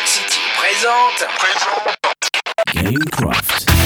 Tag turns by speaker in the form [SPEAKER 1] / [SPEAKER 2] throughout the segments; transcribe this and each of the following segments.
[SPEAKER 1] Rock City présente.
[SPEAKER 2] Gamecraft.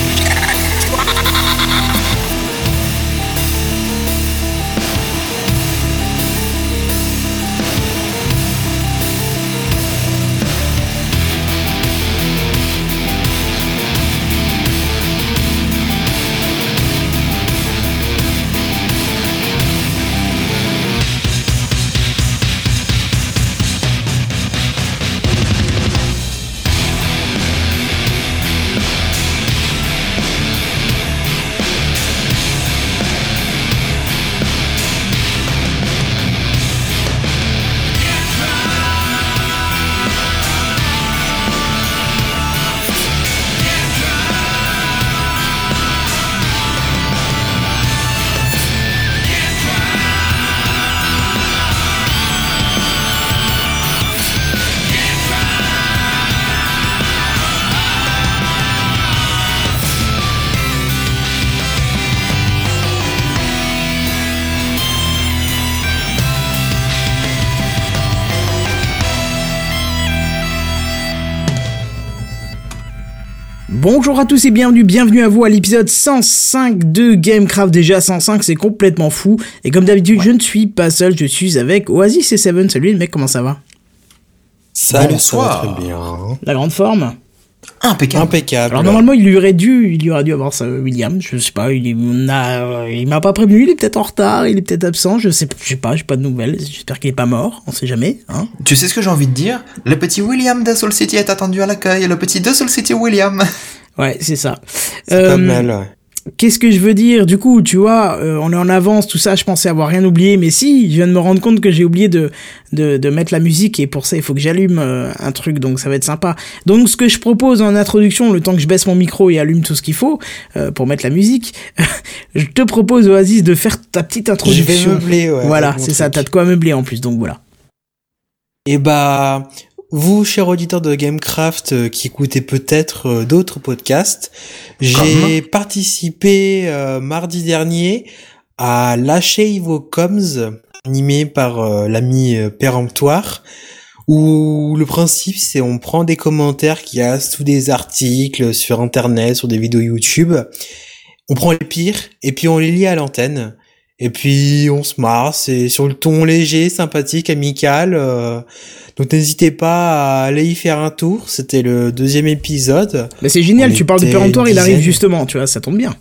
[SPEAKER 2] Bonjour à tous et bienvenue, bienvenue à vous à l'épisode 105 de Gamecraft. Déjà 105, c'est complètement fou. Et comme d'habitude, je ne suis pas seul, je suis avec Oasis et Seven. Salut les mecs, comment ça va?
[SPEAKER 3] Salut,
[SPEAKER 4] Bonsoir.
[SPEAKER 3] ça va très bien.
[SPEAKER 2] La grande forme?
[SPEAKER 4] Impeccable.
[SPEAKER 3] Impeccable.
[SPEAKER 2] Alors normalement, il lui aurait dû, il lui aurait dû avoir ça, William. Je sais pas, il, est- on a- il m'a pas prévenu, il est peut-être en retard, il est peut-être absent, je sais, je sais pas, j'ai pas de nouvelles. J'espère qu'il est pas mort, on sait jamais, hein.
[SPEAKER 4] Tu sais ce que j'ai envie de dire? Le petit William de Soul City est attendu à l'accueil. Le petit de Soul City William.
[SPEAKER 2] Ouais, c'est ça.
[SPEAKER 3] C'est pas
[SPEAKER 2] Euh,
[SPEAKER 3] mal, ouais.
[SPEAKER 2] Qu'est-ce que je veux dire? Du coup, tu vois, euh, on est en avance, tout ça, je pensais avoir rien oublié, mais si, je viens de me rendre compte que j'ai oublié de, de, de mettre la musique, et pour ça, il faut que j'allume euh, un truc, donc ça va être sympa. Donc, ce que je propose en introduction, le temps que je baisse mon micro et allume tout ce qu'il faut euh, pour mettre la musique, je te propose, Oasis, de faire ta petite
[SPEAKER 3] Je vais
[SPEAKER 2] introduction.
[SPEAKER 3] meubler, ouais.
[SPEAKER 2] voilà, c'est ça, t'as de quoi meubler en plus, donc voilà.
[SPEAKER 3] Et bah, vous, chers auditeurs de Gamecraft, euh, qui écoutez peut-être euh, d'autres podcasts, j'ai participé euh, mardi dernier à Lâchez vos coms, animé par euh, l'ami péremptoire, où le principe c'est on prend des commentaires qu'il y a sous des articles sur internet, sur des vidéos YouTube, on prend les pires et puis on les lit à l'antenne. Et puis on se marre, c'est sur le ton léger, sympathique, amical. euh, donc n'hésitez pas à aller y faire un tour. C'était le deuxième épisode.
[SPEAKER 2] Mais c'est génial,
[SPEAKER 3] On
[SPEAKER 2] tu parles de péremptoire, il arrive justement, tu vois, ça tombe bien.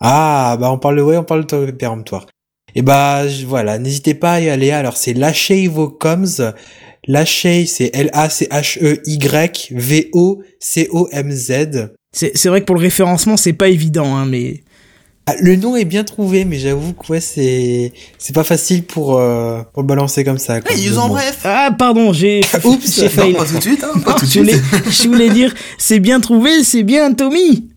[SPEAKER 3] Ah bah on parle de ouais, on parle de péremptoire. Et bah je- voilà, n'hésitez pas à y aller. Alors c'est lâchez vos coms. Lâchez, c'est L A C H E Y V O C O M Z.
[SPEAKER 2] C'est c'est vrai que pour le référencement, c'est pas évident, hein, mais...
[SPEAKER 3] Ah, le nom est bien trouvé, mais j'avoue que ouais, c'est c'est pas facile pour euh, pour le balancer comme ça. quoi.
[SPEAKER 4] Hey,
[SPEAKER 3] Mais
[SPEAKER 4] en bref.
[SPEAKER 2] Ah, pardon, j'ai...
[SPEAKER 3] Oups.
[SPEAKER 2] j'ai failli.
[SPEAKER 4] Non, pas tout de suite, hein, pas tout de
[SPEAKER 2] Je voulais,
[SPEAKER 4] suite.
[SPEAKER 2] je voulais dire, c'est bien trouvé, c'est bien Tommy.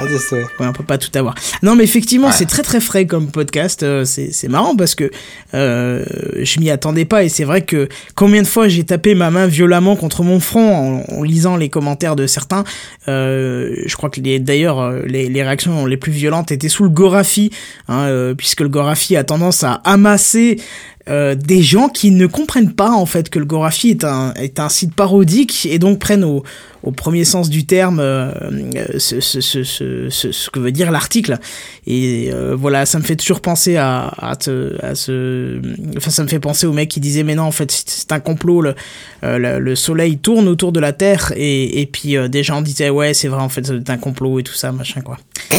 [SPEAKER 3] Ah.
[SPEAKER 2] Ouais, on peut pas tout avoir. Non, mais effectivement,
[SPEAKER 4] Ouais.
[SPEAKER 2] c'est très très frais comme podcast. euh, c'est c'est marrant parce que euh, je m'y attendais pas et c'est vrai que combien de fois j'ai tapé ma main violemment contre mon front en, en lisant les commentaires de certains. Euh, je crois que d'ailleurs euh, les, les réactions les plus violentes étaient sous le Gorafi, hein, euh, puisque le Gorafi a tendance à amasser euh, des gens qui ne comprennent pas en fait que le Gorafi est un est un site parodique et donc prennent au, au premier sens du terme euh, euh, ce, ce, ce, ce, ce- ce que veut dire l'article et euh, voilà ça me fait toujours penser à à, te- à ce enfin ça me fait penser au mec qui disait mais non en fait c'est- un complot le, le, le soleil tourne autour de la terre et, et puis euh, des gens disaient ouais c'est vrai en fait c'est un complot et tout ça machin quoi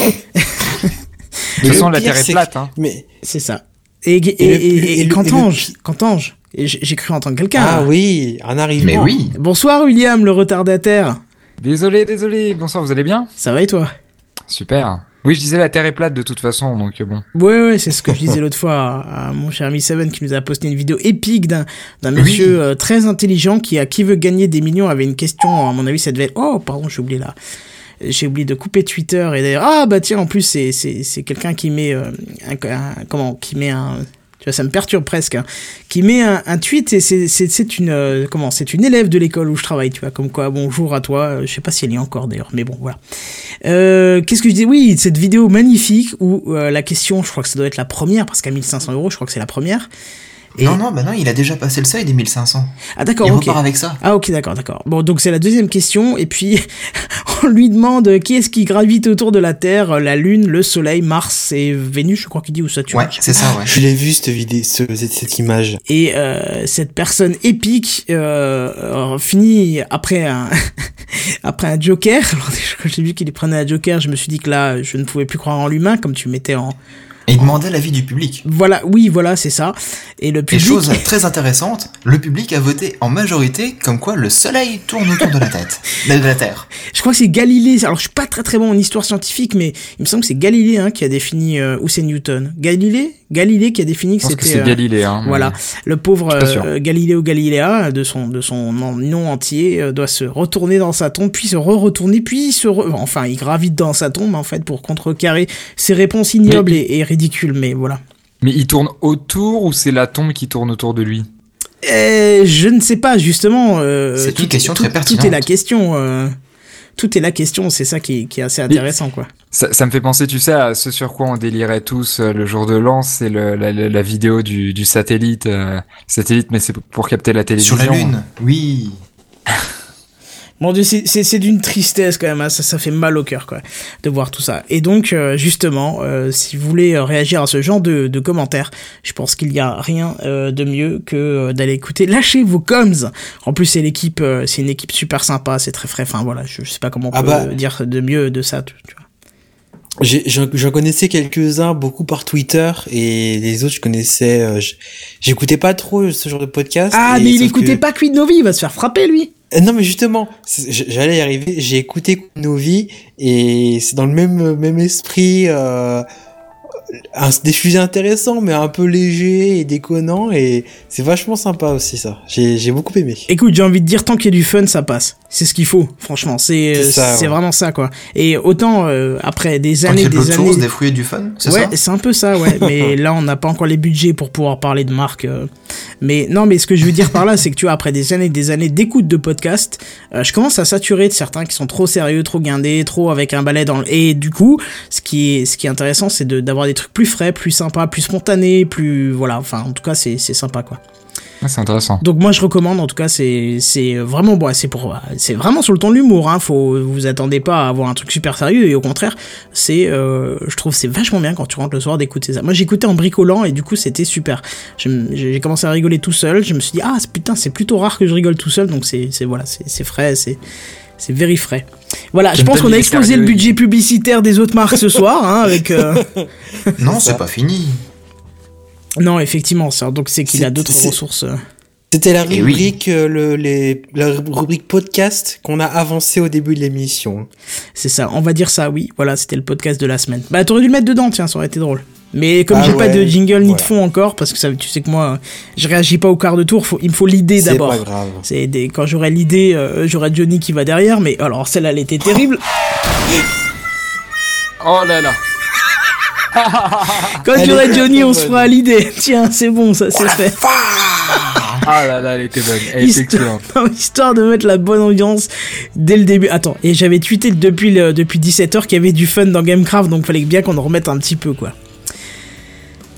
[SPEAKER 5] De toute façon, la Terre est plate.
[SPEAKER 3] que-
[SPEAKER 5] Hein.
[SPEAKER 3] Mais
[SPEAKER 2] c'est ça et, et,
[SPEAKER 3] Et
[SPEAKER 2] et, Cantange Cantange j'ai cru entendre quelqu'un
[SPEAKER 3] ah oui, un arrivant.
[SPEAKER 4] Mais oui.
[SPEAKER 2] Bonsoir William, le retardataire.
[SPEAKER 5] Désolé, désolé. Bonsoir, vous allez bien?
[SPEAKER 2] Ça va et toi?
[SPEAKER 5] Super. Oui, je disais la Terre est plate de toute façon, donc euh, bon.
[SPEAKER 2] Ouais, ouais, c'est ce que je disais l'autre fois à, mon cher ami Seven qui nous a posté une vidéo épique d'un d'un monsieur euh, très intelligent qui, à qui veut gagner des millions, avait une question, à mon avis, ça devait être... Oh, pardon, j'ai oublié là. J'ai oublié de couper Twitter et d'ailleurs... Ah, bah tiens, en plus, c'est c'est quelqu'un qui met... euh, un, comment Qui met un... Tu vois, ça me perturbe presque. hein, qui met un, tweet et c'est une... euh, comment C'est une élève de l'école où je travaille, tu vois, comme quoi, bonjour à toi. euh, Je sais pas si elle est encore d'ailleurs, mais bon, voilà. Qu'est-ce que je dis? Oui, cette vidéo magnifique où la question, je crois que ça doit être la première, parce qu'à 1500 euros, je crois que c'est la première. Et-
[SPEAKER 4] Non, non, bah non, il a déjà passé le seuil des 1500.
[SPEAKER 2] Ah d'accord,
[SPEAKER 4] il
[SPEAKER 2] ok.
[SPEAKER 4] repart avec ça.
[SPEAKER 2] Ah ok, d'accord, d'accord. Bon, donc c'est la deuxième question, et puis on lui demande qui est-ce qui gravite autour de la Terre, la Lune, le Soleil, Mars et Vénus, je crois qu'il dit, ou Saturne.
[SPEAKER 4] Ouais, c'est ça, ouais.
[SPEAKER 3] Je l'ai vu cette vidéo, ce- cette, cette image.
[SPEAKER 2] Et euh, cette personne épique euh, euh, finit après un après un Joker. Alors, quand j'ai vu qu'il prenait un Joker, je me suis dit que là, je ne pouvais plus croire en l'humain, comme tu mettais en.
[SPEAKER 4] Et il demandait l'avis du public.
[SPEAKER 2] Voilà, oui, voilà, c'est ça. Et le
[SPEAKER 4] Et
[SPEAKER 2] public.
[SPEAKER 4] chose très intéressante, le public a voté en majorité comme quoi le soleil tourne autour de la tête, de la Terre.
[SPEAKER 2] Je crois que c'est Galilée. Alors, je suis pas très très bon en histoire scientifique, mais il me semble que c'est Galilée hein, qui a défini euh, ou c'est Newton. Galilée, Galilée qui a défini que c'était.
[SPEAKER 5] c'est
[SPEAKER 2] euh,
[SPEAKER 5] Galilée. Hein,
[SPEAKER 2] Voilà, le pauvre euh, Galileo Galilea de son de son nom, entier euh, doit se retourner dans sa tombe, puis se re-retourner, puis se re- enfin il gravite dans sa tombe en fait pour contrecarrer ses réponses ignobles et, et Mais voilà.
[SPEAKER 5] Mais il tourne autour ou c'est la tombe qui tourne autour de lui?
[SPEAKER 2] Euh, je ne sais pas justement. euh,
[SPEAKER 4] C'est
[SPEAKER 2] tout
[SPEAKER 4] une question
[SPEAKER 2] tout-
[SPEAKER 4] très pertinente.
[SPEAKER 2] Tout est la question. euh, tout est la question. C'est ça qui, est- qui est assez intéressant quoi.
[SPEAKER 5] ça, ça me fait penser, tu sais, à ce sur quoi on délirait tous le jour de l'an, c'est la, la, la vidéo du, du satellite. euh, satellite, mais c'est pour capter la télévision.
[SPEAKER 4] Sur la Lune, oui.
[SPEAKER 2] Mon dieu, c'est- d'une tristesse quand même, hein, ça, ça fait mal au cœur quoi, de voir tout ça. Et donc, euh, justement, euh, si vous voulez euh, réagir à ce genre de, de commentaires, je pense qu'il n'y a rien euh, de mieux que euh, d'aller écouter. Lâchez vos coms En plus, c'est l'équipe, euh, c'est une équipe super sympa, c'est très frais. Enfin voilà, je, je sais pas comment on
[SPEAKER 3] Ah
[SPEAKER 2] peut
[SPEAKER 3] bah.
[SPEAKER 2] dire de mieux de ça. tu- tu vois.
[SPEAKER 3] J'en connaissais quelques-uns, beaucoup par Twitter, et les autres, je connaissais. euh, J'écoutais pas trop ce genre de podcast.
[SPEAKER 2] Ah, mais il écoutait
[SPEAKER 3] que-
[SPEAKER 2] pas Quid Novi, il va se faire frapper lui.
[SPEAKER 3] Euh, Non, mais justement, j'allais y arriver. J'ai écouté Novi, et c'est dans le même même esprit. Euh, des sujets intéressants, mais un peu léger et déconnant, et c'est vachement sympa aussi ça. J'ai j'ai beaucoup aimé.
[SPEAKER 2] Écoute, j'ai envie de dire tant qu'il y a du fun, ça passe. C'est ce qu'il faut, franchement. C'est
[SPEAKER 3] ouais.
[SPEAKER 2] vraiment ça quoi. Et autant euh, après des années, des
[SPEAKER 4] de
[SPEAKER 2] années.
[SPEAKER 4] source, des fruits et du fun, c'est
[SPEAKER 2] Ouais,
[SPEAKER 4] ça?
[SPEAKER 2] c'est un peu ça, ouais. mais là, on n'a pas encore les budgets pour pouvoir parler de marque. euh. Mais non, mais ce que je veux dire par là, c'est que tu vois, après des années et des années d'écoute de podcasts, euh, je commence à saturer de certains qui sont trop sérieux, trop guindés, trop avec un balai dans le. Et du coup, ce qui est, ce qui est intéressant, c'est de- d'avoir des trucs plus frais, plus sympas, plus spontanés, plus. Voilà, enfin, en tout cas, c'est c'est sympa, quoi.
[SPEAKER 5] Ah, c'est intéressant.
[SPEAKER 2] Donc moi je recommande en tout cas c'est c'est vraiment bon c'est pour c'est vraiment sur le ton de l'humour hein faut vous attendez pas à avoir un truc super sérieux et au contraire c'est euh, je trouve c'est vachement bien quand tu rentres le soir d'écouter ça moi j'écoutais en bricolant et du coup c'était super j'ai commencé à rigoler tout seul je me suis dit ah c'est- putain c'est plutôt rare que je rigole tout seul donc c'est c'est voilà c'est c'est frais c'est c'est very frais. Voilà, je pense qu'on a explosé le budget publicitaire des autres marques ce soir, hein, avec. euh,
[SPEAKER 4] Non, c'est pas fini.
[SPEAKER 2] Non, effectivement, ça. Donc c'est qu'il a d'autres ressources. euh.
[SPEAKER 3] C'était la
[SPEAKER 4] Eh oui.
[SPEAKER 3] rubrique, euh, le, les, la rubrique podcast qu'on a avancé au début de l'émission.
[SPEAKER 2] C'est ça, on va dire ça, oui. Voilà, c'était le podcast de la semaine. Bah, t'aurais dû le mettre dedans, tiens, ça aurait été drôle. Mais comme
[SPEAKER 3] Ah
[SPEAKER 2] j'ai pas de jingle ni de fond encore, parce que ça, tu sais que moi, je réagis pas au quart de tour, faut, il me faut l'idée
[SPEAKER 3] C'est
[SPEAKER 2] d'abord.
[SPEAKER 3] pas grave.
[SPEAKER 2] C'est des, quand j'aurai l'idée, euh, j'aurai Johnny qui va derrière, mais alors celle-là, elle était terrible.
[SPEAKER 5] Oh là là.
[SPEAKER 2] Quand j'aurai
[SPEAKER 3] était
[SPEAKER 2] Johnny, on se fera l'idée. Tiens, c'est bon, ça, c'est fait.
[SPEAKER 5] Ah là là, elle était bonne. Elle était excellente.
[SPEAKER 2] Histoire, de mettre la bonne ambiance dès le début. Attends, et j'avais tweeté depuis, le, depuis 17h qu'il y avait du fun dans Gamecraft, donc fallait bien qu'on en remette un petit peu, quoi.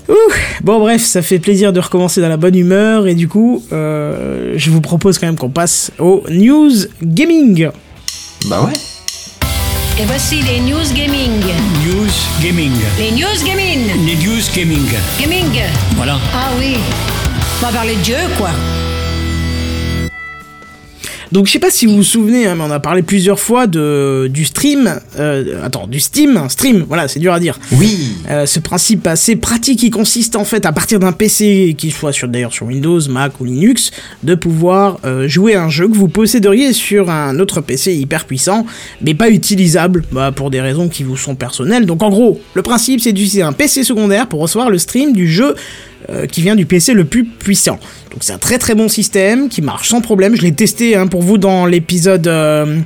[SPEAKER 2] Ouh. Bon, bref, ça fait plaisir de recommencer dans la bonne humeur, et du coup, euh, je vous propose quand même qu'on passe au news gaming.
[SPEAKER 4] Bah ouais.
[SPEAKER 1] Et voici les news gaming.
[SPEAKER 6] News Gaming.
[SPEAKER 1] Les news gaming.
[SPEAKER 6] Les News Gaming.
[SPEAKER 1] Gaming.
[SPEAKER 6] Voilà.
[SPEAKER 1] Ah oui. On va parler de Dieu, quoi.
[SPEAKER 2] Donc, je sais pas si vous vous souvenez, hein, mais on a parlé plusieurs fois de, du stream. Euh, attends, du Steam. Stream, voilà, c'est dur à dire.
[SPEAKER 4] Oui.
[SPEAKER 2] Euh, ce principe assez pratique qui consiste en fait à partir d'un PC, qu'il soit sur d'ailleurs sur Windows, Mac ou Linux, de pouvoir euh, jouer à un jeu que vous posséderiez sur un autre PC hyper puissant, mais pas utilisable bah, pour des raisons qui vous sont personnelles. Donc en gros, le principe c'est d'utiliser un PC secondaire pour recevoir le stream du jeu euh, qui vient du PC le plus puissant. Donc c'est un très très bon système qui marche sans problème. Je l'ai testé hein, pour vous dans l'épisode. euh,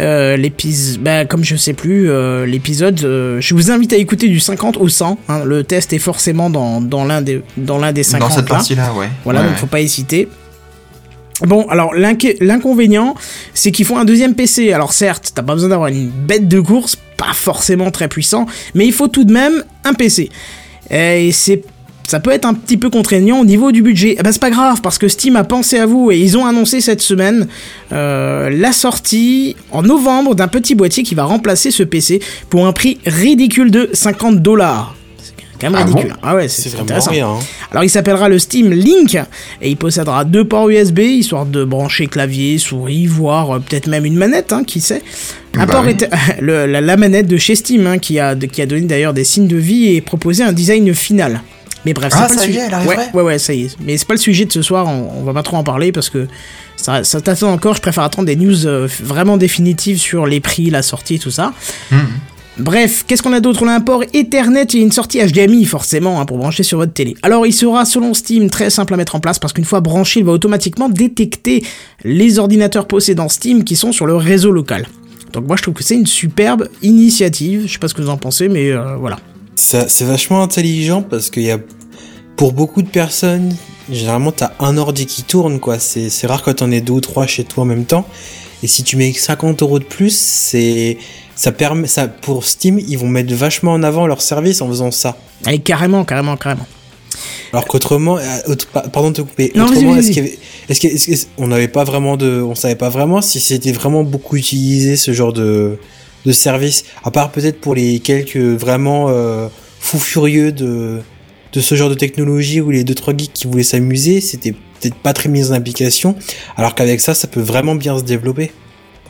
[SPEAKER 2] euh, l'épisode, bah, comme je sais plus, euh, l'épisode, euh, je vous invite à écouter du 50 au 100. hein, le test est forcément dans, dans l'un des, dans l'un des 50
[SPEAKER 4] Dans cette
[SPEAKER 2] là.
[SPEAKER 4] partie-là, ouais.
[SPEAKER 2] Voilà,
[SPEAKER 4] Ouais,
[SPEAKER 2] donc
[SPEAKER 4] ouais.
[SPEAKER 2] faut pas hésiter. Bon, alors l'inconvénient, c'est qu'il faut un deuxième PC. Alors certes, t'as pas besoin d'avoir une bête de course, pas forcément très puissant, mais il faut tout de même un PC. Et c'est ça peut être un petit peu contraignant au niveau du budget. Eh ben c'est pas grave parce que Steam a pensé à vous et ils ont annoncé cette semaine euh, la sortie en novembre d'un petit boîtier qui va remplacer ce PC pour un prix ridicule de 50 dollars. C'est quand même
[SPEAKER 4] Ah bon
[SPEAKER 2] ridicule. ah ouais, c'est intéressant.
[SPEAKER 3] rien. hein.
[SPEAKER 2] Alors il s'appellera le Steam Link et il possédera deux ports USB histoire de brancher clavier, souris, voire euh, peut-être même une manette, hein, qui sait. Un
[SPEAKER 4] Bah
[SPEAKER 2] port
[SPEAKER 4] oui.
[SPEAKER 2] était- le- la, la manette de chez Steam hein, qui, a, qui a donné d'ailleurs des signes de vie et proposé un design final. Mais bref, c'est
[SPEAKER 4] Ah,
[SPEAKER 2] pas le
[SPEAKER 4] ça y est,
[SPEAKER 2] sujet.
[SPEAKER 4] elle
[SPEAKER 2] ouais, ouais, ouais, ça y est. Mais c'est pas le sujet de ce soir. On, on va pas trop en parler parce que ça, ça t'attend encore. Je préfère attendre des news euh, vraiment définitives sur les prix, la sortie, tout ça.
[SPEAKER 4] Mhm.
[SPEAKER 2] Bref, qu'est-ce qu'on a d'autre? On a un port Ethernet et une sortie HDMI forcément hein, pour brancher sur votre télé. Alors il sera selon Steam très simple à mettre en place parce qu'une fois branché, il va automatiquement détecter les ordinateurs possédant Steam qui sont sur le réseau local. Donc moi je trouve que c'est une superbe initiative. Je sais pas ce que vous en pensez, mais euh, voilà.
[SPEAKER 3] Ça- C'est vachement intelligent parce qu'il y a, pour beaucoup de personnes, généralement t'as un ordi qui tourne quoi. C'est c'est rare quand t'en es deux ou trois chez toi en même temps. Et si tu mets 50 euros de plus, c'est ça permet ça pour Steam, ils vont mettre vachement en avant leur service en faisant ça.
[SPEAKER 2] Allez, carrément, carrément, carrément.
[SPEAKER 3] Alors qu'autrement, euh, pardon de te couper.
[SPEAKER 2] Non,
[SPEAKER 3] autrement, est-ce n'avait pas vraiment de, on savait pas vraiment si c'était vraiment beaucoup utilisé ce genre de de service, à part peut-être pour les quelques vraiment euh, fous furieux de de ce genre de technologie ou les deux trois geeks qui voulaient s'amuser, c'était peut-être pas très mis en application, alors qu'avec ça, ça peut vraiment bien se développer.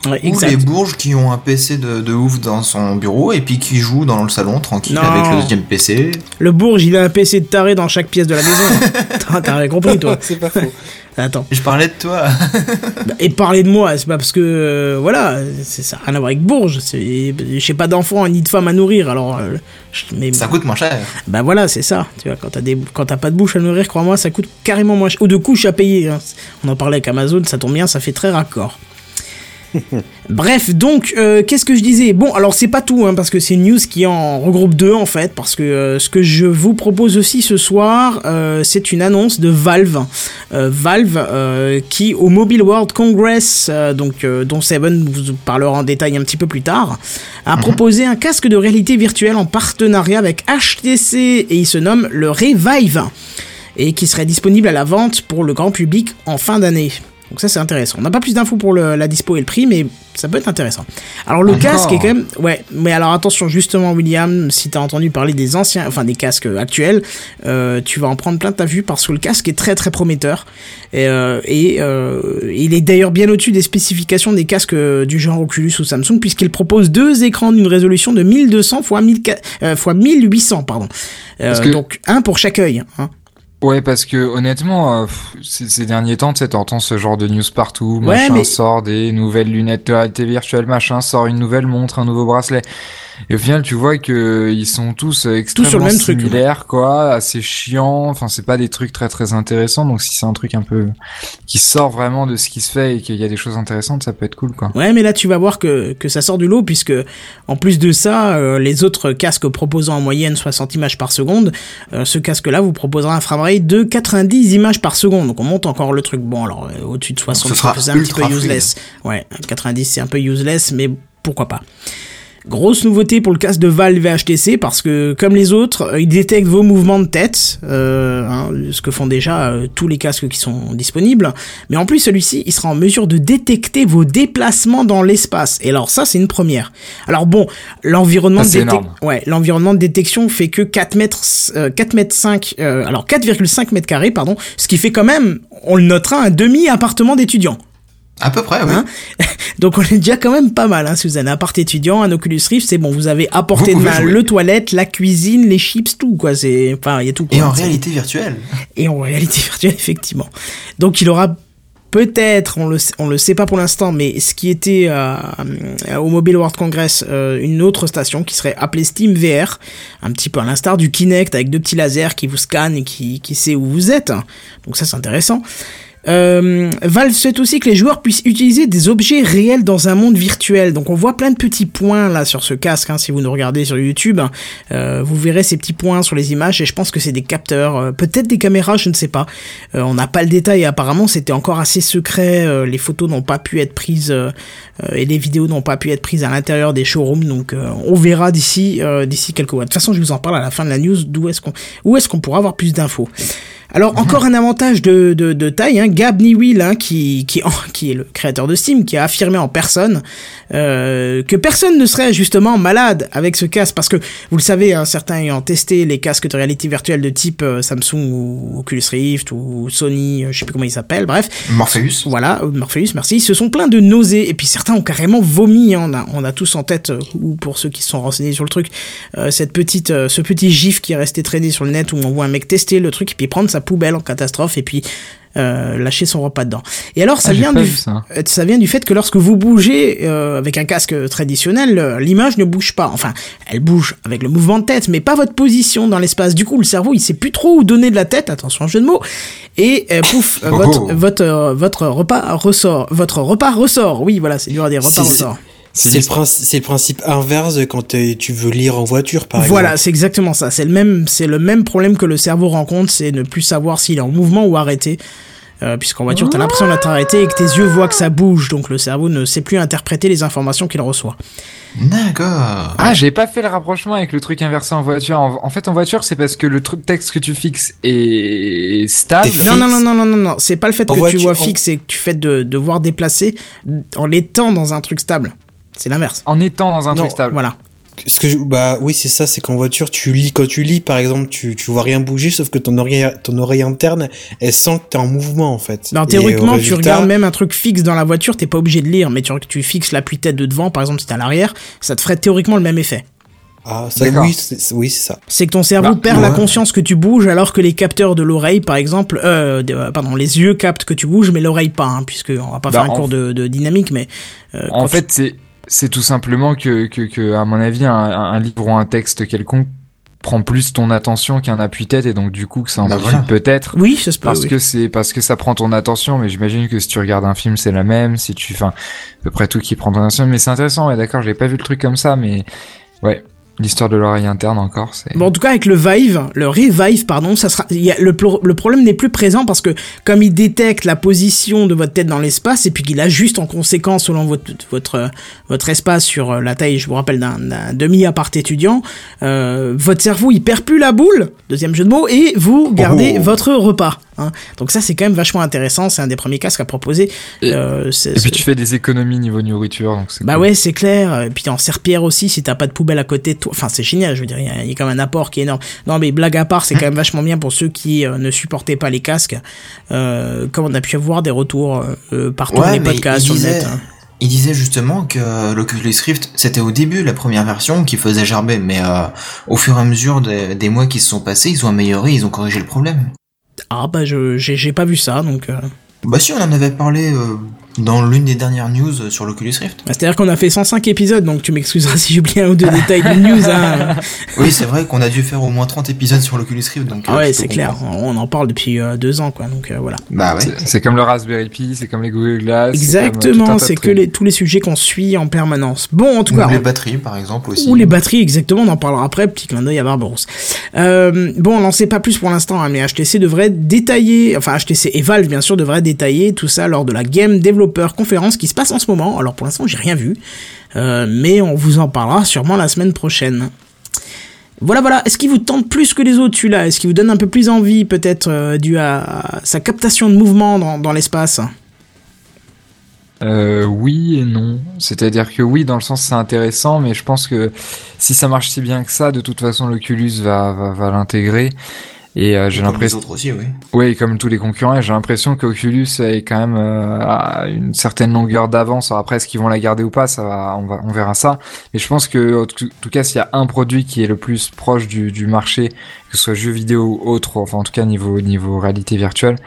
[SPEAKER 2] Ouais,
[SPEAKER 4] Ou les bourges qui ont un PC de, de ouf dans son bureau et puis qui jouent dans le salon tranquille
[SPEAKER 2] Non.
[SPEAKER 4] avec le deuxième PC.
[SPEAKER 2] Le bourge, il a un PC de taré dans chaque pièce de la maison. T'as t'as rien compris, toi.
[SPEAKER 3] C'est pas faux.
[SPEAKER 2] Attends.
[SPEAKER 4] Je parlais de toi.
[SPEAKER 2] Bah, Et parler de moi, c'est pas parce que euh, voilà, c'est ça a rien à voir avec Bourges. J'ai pas d'enfants ni de femmes à nourrir, alors. euh, je- mais
[SPEAKER 4] Ça coûte moins cher.
[SPEAKER 2] bah voilà, c'est ça. Tu vois, quand t'as des, quand t'as pas de bouche à nourrir, crois-moi, ça coûte carrément moins cher. Ou de couches à payer. hein. On en parlait avec Amazon, ça tombe bien, ça fait très raccord. Bref, donc, euh, qu'est-ce que je disais? Bon, alors c'est pas tout, hein, parce que c'est une news qui en regroupe deux, en fait, parce que euh, ce que je vous propose aussi ce soir, euh, c'est une annonce de Valve. Valve, qui au Mobile World Congress, donc, dont Seven vous parlera en détail un petit peu plus tard, a proposé un casque de réalité virtuelle en partenariat avec HTC, et il se nomme le Revive, et qui serait disponible à la vente pour le grand public en fin d'année. Donc ça c'est intéressant. On n'a pas plus d'infos pour le- la dispo et le prix, mais ça peut être intéressant. Alors le casque est quand même... Ouais, mais alors attention justement William, si t'as entendu parler des anciens, enfin des casques actuels, euh, tu vas en prendre plein ta vue parce que le casque est très très prometteur. Et, euh, et euh, il est d'ailleurs bien au-dessus des spécifications des casques du genre Oculus ou Samsung puisqu'il propose deux écrans d'une résolution de 1200 x 1000 euh, fois 1800 pardon.
[SPEAKER 5] Que-
[SPEAKER 2] Donc un pour chaque œil. Hein.
[SPEAKER 5] Ouais, parce que honnêtement, euh, pff, ces, ces derniers temps, tu sais, t'entends ce genre de news partout.
[SPEAKER 2] Ouais,
[SPEAKER 5] Machin
[SPEAKER 2] mais-
[SPEAKER 5] sort des nouvelles lunettes de réalité virtuelle, machin sort une nouvelle montre, un nouveau bracelet. Et au final, tu vois que ils sont tous extrêmement
[SPEAKER 2] sur le même truc,
[SPEAKER 5] similaires, quoi, assez chiants. Enfin, c'est pas des trucs très très intéressants. Donc, si c'est un truc un peu qui sort vraiment de ce qui se fait et qu'il y a des choses intéressantes, ça peut être cool, quoi.
[SPEAKER 2] Ouais, mais là tu vas voir que, que ça sort du lot puisque en plus de ça, euh, les autres casques proposant en moyenne 60 images par seconde, euh, ce casque-là vous proposera un framerate de 90 images par seconde. Donc on monte encore le truc. Bon, alors euh, au-dessus de 60,
[SPEAKER 4] Ce sera
[SPEAKER 2] c'est un petit peu useless. Ouais, 90 c'est un peu useless, mais pourquoi pas. Grosse nouveauté pour le casque de Valve HTC parce que comme les autres, euh, il détecte vos mouvements de tête, euh, hein, ce que font déjà euh, tous les casques qui sont disponibles. Mais en plus celui-ci, il sera en mesure de détecter vos déplacements dans l'espace. Et alors ça, c'est une première. Alors bon, l'environnement de détec- ouais, l'environnement de détection fait que 4 mètres, euh, 4 mètres 5, euh, alors 4,5 mètres carrés, pardon, ce qui fait quand même, on le notera, un demi appartement d'étudiant.
[SPEAKER 4] À peu près, oui.
[SPEAKER 2] Hein Donc on est déjà quand même pas mal, hein, si vous avez un appart étudiant, un Oculus Rift, c'est bon, vous avez à portée de main
[SPEAKER 4] jouer.
[SPEAKER 2] le toilette, la cuisine, les chips, tout quoi, c'est, enfin il y a tout.
[SPEAKER 4] Et en réalité virtuelle.
[SPEAKER 2] et en réalité virtuelle effectivement. Donc il aura peut-être, on le on le sait pas pour l'instant, mais ce qui était euh, au Mobile World Congress, euh, une autre station qui serait appelée Steam VR, un petit peu à l'instar du Kinect avec deux petits lasers qui vous scannent et qui, qui sait où vous êtes. Donc ça c'est intéressant. Euh, Valve souhaite aussi que les joueurs puissent utiliser des objets réels dans un monde virtuel. Donc on voit plein de petits points là sur ce casque. Hein, si vous nous regardez sur YouTube, euh, vous verrez ces petits points sur les images et je pense que c'est des capteurs, euh, peut-être des caméras, je ne sais pas. Euh, on n'a pas le détail. Apparemment, c'était encore assez secret. les photos n'ont pas pu être prises et les vidéos n'ont pas pu être prises à l'intérieur des showrooms. Donc on verra d'ici d'ici quelques mois. De toute façon, je vous en parle à la fin de la news. D'où est-ce qu'on où est-ce qu'on pourra avoir plus d'infos. Alors encore un avantage de, de, de taille, hein, Gab Newell, hein, qui, qui, qui est le créateur de Steam, qui a affirmé en personne euh, que personne ne serait justement malade avec ce casque, parce que vous le savez, hein, certains ayant testé les casques de réalité virtuelle de type euh, Samsung ou Oculus Rift ou Sony, euh, je sais plus comment ils s'appellent, bref,
[SPEAKER 4] Morpheus.
[SPEAKER 2] voilà, euh, Morpheus, merci. Ils se sont pleins de nausées et puis certains ont carrément vomi. hein. On a, on a tous en tête, euh, ou pour ceux qui se sont renseignés sur le truc, euh, cette petite, euh, ce petit gif qui est resté traîné sur le net où on voit un mec tester le truc et puis prendre sa poubelle en catastrophe et puis euh, lâcher son repas dedans. Et alors ça
[SPEAKER 5] Ah,
[SPEAKER 2] vient du,
[SPEAKER 5] ça.
[SPEAKER 2] euh, ça vient du fait que lorsque vous bougez euh, avec un casque traditionnel, l'image ne bouge pas. Enfin, elle bouge avec le mouvement de tête, mais pas votre position dans l'espace. Du coup, le cerveau, il sait plus trop où donner de la tête. Attention, jeu de mots. Et euh, pouf,
[SPEAKER 4] Oh.
[SPEAKER 2] votre votre euh, votre repas ressort. Votre repas ressort. Oui, voilà, c'est dur à dire. Repas ressort.
[SPEAKER 3] C'est le, princi- c'est le principe inverse de quand euh, tu veux lire en voiture, par
[SPEAKER 2] Voilà,
[SPEAKER 3] exemple.
[SPEAKER 2] c'est exactement ça. C'est le même, c'est le même problème que le cerveau rencontre, c'est ne plus savoir s'il est en mouvement ou arrêté. Euh, Puisqu'en voiture, t'as l'impression d'être arrêté et que tes yeux voient que ça bouge, donc le cerveau ne sait plus interpréter les informations qu'il reçoit.
[SPEAKER 4] D'accord.
[SPEAKER 5] Ah, j'ai pas fait le rapprochement avec le truc inversé en voiture. En, en fait, en voiture, c'est parce que le truc texte que tu fixes est stable.
[SPEAKER 2] Non, non, non, non, non, non, non, c'est pas le fait
[SPEAKER 3] En
[SPEAKER 2] que tu vois fixe et que tu fais de devoir déplacer en l'étant dans un truc stable. C'est l'inverse.
[SPEAKER 5] En étant dans un
[SPEAKER 2] Non,
[SPEAKER 5] truc stable.
[SPEAKER 2] Voilà.
[SPEAKER 3] Ce que je- bah oui, c'est ça, c'est qu'en voiture, tu lis, quand tu lis, par exemple, tu, tu vois rien bouger, sauf que ton oreille, ton oreille interne, elle sent que t'es en mouvement, en fait.
[SPEAKER 2] Non, théoriquement, tu regardes même un truc fixe dans la voiture, t'es pas obligé de lire, mais tu, tu fixes l'appui-tête de devant, par exemple, si t'es à l'arrière, ça te ferait théoriquement le même effet.
[SPEAKER 3] Ah, ça, oui, c'est, oui, c'est ça.
[SPEAKER 2] C'est que ton cerveau
[SPEAKER 5] Bah,
[SPEAKER 2] perd la conscience que tu bouges, alors que les capteurs de l'oreille, par exemple, euh, de- euh, pardon, les yeux captent que tu bouges, mais l'oreille pas, hein, puisque on va pas
[SPEAKER 5] Bah,
[SPEAKER 2] faire un cours de, de dynamique, mais euh,
[SPEAKER 5] En fait, c'est c'est tout simplement que, que, que à mon avis, un, un livre ou un texte quelconque prend plus ton attention qu'un appui-tête et donc du coup que ça
[SPEAKER 4] Bah,
[SPEAKER 5] amplifie
[SPEAKER 4] voilà.
[SPEAKER 5] peut-être
[SPEAKER 2] oui, ça se peut.
[SPEAKER 5] parce
[SPEAKER 2] oui.
[SPEAKER 5] que c'est parce que ça prend ton attention mais j'imagine que si tu regardes un film c'est la même si tu enfin à peu près tout qui prend ton attention mais c'est intéressant ouais d'accord j'ai pas vu le truc comme ça mais ouais l'histoire de l'oreille interne encore c'est
[SPEAKER 2] Bon, en tout cas, avec le Vive, le Revive, pardon, ça sera, il y a, le, pro- le problème n'est plus présent parce que comme il détecte la position de votre tête dans l'espace et puis qu'il ajuste en conséquence selon votre, votre, votre espace sur euh, la taille, je vous rappelle, d'un, d'un demi-appart étudiant, euh, votre cerveau, il perd plus la boule, deuxième jeu de mots, et vous gardez
[SPEAKER 4] Oh.
[SPEAKER 2] votre repas. Hein. Donc ça, c'est quand même vachement intéressant. C'est un des premiers casques à proposer.
[SPEAKER 5] Et-
[SPEAKER 2] Euh,
[SPEAKER 5] et puis tu fais des économies niveau nourriture donc
[SPEAKER 2] bah
[SPEAKER 5] cool.
[SPEAKER 2] ouais, c'est clair. Et puis en serpillère aussi, si t'as pas de poubelle à côté de toi. Enfin, c'est génial, je veux dire, il y, a- il y a quand même un apport qui est énorme. Non, mais blague à part, c'est quand même vachement bien pour ceux qui euh, ne supportaient pas les casques. Euh, comme on a pu avoir des retours euh, partout dans
[SPEAKER 4] Ouais,
[SPEAKER 2] les podcasts
[SPEAKER 4] il
[SPEAKER 2] sur le net. hein.
[SPEAKER 4] il disait justement que l'Oculus Rift, c'était au début la première version qui faisait gerber, mais euh, au fur et à mesure des, des mois qui se sont passés, ils ont amélioré, ils ont corrigé le problème.
[SPEAKER 2] Ah bah j'ai pas vu ça, donc. euh,
[SPEAKER 4] Bah si, on en avait parlé euh, dans l'une des dernières news sur l'Oculus Rift.
[SPEAKER 2] bah, C'est-à-dire qu'on a fait 105 épisodes, donc tu m'excuseras si j'oublie un ou deux détails de news. Hein.
[SPEAKER 4] Oui, c'est vrai qu'on a dû faire au moins 30 épisodes sur l'Oculus Rift, donc...
[SPEAKER 2] Ah
[SPEAKER 4] euh,
[SPEAKER 2] ouais, c'est clair. On en parle depuis euh, deux ans, quoi. Donc euh, voilà.
[SPEAKER 4] Bah ouais.
[SPEAKER 5] C'est- comme le Raspberry Pi c'est comme les Google Glass euh,
[SPEAKER 2] Exactement, c'est que les, tous les sujets qu'on suit en permanence. Bon, en tout
[SPEAKER 4] Ou
[SPEAKER 2] cas,
[SPEAKER 4] les
[SPEAKER 2] on-
[SPEAKER 4] batteries, par exemple, aussi.
[SPEAKER 2] Ou les batteries, exactement, on en parlera après, petit clin d'œil à Barbaros. Euh, bon, on n'en sait pas plus pour l'instant, hein, mais HTC devrait détailler, enfin HTC et Valve bien sûr devraient détailler tout ça lors de la Game Conference qui se passe en ce moment. Alors pour l'instant j'ai rien vu, euh, mais on vous en parlera sûrement la semaine prochaine. Voilà, voilà. Est-ce qu'il vous tente plus que les autres, celui-là? Est-ce qu'il vous donne un peu plus envie, peut-être, euh, dû à, sa captation de mouvement dans, dans l'espace?
[SPEAKER 5] Euh, oui et non. C'est-à-dire que oui, dans le sens c'est intéressant, mais je pense que si ça marche si bien que ça, de toute façon l'Oculus va, va, va l'intégrer. Et euh, j'ai
[SPEAKER 4] Comme les
[SPEAKER 5] l'impression,
[SPEAKER 4] autres aussi, oui.
[SPEAKER 5] oui, comme tous les concurrents, j'ai l'impression qu'Oculus est quand même euh, à une certaine longueur d'avance. Après, est-ce qu'ils vont la garder ou pas, ça va, on va, on verra ça. Mais je pense que, en tout cas, s'il y a un produit qui est le plus proche du, du marché, que ce soit jeux vidéo ou autre, enfin en tout cas niveau niveau réalité virtuelle,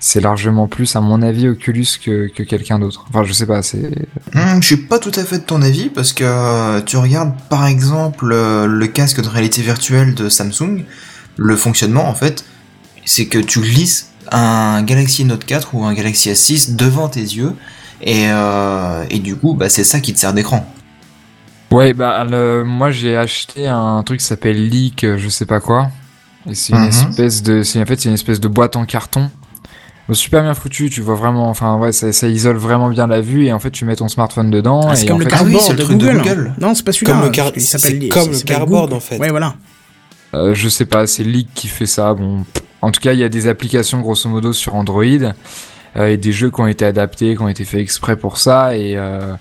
[SPEAKER 5] c'est largement plus, à mon avis, Oculus que, que quelqu'un d'autre. Enfin, je sais pas, c'est
[SPEAKER 4] Hmm, je suis pas tout à fait de ton avis parce que euh, tu regardes par exemple le casque de réalité virtuelle de Samsung, le fonctionnement en fait, c'est que tu glisses un Galaxy Note 4 ou un Galaxy S6 devant tes yeux et, euh, et du coup bah c'est ça qui te sert d'écran.
[SPEAKER 5] Ouais, bah le- moi j'ai acheté un truc qui s'appelle Leak, euh, je sais pas quoi. Et c'est une
[SPEAKER 4] Mhm.
[SPEAKER 5] espèce de, c'est en fait c'est une espèce de boîte en carton. Bon, super bien foutu, tu vois vraiment, enfin ouais, ça, ça isole vraiment bien la vue et en fait tu mets ton smartphone dedans.
[SPEAKER 2] Ah, c'est
[SPEAKER 5] et
[SPEAKER 2] comme
[SPEAKER 5] en
[SPEAKER 2] le
[SPEAKER 5] fait,
[SPEAKER 4] Ah oui,
[SPEAKER 2] cardboard
[SPEAKER 4] le
[SPEAKER 2] de
[SPEAKER 4] truc de
[SPEAKER 2] Google.
[SPEAKER 4] Google.
[SPEAKER 2] Non, c'est pas celui-là.
[SPEAKER 3] Comme le
[SPEAKER 2] hein,
[SPEAKER 3] car- c'est
[SPEAKER 2] s'appelle-
[SPEAKER 3] comme le cardboard, en fait.
[SPEAKER 2] Ouais, voilà.
[SPEAKER 5] Euh, je sais pas, c'est Leak qui fait ça. Bon, en tout cas, il y a des applications grosso modo sur Android euh, et des jeux qui ont été adaptés, qui ont été faits exprès pour ça. Et euh,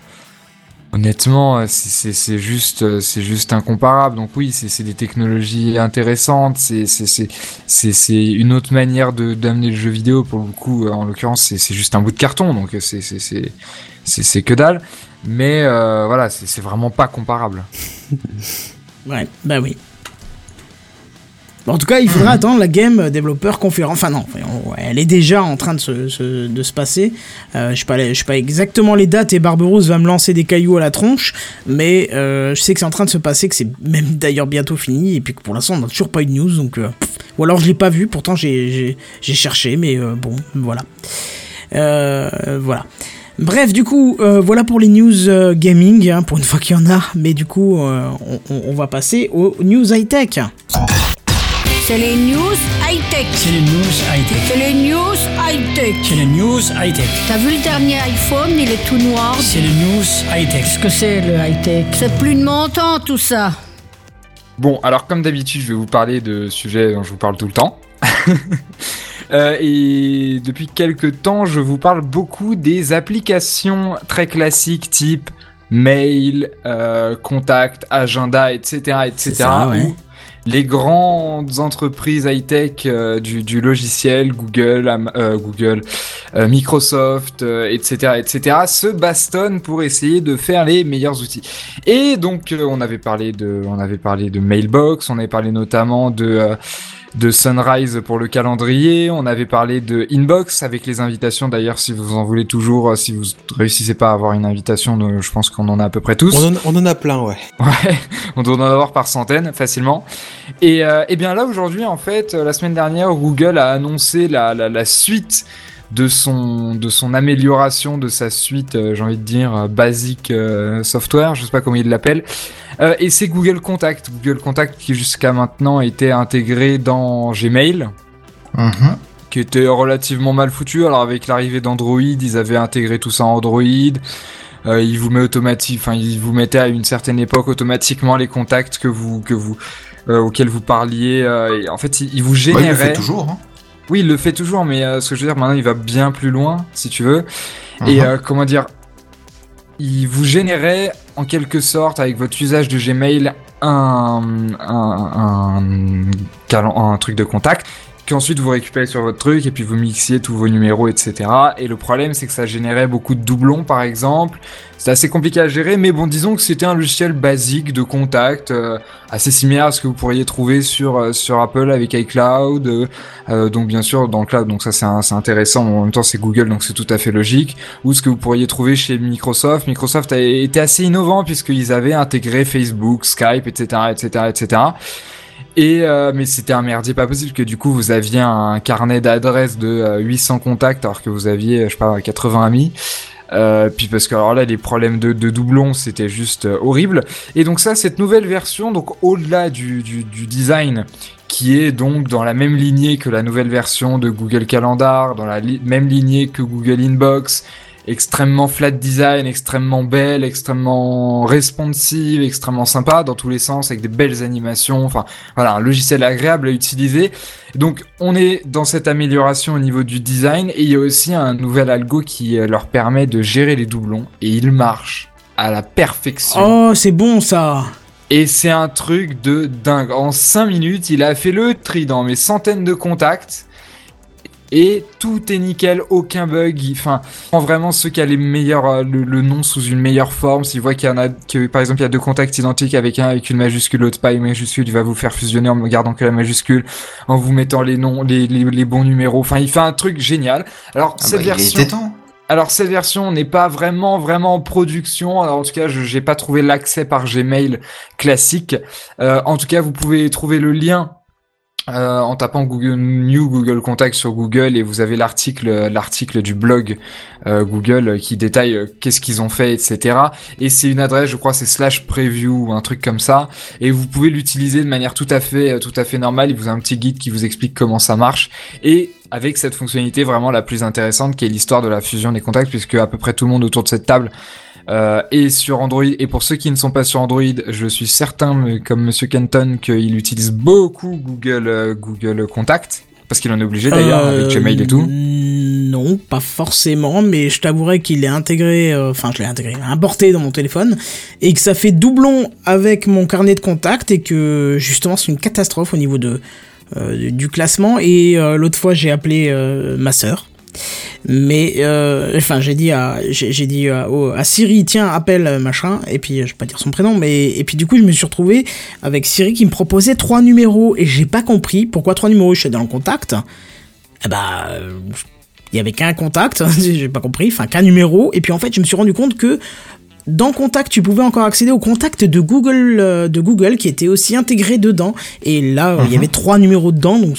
[SPEAKER 5] honnêtement, c'est- juste, c'est juste incomparable. Donc oui, c'est des technologies intéressantes. C'est une autre manière d'amener le jeu vidéo. Pour le coup, en l'occurrence, c'est juste un bout de carton. Donc c'est que dalle. Mais voilà, c'est vraiment pas comparable.
[SPEAKER 2] Ouais, bah oui. En tout cas, il faudra attendre la Game Developer Conference. Enfin non, enfin, on- elle est déjà en train de se, se- de se passer. Euh, je sais pas, je sais pas exactement les dates et Barberousse va me lancer des cailloux à la tronche, mais euh, je sais que c'est en train de se passer, que c'est même d'ailleurs bientôt fini, et puis que pour l'instant on n'a toujours pas eu de news, donc euh, ou alors je l'ai pas vu. Pourtant j'ai cherché, mais euh, bon, voilà. Euh, voilà. Bref, du coup, euh, voilà pour les news euh, gaming, hein, pour une fois qu'il y en a, mais du coup, euh, on, on- on va passer aux news high-tech.
[SPEAKER 1] C'est les news high-tech.
[SPEAKER 6] C'est les news high-tech.
[SPEAKER 1] C'est les news high-tech.
[SPEAKER 6] C'est les news high-tech.
[SPEAKER 1] T'as vu le dernier iPhone, il est tout noir.
[SPEAKER 6] C'est les news high-tech.
[SPEAKER 1] Qu'est-ce que c'est le high-tech? C'est plus de mon temps tout ça.
[SPEAKER 5] Bon, alors comme d'habitude, je vais vous parler de sujets dont je vous parle tout le temps. Euh, et depuis quelques temps, je vous parle beaucoup des applications très classiques type mail, euh, contact, agenda, etc., etc.
[SPEAKER 2] ça, ouais.
[SPEAKER 5] Les grandes entreprises high-tech euh, du, logiciel, Google, euh, Google, euh, Microsoft, etc., etc., se bastonnent pour essayer de faire les meilleurs outils. Et donc, on avait parlé de, on avait parlé de Mailbox, on avait parlé notamment de de Sunrise pour le calendrier, on avait parlé de Inbox avec les invitations. D'ailleurs, si vous en voulez toujours, euh, si vous réussissez pas à avoir une invitation, je pense qu'on en a à peu près tous.
[SPEAKER 3] On en, on en a plein, ouais.
[SPEAKER 5] Ouais, on doit en avoir par centaines facilement. Et, euh, et bien là aujourd'hui en fait, euh, la semaine dernière, Google a annoncé la, la, la suite de son de son amélioration de sa suite, euh, j'ai envie de dire euh, basique euh, software, je sais pas comment il l'appelle. Et c'est Google Contact, Google Contact qui jusqu'à maintenant était intégré dans Gmail
[SPEAKER 4] Mhm.
[SPEAKER 5] qui était relativement mal foutu. Alors avec l'arrivée d'Android, ils avaient intégré tout ça en Android. Euh, ils vous met automatique, enfin ils vous mettaient à une certaine époque automatiquement les contacts que vous que vous euh, auxquels vous parliez. euh, et en fait, il, il vous
[SPEAKER 4] Bah, il le fait toujours. Hein.
[SPEAKER 5] Oui, il le fait toujours, mais euh, ce que je veux dire, maintenant il va bien plus loin, si tu veux. Et
[SPEAKER 4] Mhm.
[SPEAKER 5] euh, comment dire, il vous générait en quelque sorte avec votre usage de Gmail un un, un, un truc de contact qu'ensuite vous récupérez sur votre truc et puis vous mixiez tous vos numéros, etc. Et le problème, c'est que ça générait beaucoup de doublons, par exemple. C'était assez compliqué à gérer, mais bon, disons que c'était un logiciel basique de contact, euh, assez similaire à ce que vous pourriez trouver sur euh, sur Apple avec iCloud. euh, euh, donc bien sûr dans le cloud, donc ça c'est intéressant. En même temps, c'est Google, donc c'est tout à fait logique. Ou ce que vous pourriez trouver chez Microsoft. Microsoft a été assez innovant puisqu'ils avaient intégré Facebook, Skype, etc., etc., etc. Et euh, mais c'était un merdier pas possible que du coup vous aviez un carnet d'adresses de euh, 800 contacts alors que vous aviez je sais pas 80 amis. Euh, puis parce que alors là les problèmes de, doublons c'était juste euh, horrible. Et donc ça cette nouvelle version donc au-delà du, design qui est donc dans la même lignée que la nouvelle version de Google Calendar, dans la même lignée que Google Inbox, extrêmement flat design, extrêmement belle, extrêmement responsive, extrêmement sympa dans tous les sens, avec des belles animations, enfin voilà, un logiciel agréable à utiliser. Donc on est dans cette amélioration au niveau du design et il y a aussi un nouvel algo qui euh, leur permet de gérer les doublons et il marche à la perfection.
[SPEAKER 2] Oh, c'est bon ça.
[SPEAKER 5] Et c'est un truc de dingue. En 5 minutes, il a fait le tri dans mes centaines de contacts. Et tout est nickel, aucun bug. Il- Enfin, prend vraiment ceux qui a les meilleurs, euh, le, le nom sous une meilleure forme. S'il voit qu'il y en a, que par exemple il y a deux contacts identiques avec un avec une majuscule, l'autre pas une majuscule, il va vous faire fusionner en gardant que la majuscule, en vous mettant les noms, les, les, les bons numéros. Enfin, il fait un truc génial. Alors
[SPEAKER 4] Ah
[SPEAKER 5] cette
[SPEAKER 4] bah, il
[SPEAKER 5] version.
[SPEAKER 4] temps.
[SPEAKER 5] Alors cette version n'est pas vraiment vraiment en production. Alors en tout cas, je j'ai pas trouvé l'accès par Gmail classique. Euh, en tout cas, vous pouvez trouver le lien euh, en tapant Google New Google Contact sur Google et vous avez l'article l'article du blog euh, Google qui détaille euh, qu'est-ce qu'ils ont fait etc et c'est une adresse je crois c'est slash preview ou un truc comme ça. Et vous pouvez l'utiliser de manière tout à fait tout à fait normale. Il vous a un petit guide qui vous explique comment ça marche. Et avec cette fonctionnalité vraiment la plus intéressante qui est l'histoire de la fusion des contacts puisque à peu près tout le monde autour de cette table euh, et sur Android. Et pour ceux qui ne sont pas sur Android, je suis certain, comme Monsieur Kenton, qu'il utilise beaucoup Google euh, Google Contact. Parce qu'il en est obligé d'ailleurs avec Gmail et tout.
[SPEAKER 2] Euh, Non, pas forcément, mais je t'avouerai qu'il est intégré, euh, enfin je l'ai intégré, importé dans mon téléphone, et que ça fait doublon avec mon carnet de contact, et que justement c'est une catastrophe au niveau de euh, du classement. Et euh, l'autre fois j'ai appelé euh, ma sœur, mais euh, enfin j'ai dit à j'ai dit à, à Siri tiens appelle euh, machin. Et puis euh, je vais pas dire son prénom mais et puis du coup je me suis retrouvé avec Siri qui me proposait trois numéros. Et j'ai pas compris pourquoi trois numéros. Je suis dans le contact. Eh bah euh, il y avait qu'un contact. J'ai pas compris. Enfin qu'un numéro. Et puis en fait je me suis rendu compte que dans Contact, tu pouvais encore accéder au contact de Google, euh, de Google qui était aussi intégré dedans. Et là, euh, il y avait trois numéros dedans, donc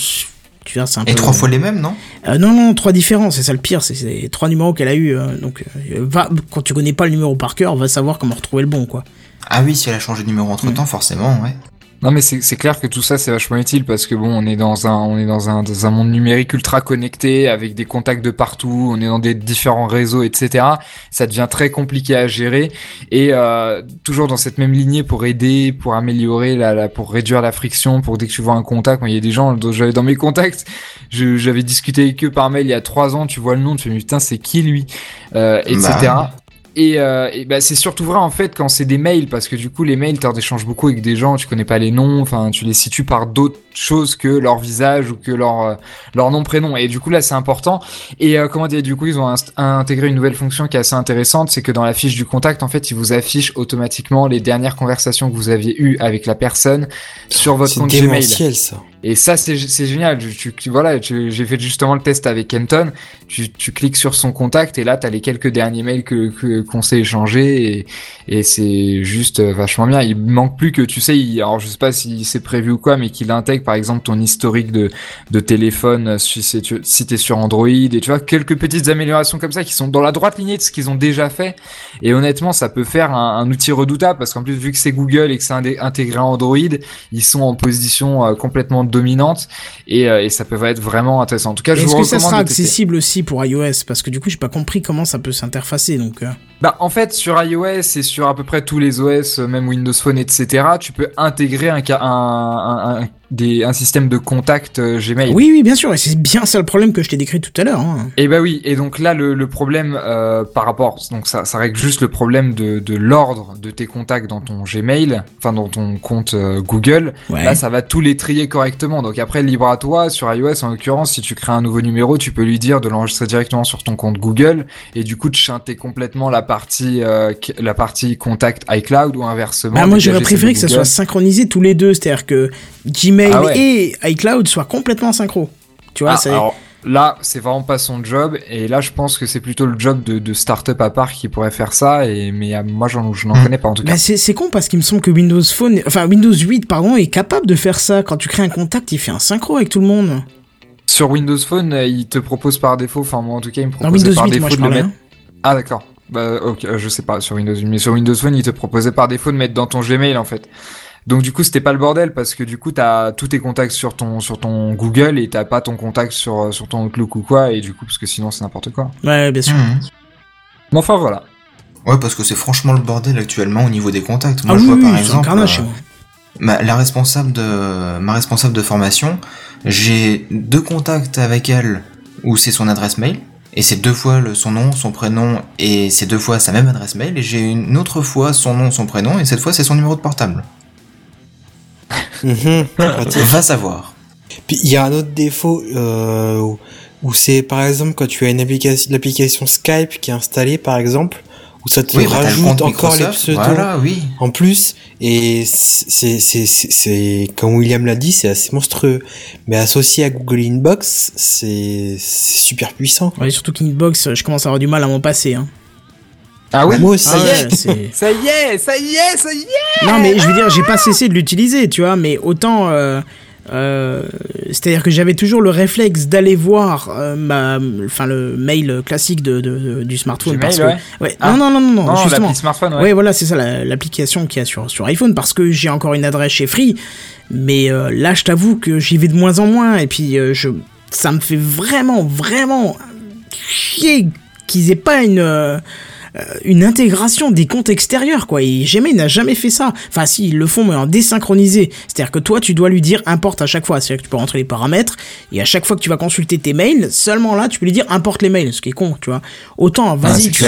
[SPEAKER 2] tu vois, c'est un peu.
[SPEAKER 4] Et trois fois les mêmes, non
[SPEAKER 2] Euh, non, non, trois différents, c'est ça le pire, c'est trois numéros qu'elle a eu. euh, donc, euh, va, quand tu connais pas le numéro par cœur, va savoir comment retrouver le bon, quoi.
[SPEAKER 4] Ah oui, si elle a changé de numéro entre temps, forcément, ouais.
[SPEAKER 5] Non mais c'est clair que tout ça c'est vachement utile parce que bon on est dans un on est dans un dans un monde numérique ultra connecté avec des contacts de partout on est dans des différents réseaux etc ça devient très compliqué à gérer. Et euh, toujours dans cette même lignée pour aider pour améliorer la, la pour réduire la friction pour dès que tu vois un contact moi il y a des gens j'avais dans mes contacts j'avais discuté avec eux par mail il y a trois ans tu vois le nom tu fais putain c'est qui lui? Euh, etc. et, euh, et bah, c'est surtout vrai en fait quand c'est des mails parce que du coup les mails t'en échanges beaucoup avec des gens tu connais pas les noms enfin tu les situes par d'autres choses que leur visage ou que leur euh, leur nom prénom. Et du coup là c'est important. Et euh, comment dire du coup ils ont intégré une nouvelle fonction qui est assez intéressante c'est que dans la fiche du contact en fait ils vous affichent automatiquement les dernières conversations que vous aviez eues avec la personne sur votre
[SPEAKER 3] C'est
[SPEAKER 5] compte Gmail.
[SPEAKER 3] ça.
[SPEAKER 5] Et ça, c'est génial. Tu, voilà, j'ai fait justement le test avec Kenton. Tu, cliques sur son contact et là, tu as les quelques derniers mails que qu'on s'est échangés et, c'est juste euh, vachement bien. Il manque plus que, tu sais, alors je sais pas si c'est prévu ou quoi, mais qu'il intègre par exemple ton historique de, de téléphone si c'est si t'es sur Android et tu vois quelques petites améliorations comme ça qui sont dans la droite lignée de ce qu'ils ont déjà fait. Et honnêtement, ça peut faire un, outil redoutable parce qu'en plus vu que c'est Google et que c'est intégré à Android, ils sont en position euh, complètement dominante et, euh, et ça peut être vraiment intéressant. En tout cas, je
[SPEAKER 2] Est-ce que ça sera accessible aussi pour iOS? Parce que du coup, j'ai pas compris comment ça peut s'interfacer, donc. euh,
[SPEAKER 5] Bah, en fait, sur iOS et sur à peu près tous les OS, euh, même Windows Phone, etc., tu peux intégrer un, un, un- des, un système de contact euh, Gmail.
[SPEAKER 2] Oui, oui, bien sûr, et c'est bien ça le problème que je t'ai décrit tout à l'heure. hein.
[SPEAKER 5] Et bah oui, et donc là le, le problème euh, par rapport, donc ça, ça règle juste le problème de, de l'ordre de tes contacts dans ton Gmail, enfin dans ton compte euh, Google.
[SPEAKER 2] Ouais.
[SPEAKER 5] Là ça va tous les trier correctement. Donc après libre à toi, sur iOS en l'occurrence, si tu crées un nouveau numéro, tu peux lui dire de l'enregistrer directement sur ton compte Google et du coup de chanter complètement la partie la partie contact iCloud ou inversement.
[SPEAKER 2] Bah, moi, j'aurais préféré que ça soit synchronisé tous les deux, c'est-à-dire que Gmail
[SPEAKER 5] Ah ouais.
[SPEAKER 2] et iCloud soient complètement synchro. Tu vois,
[SPEAKER 5] Ah,
[SPEAKER 2] c'est.
[SPEAKER 5] alors là, c'est vraiment pas son job, et là, je pense que c'est plutôt le job de, de start-up à part qui pourrait faire ça, et mais euh, moi, j'en, je n'en
[SPEAKER 4] Mm.
[SPEAKER 5] connais pas en tout cas.
[SPEAKER 2] Bah, c'est con parce qu'il me semble que Windows Phone, enfin Windows 8 pardon, est capable de faire ça. Quand tu crées un contact, il fait un synchro avec tout le monde.
[SPEAKER 5] Sur Windows Phone, euh, il te propose par défaut, enfin moi en tout cas, il me propose par
[SPEAKER 2] 8,
[SPEAKER 5] défaut
[SPEAKER 2] moi je
[SPEAKER 5] de le mettre.
[SPEAKER 2] hein.
[SPEAKER 5] Ah d'accord. Bah ok, euh, je sais pas sur Windows 8, mais sur Windows Phone, il te proposait par défaut de mettre dans ton Gmail en fait. Donc du coup, c'était pas le bordel parce que du coup, t'as tous tes contacts sur ton sur ton Google et t'as pas ton contact sur euh, sur ton Outlook ou quoi, et du coup, parce que sinon c'est n'importe quoi.
[SPEAKER 2] Ouais, bien sûr.
[SPEAKER 4] Mhm.
[SPEAKER 5] Mais enfin voilà.
[SPEAKER 4] Ouais, parce que c'est franchement le bordel actuellement au niveau des contacts. Moi,
[SPEAKER 2] ah
[SPEAKER 4] je
[SPEAKER 2] oui,
[SPEAKER 4] vois
[SPEAKER 2] oui,
[SPEAKER 4] par exemple.
[SPEAKER 2] carnage
[SPEAKER 4] euh, ma, la responsable de ma responsable de formation, j'ai deux contacts avec elle où c'est son adresse mail et c'est deux fois le, son nom, son prénom et c'est deux fois sa même adresse mail et j'ai une autre fois son nom, son prénom et cette fois c'est son numéro de portable.
[SPEAKER 3] Mhm.
[SPEAKER 4] Va savoir.
[SPEAKER 3] Puis il y a un autre défaut euh, où, où c'est par exemple quand tu as une application, l'application Skype qui est installée par exemple, où ça te
[SPEAKER 4] Oui, bah,
[SPEAKER 3] rajoute encore les pseudos
[SPEAKER 4] Voilà, oui.
[SPEAKER 3] en plus et c'est c'est comme William l'a dit c'est assez monstrueux mais associé à Google Inbox c'est c'est super puissant.
[SPEAKER 2] Ouais, surtout qu'Inbox, je commence à avoir du mal à m'en passer. Hein.
[SPEAKER 5] Ah oui.
[SPEAKER 3] Moi aussi.
[SPEAKER 2] Ah ouais, c'est-
[SPEAKER 5] Ça y est, ça y est, ça y est.
[SPEAKER 2] Non, mais je veux dire, j'ai pas cessé de l'utiliser, tu vois, mais autant. euh, Euh, C'est-à-dire que j'avais toujours le réflexe d'aller voir euh, ma, enfin le mail classique de, de- de- du smartphone.
[SPEAKER 5] Gmail,
[SPEAKER 2] parce que,
[SPEAKER 5] ouais.
[SPEAKER 2] ouais.
[SPEAKER 5] Ah.
[SPEAKER 2] Non, non, non, non,
[SPEAKER 5] Non,
[SPEAKER 2] justement.
[SPEAKER 5] smartphone, ouais.
[SPEAKER 2] Ouais, voilà, c'est ça la- l'application qu'il y a sur, sur iPhone parce que j'ai encore une adresse chez Free. Mais euh, là, je t'avoue que j'y vais de moins en moins et puis euh, je, ça me fait vraiment, vraiment chier qu'ils aient pas une. Euh, une intégration des comptes extérieurs quoi. Et Gmail n'a jamais fait ça. Enfin si ils le font mais en désynchronisé. C'est à dire que toi tu dois lui dire importe à chaque fois. C'est à dire que tu peux rentrer les paramètres et à chaque fois que tu vas consulter tes mails seulement là tu peux lui dire importe les mails ce qui est con tu vois. Autant vas-y
[SPEAKER 4] c'est
[SPEAKER 2] tu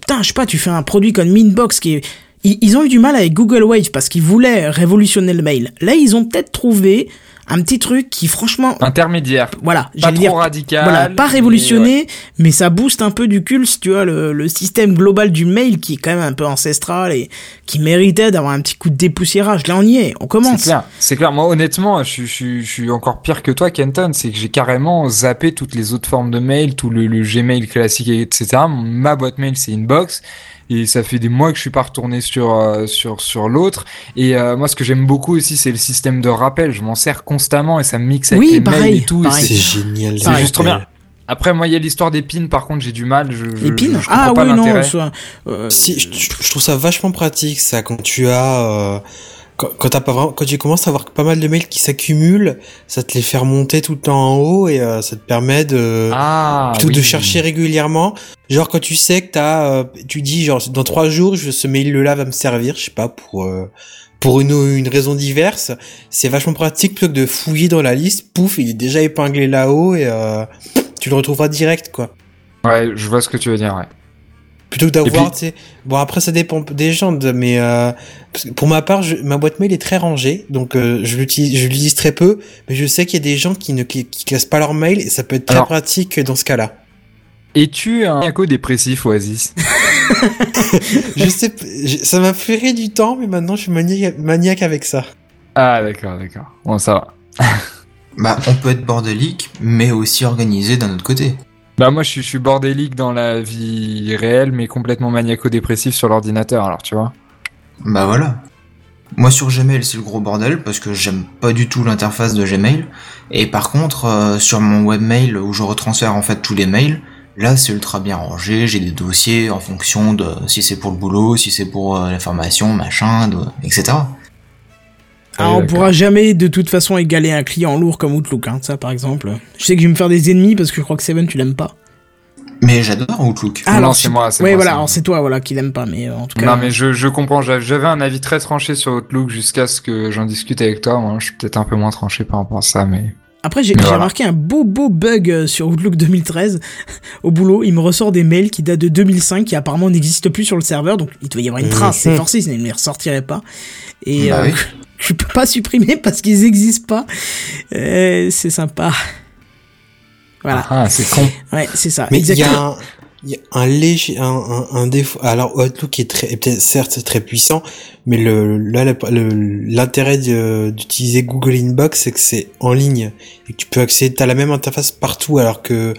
[SPEAKER 2] putain je sais pas tu fais un produit comme Minbox qui est ils, ils ont eu du mal avec Google Wave parce qu'ils voulaient révolutionner le mail. Là ils ont peut-être trouvé un petit truc qui franchement
[SPEAKER 5] Intermédiaire.
[SPEAKER 2] voilà
[SPEAKER 5] Pas trop
[SPEAKER 2] dire
[SPEAKER 5] radical.
[SPEAKER 2] voilà, pas
[SPEAKER 5] mais
[SPEAKER 2] révolutionné, mais, ça booste un peu du culte, tu vois, le, le système global du mail qui est quand même un peu ancestral et qui méritait d'avoir un petit coup de dépoussiérage. Là, on y est, on
[SPEAKER 5] C'est
[SPEAKER 2] commence.
[SPEAKER 5] clair, c'est clair. Moi, honnêtement, je suis encore pire que toi, Kenton. C'est que j'ai carrément zappé toutes les autres formes de mail, tout le, le Gmail classique, etc. Ma boîte mail, c'est Inbox. Et ça fait des mois que je suis pas retourné sur euh, sur sur l'autre. Et euh, moi, ce que j'aime beaucoup aussi, c'est le système de rappel. Je m'en sers constamment et ça me mixe avec
[SPEAKER 2] Oui,
[SPEAKER 5] les
[SPEAKER 2] pareil,
[SPEAKER 5] mails et tout. et
[SPEAKER 2] pareil.
[SPEAKER 5] c'est-
[SPEAKER 3] génial.
[SPEAKER 5] C'est juste trop bien. Après, moi, il y a l'histoire des pins. Par contre, j'ai du mal. Je,
[SPEAKER 2] Les pins
[SPEAKER 5] je, je comprends
[SPEAKER 2] Ah
[SPEAKER 5] pas
[SPEAKER 2] oui, non, euh,
[SPEAKER 3] Si, je, je- je trouve ça vachement pratique, ça, quand tu as, euh, quand, quand t'as pas vraiment, quand tu commences à avoir pas mal de mails qui s'accumulent, ça te les fait remonter tout le temps en haut et euh, ça te permet de,
[SPEAKER 5] Ah,
[SPEAKER 3] plutôt de chercher régulièrement. Genre quand tu sais que t'as, euh, tu dis genre dans trois jours, je, ce mail-là va me servir, je sais pas pour euh, pour une une raison diverse. C'est vachement pratique plutôt que de fouiller dans la liste. Pouf, il est déjà épinglé là-haut et euh, tu le retrouveras direct quoi.
[SPEAKER 5] Ouais, je vois ce que tu veux dire. Ouais.
[SPEAKER 3] Plutôt que d'avoir,
[SPEAKER 5] puis-
[SPEAKER 3] tu sais, bon après ça dépend des gens, de- mais euh, pour ma part, je- ma boîte mail est très rangée, donc euh, je l'utilise, je l'utilise très peu, mais je sais qu'il y a des gens qui ne qui, qui classent pas leur mail et ça peut être très
[SPEAKER 5] Alors-
[SPEAKER 3] pratique dans ce cas-là.
[SPEAKER 5] Es-tu un maniaco dépressif, Oasis?
[SPEAKER 3] Je sais, je- ça m'a fait rire du temps, mais maintenant je suis maniaque, maniaque avec ça.
[SPEAKER 5] Ah, d'accord, d'accord. Bon, ça va.
[SPEAKER 4] Bah, on peut être bordélique, mais aussi organisé d'un autre côté.
[SPEAKER 5] Bah moi je suis, bordélique dans la vie réelle mais complètement maniaco-dépressif sur l'ordinateur alors tu vois.
[SPEAKER 4] Bah voilà. Moi sur Gmail c'est le gros bordel parce que j'aime pas du tout l'interface de Gmail. Et par contre euh, sur mon webmail où je retransfère en fait tous les mails, là c'est ultra bien rangé, j'ai des dossiers en fonction de si c'est pour le boulot, si c'est pour euh, la formation, machin, etc.
[SPEAKER 2] ah, on pourra jamais de toute façon égaler un client lourd comme Outlook, hein, ça par exemple. Je sais que je vais me faire des ennemis parce que je crois que Seven tu l'aimes pas.
[SPEAKER 4] Mais j'adore Outlook.
[SPEAKER 2] Ah,
[SPEAKER 5] Non,
[SPEAKER 2] alors
[SPEAKER 5] c'est moi, moi,
[SPEAKER 2] voilà,
[SPEAKER 5] c'est
[SPEAKER 2] toi voilà qui l'aime pas, mais euh, en tout cas.
[SPEAKER 5] Non mais je, je comprends, j'avais un avis très tranché sur Outlook jusqu'à ce que j'en discute avec toi. Moi je suis peut-être un peu moins tranché par rapport à ça mais...
[SPEAKER 2] Après, j'ai
[SPEAKER 5] voilà.
[SPEAKER 2] remarqué un beau beau bug euh, sur Outlook 2013. Au boulot, il me ressort des mails qui datent de 2005, qui apparemment n'existent plus sur le serveur, donc il doit y avoir une trace, c'est forcé, sinon il ne les ressortirait pas. Et
[SPEAKER 4] Bah
[SPEAKER 2] euh,
[SPEAKER 4] oui.
[SPEAKER 2] je peux pas supprimer parce qu'ils n'existent pas. Euh, c'est sympa. Voilà,
[SPEAKER 5] Ah c'est con.
[SPEAKER 2] ouais, c'est ça.
[SPEAKER 3] Mais il y
[SPEAKER 2] Exactement.
[SPEAKER 3] a un, il y a un léger, un, un, un défaut. Alors Outlook est très, est peut-être certes très puissant, mais le, là, l'intérêt d'utiliser Google Inbox, c'est que c'est en ligne et que tu peux accéder. T'as la même interface partout, alors que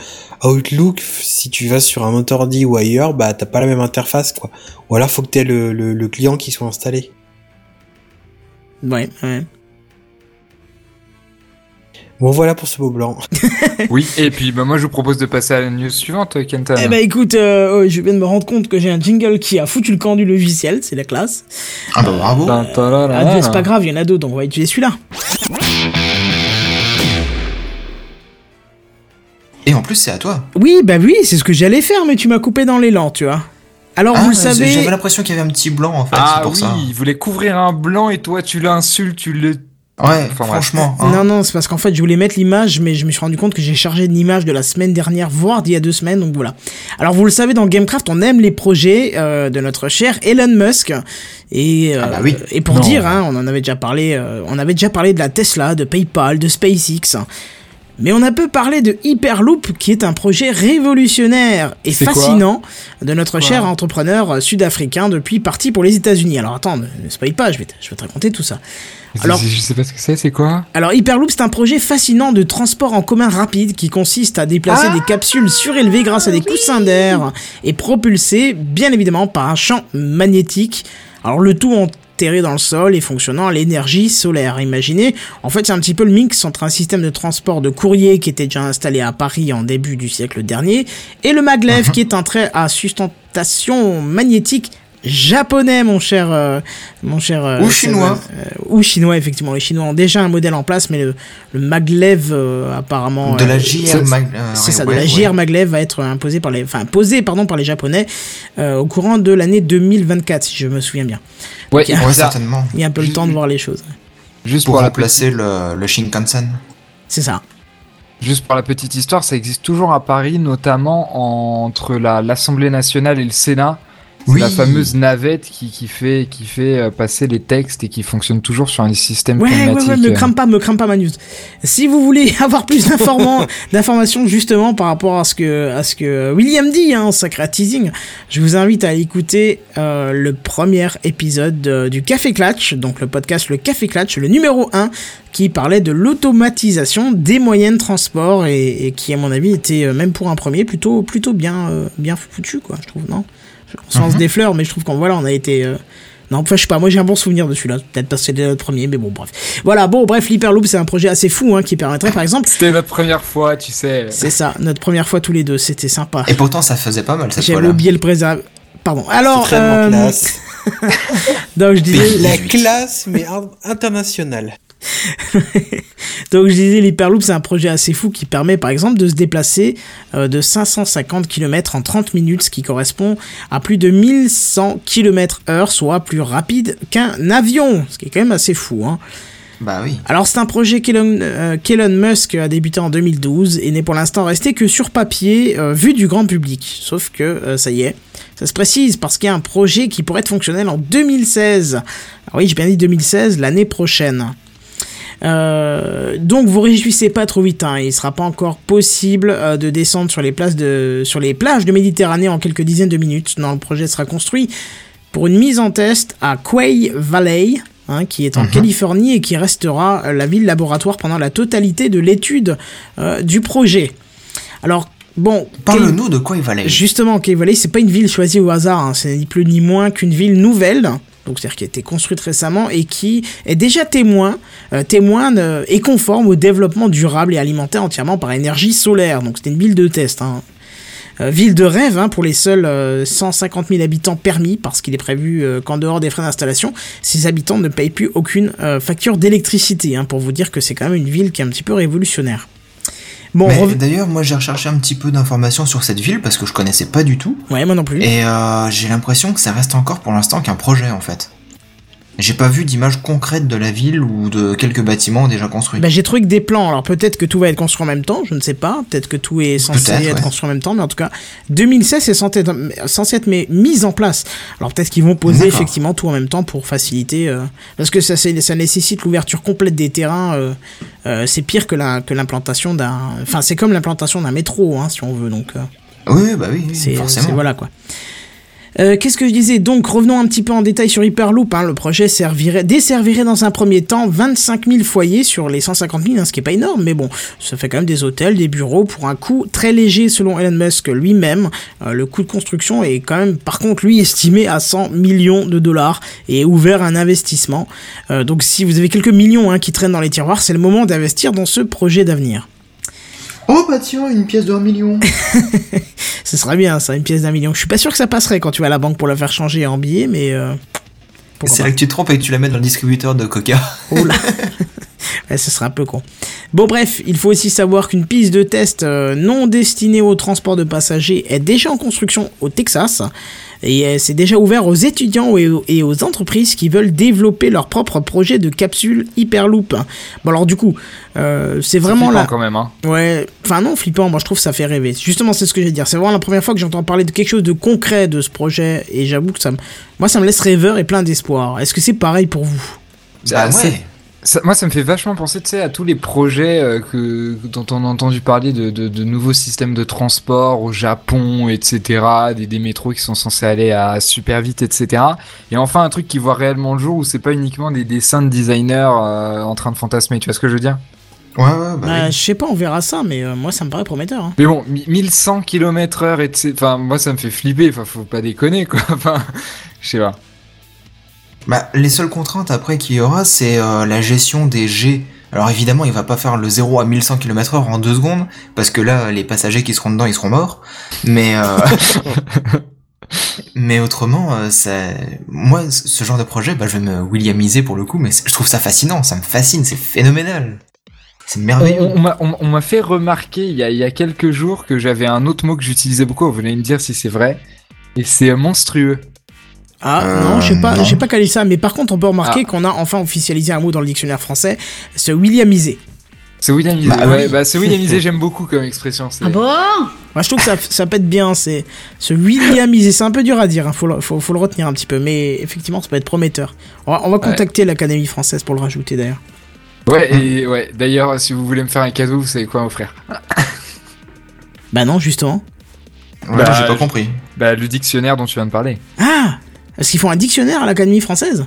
[SPEAKER 3] Outlook, si tu vas sur un ordi ou ailleurs, bah t'as pas la même interface, quoi. Ou alors faut que t'aies le, le, le client qui soit installé.
[SPEAKER 2] Ouais, ouais.
[SPEAKER 3] Bon voilà pour ce beau blanc.
[SPEAKER 5] Oui et puis bah, moi je vous propose de passer à la news suivante Kenton.
[SPEAKER 2] Eh ben écoute, euh, oh, je viens de me rendre compte que j'ai un jingle qui a foutu le camp du logiciel, c'est la classe.
[SPEAKER 4] Ah bah bravo.
[SPEAKER 5] La,
[SPEAKER 2] Ah, c'est pas grave, il y en a d'autres, donc on va utiliser celui-là.
[SPEAKER 4] Et en plus c'est à toi.
[SPEAKER 2] Oui, bah oui, c'est ce que j'allais faire, mais tu m'as coupé dans l'élan, tu vois. Alors
[SPEAKER 4] Ah,
[SPEAKER 2] vous le savez,
[SPEAKER 4] J'avais l'impression qu'il y avait un petit blanc en fait,
[SPEAKER 5] Ah
[SPEAKER 4] c'est pour
[SPEAKER 5] oui,
[SPEAKER 4] ça.
[SPEAKER 5] il voulait couvrir un blanc et toi tu l'insultes, tu le...
[SPEAKER 4] Ouais,
[SPEAKER 5] Enfin,
[SPEAKER 4] franchement. hein.
[SPEAKER 2] non non, c'est parce qu'en fait je voulais mettre l'image, mais je me suis rendu compte que j'ai chargé une image de la semaine dernière, voire d'il y a deux semaines, donc voilà. Alors vous le savez, dans Gamecraft, on aime les projets euh, de notre cher Elon Musk, et euh,
[SPEAKER 4] Ah bah oui.
[SPEAKER 2] et pour
[SPEAKER 5] Non.
[SPEAKER 2] dire, hein, on en avait déjà parlé, euh, on avait déjà parlé de la Tesla, de PayPal, de SpaceX. Mais on a peu parlé de Hyperloop, qui est un projet révolutionnaire et fascinant de notre cher entrepreneur euh, sud-africain depuis parti pour les États-Unis. Alors attends, ne ne spoil pas, je vais te, je vais te raconter tout ça. Alors-
[SPEAKER 5] Je sais pas ce que c'est, c'est quoi
[SPEAKER 2] Alors Hyperloop, c'est un projet fascinant de transport en commun rapide qui consiste à déplacer
[SPEAKER 5] Ah
[SPEAKER 2] des capsules surélevées grâce à des coussins d'air et propulsées bien évidemment par un champ magnétique. Alors le tout en enterré dans le sol et fonctionnant à l'énergie solaire. Imaginez, en fait, c'est un petit peu le mix entre un système de transport de courrier qui était déjà installé à Paris en début du siècle dernier et le maglev qui est un trait à sustentation magnétique japonais, mon cher, euh, mon cher. euh,
[SPEAKER 4] Ou chinois.
[SPEAKER 2] euh, ou chinois, effectivement. Les Chinois ont déjà un modèle en place, mais le, le maglev, apparemment.
[SPEAKER 4] De la JR
[SPEAKER 2] c'est-
[SPEAKER 4] Mag- euh,
[SPEAKER 2] c'est ça,
[SPEAKER 4] ouais,
[SPEAKER 2] de la
[SPEAKER 4] ouais.
[SPEAKER 2] JR maglev va être imposé par les, enfin posé pardon par les Japonais au courant de l'année 2024, si je me souviens bien.
[SPEAKER 5] Ouais, et
[SPEAKER 4] Ouais,
[SPEAKER 5] ça,
[SPEAKER 4] certainement.
[SPEAKER 2] Il y a un peu le temps de voir les choses.
[SPEAKER 5] juste
[SPEAKER 4] Pour
[SPEAKER 5] pour, la
[SPEAKER 4] remplacer le, le Shinkansen.
[SPEAKER 2] C'est ça.
[SPEAKER 5] Juste pour la petite histoire, ça existe toujours à Paris, notamment entre la- l'Assemblée nationale et le Sénat.
[SPEAKER 4] Oui.
[SPEAKER 5] la fameuse navette qui, qui fait, qui fait euh, passer les textes et qui fonctionne toujours sur un système
[SPEAKER 2] Ouais, ouais, ouais, me
[SPEAKER 5] euh.
[SPEAKER 2] crame pas, me crame pas ma news. Si vous voulez avoir plus d'informations, justement par rapport à ce que, à ce que William dit, hein, sacré teasing, je vous invite à écouter euh, le premier épisode euh, du Café Clatch, donc le podcast Le Café Clatch, le numéro 1, qui parlait de l'automatisation des moyens de transport et, et qui, à mon avis, était même pour un premier plutôt, plutôt bien, euh, bien foutu, quoi, je trouve, non? On lance
[SPEAKER 4] Mhm.
[SPEAKER 2] des fleurs, mais je trouve qu'on voilà, on a été. euh, non, enfin, je sais pas, moi j'ai un bon souvenir de celui-là. Peut-être parce que c'était notre premier, mais bon, bref. Voilà, bon, bref, l'Hyperloop, c'est un projet assez fou hein, qui permettrait, par exemple,
[SPEAKER 5] C'était notre première fois, tu sais.
[SPEAKER 2] c'est ça, notre première fois tous les deux, c'était sympa.
[SPEAKER 4] Et pourtant, ça faisait pas mal cette fois-là.
[SPEAKER 2] oublié le préserve. Pardon. Alors, euh,
[SPEAKER 3] classe.
[SPEAKER 2] donc je disais,
[SPEAKER 3] La
[SPEAKER 4] 18.
[SPEAKER 3] classe, mais in- internationale.
[SPEAKER 2] donc je disais, l'Hyperloop, c'est un projet assez fou qui permet, par exemple, de se déplacer euh, de 550 km en 30 minutes, ce qui correspond à plus de 1100 km heure, soit plus rapide qu'un avion, ce qui est quand même assez fou, hein.
[SPEAKER 4] Bah oui.
[SPEAKER 2] Alors c'est un projet qu'Elon euh, Musk a débuté en 2012 et n'est pour l'instant resté que sur papier euh, vu du grand public. Sauf que euh, ça y est, ça se précise parce qu'il y a un projet qui pourrait être fonctionnel en 2016. Alors oui, j'ai bien dit 2016, l'année prochaine. Euh, donc vous réjouissez pas trop vite, hein. il sera pas encore possible euh, de descendre sur les, places de, sur les plages de Méditerranée en quelques dizaines de minutes. Non, le projet sera construit pour une mise en test à Quay Valley, hein, qui est en
[SPEAKER 4] Mhm.
[SPEAKER 2] Californie et qui restera euh, la ville laboratoire pendant la totalité de l'étude euh, du projet. Alors, bon,
[SPEAKER 4] Parle-nous de il valait.
[SPEAKER 2] Justement, Cave Valley, c'est pas une ville choisie au hasard, hein. c'est ni plus ni moins qu'une ville nouvelle, donc c'est-à-dire qui a été construite récemment et qui est déjà témoin, euh, témoin euh, et conforme au développement durable et alimentaire entièrement par énergie solaire. Donc c'était une ville de test. Hein. Euh, ville de rêve hein, pour les seuls euh, 150 000 habitants permis, parce qu'il est prévu euh, qu'en dehors des frais d'installation, ces habitants ne payent plus aucune euh, facture d'électricité, hein, pour vous dire que c'est quand même une ville qui est un petit peu révolutionnaire. Bon,
[SPEAKER 4] Mais
[SPEAKER 2] rev-
[SPEAKER 4] d'ailleurs, moi j'ai recherché un petit peu d'informations sur cette ville parce que je connaissais pas du tout.
[SPEAKER 2] ouais, moi non plus.
[SPEAKER 4] Et euh, j'ai l'impression que ça reste encore pour l'instant qu'un projet en fait. J'ai pas vu d'image concrète de la ville ou de quelques bâtiments déjà construits.
[SPEAKER 2] Bah, j'ai trouvé que des plans. Alors peut-être que tout va être construit en même temps, je ne sais pas. Peut-être que tout est censé être
[SPEAKER 4] ouais.
[SPEAKER 2] construit en même temps, mais en tout cas, 2016 c'est censé être, censé être mis en place. Alors peut-être qu'ils vont poser effectivement tout en même temps pour faciliter, euh, parce que ça, nécessite l'ouverture complète des terrains. euh, euh, c'est pire que la que l'implantation d'un, enfin c'est comme l'implantation d'un métro, hein, si on veut. Donc
[SPEAKER 4] Oui, bah oui, oui,
[SPEAKER 2] c'est
[SPEAKER 4] forcément.
[SPEAKER 2] voilà quoi. Euh, Qu'est-ce que je disais Donc revenons un petit peu en détail sur Hyperloop. hein. Le projet servirait, desservirait dans un premier temps 25 000 foyers sur les 150 000, hein, ce qui est pas énorme, mais bon, ça fait quand même des hôtels, des bureaux pour un coût très léger selon Elon Musk lui-même. Euh, le coût de construction est quand même, par contre, lui estimé à 100 millions de dollars et ouvert à un investissement. Euh, donc si vous avez quelques millions hein, qui traînent dans les tiroirs, c'est le moment d'investir dans ce projet d'avenir.
[SPEAKER 4] Oh bah tiens, une pièce 1 million.
[SPEAKER 2] Ce serait bien, ça, une pièce d'un million. Je suis pas sûr que ça passerait quand tu vas à la banque pour la faire changer en billets, mais. euh,
[SPEAKER 4] C'est là que tu te trompes et que tu la mets dans le distributeur de Coca.
[SPEAKER 2] Oh là. Ouais, ce serait un peu con. Bon bref, il faut aussi savoir qu'une piste de test euh, non destinée au transport de passagers est déjà en construction au Texas et euh, c'est déjà ouvert aux étudiants et aux, et aux entreprises qui veulent développer leur propre projet de capsule Hyperloop. Bon alors du coup, euh, c'est vraiment
[SPEAKER 5] flippant
[SPEAKER 2] là.
[SPEAKER 5] quand même. Hein.
[SPEAKER 2] Ouais, enfin non, flippant, moi je trouve que ça fait rêver. Justement, c'est ce que je vais dire. C'est vraiment la première fois que j'entends parler de quelque chose de concret de ce projet et j'avoue que ça me, moi ça me laisse rêveur et plein d'espoir. Est-ce que c'est pareil pour vous?
[SPEAKER 5] Ah,
[SPEAKER 4] Bah
[SPEAKER 5] c'est-
[SPEAKER 4] ouais.
[SPEAKER 5] Ça- moi, ça me fait vachement penser, tu sais, à tous les projets euh, que, dont on a entendu parler de, de, de nouveaux systèmes de transport au Japon, etc., des, des métros qui sont censés aller à super vite, etc. Et enfin, un truc qui voit réellement le jour où c'est pas uniquement des dessins de designers euh, en train de fantasmer, tu vois ce que je veux dire?
[SPEAKER 4] Ouais, ouais, bah
[SPEAKER 2] Bah,
[SPEAKER 4] oui.
[SPEAKER 2] Je sais pas, on verra ça, mais euh, moi ça me paraît prometteur. hein.
[SPEAKER 5] Mais bon, mi- 1100 km heure, et enfin, moi, ça me fait flipper, enfin, faut pas déconner, quoi, enfin, je sais pas.
[SPEAKER 4] Bah, les seules contraintes après qu'il y aura, c'est euh, la gestion des G. Alors évidemment, il va pas faire le 0 à 1100 km heure en deux secondes, parce que là, les passagers qui seront dedans, ils seront morts. Mais euh, mais autrement, euh, ça... moi, ce genre de projet, bah, je vais me Williamiser pour le coup, mais je trouve ça fascinant, ça me fascine, c'est phénoménal. C'est merveilleux.
[SPEAKER 5] on- m'a- fait remarquer il y, a, il y a quelques jours que j'avais un autre mot que j'utilisais beaucoup. Vous venez me dire si c'est vrai. Et c'est monstrueux.
[SPEAKER 2] Ah
[SPEAKER 4] Euh,
[SPEAKER 2] non, j'ai pas, j'ai pas calé ça, mais par contre on peut remarquer
[SPEAKER 5] Ah.
[SPEAKER 2] qu'on a enfin officialisé un mot dans le dictionnaire français, se Williamiser.
[SPEAKER 5] C'est Williamisé.
[SPEAKER 4] Bah
[SPEAKER 5] ouais,
[SPEAKER 4] oui.
[SPEAKER 5] bah, c'est Williamisé, j'aime beaucoup comme expression. c'est-
[SPEAKER 1] Ah bon?
[SPEAKER 2] Moi, je trouve que ça, ça pète bien, c'est se Williamiser. C'est un peu dur à dire, hein, faut, le, faut, faut le retenir un petit peu, mais effectivement, ça peut être prometteur. On va, on va contacter l'Académie française pour le rajouter d'ailleurs.
[SPEAKER 5] Ouais, et ouais. D'ailleurs, si vous voulez me faire un cadeau, vous savez quoi m'offrir
[SPEAKER 2] Bah non, justement.
[SPEAKER 4] Ouais,
[SPEAKER 5] Bah,
[SPEAKER 4] j'ai pas
[SPEAKER 5] je-
[SPEAKER 4] compris.
[SPEAKER 5] Bah, le dictionnaire dont tu viens de parler.
[SPEAKER 2] Ah Est-ce qu'ils font un dictionnaire à l'Académie française?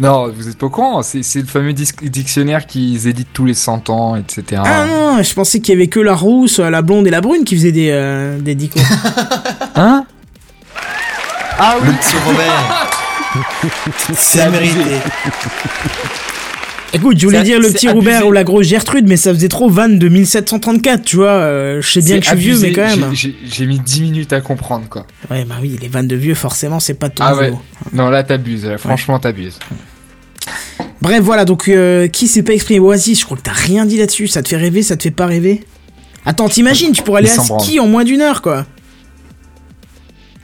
[SPEAKER 5] Non, vous êtes pas au courant. C'est c'est le fameux dis- dictionnaire qu'ils éditent tous les 100 ans, etc.
[SPEAKER 2] Ah non, je pensais qu'il y avait que la rousse, la blonde et la brune qui faisaient des, euh, des dicos.
[SPEAKER 5] Hein? Ah oui
[SPEAKER 4] Le petit Robert
[SPEAKER 3] C'est mérité.
[SPEAKER 2] Écoute, je voulais dire le petit
[SPEAKER 5] abusé.
[SPEAKER 2] Robert ou la grosse Gertrude, mais ça faisait trop van de 1734, tu vois. euh, je sais bien que je suis vieux, mais quand même.
[SPEAKER 5] J'ai- mis 10 minutes à comprendre, quoi.
[SPEAKER 2] Ouais, bah oui, les vannes de vieux, forcément, c'est pas ton
[SPEAKER 5] Ah ouais. Non, là, t'abuses. là, Franchement, t'abuses.
[SPEAKER 2] Bref, voilà, donc euh, qui s'est pas exprimé? Oasis, je crois que t'as rien dit là-dessus. Ça te fait rêver, ça te fait pas rêver? Attends, t'imagines, tu pourrais aller à ski en moins d'une heure, quoi.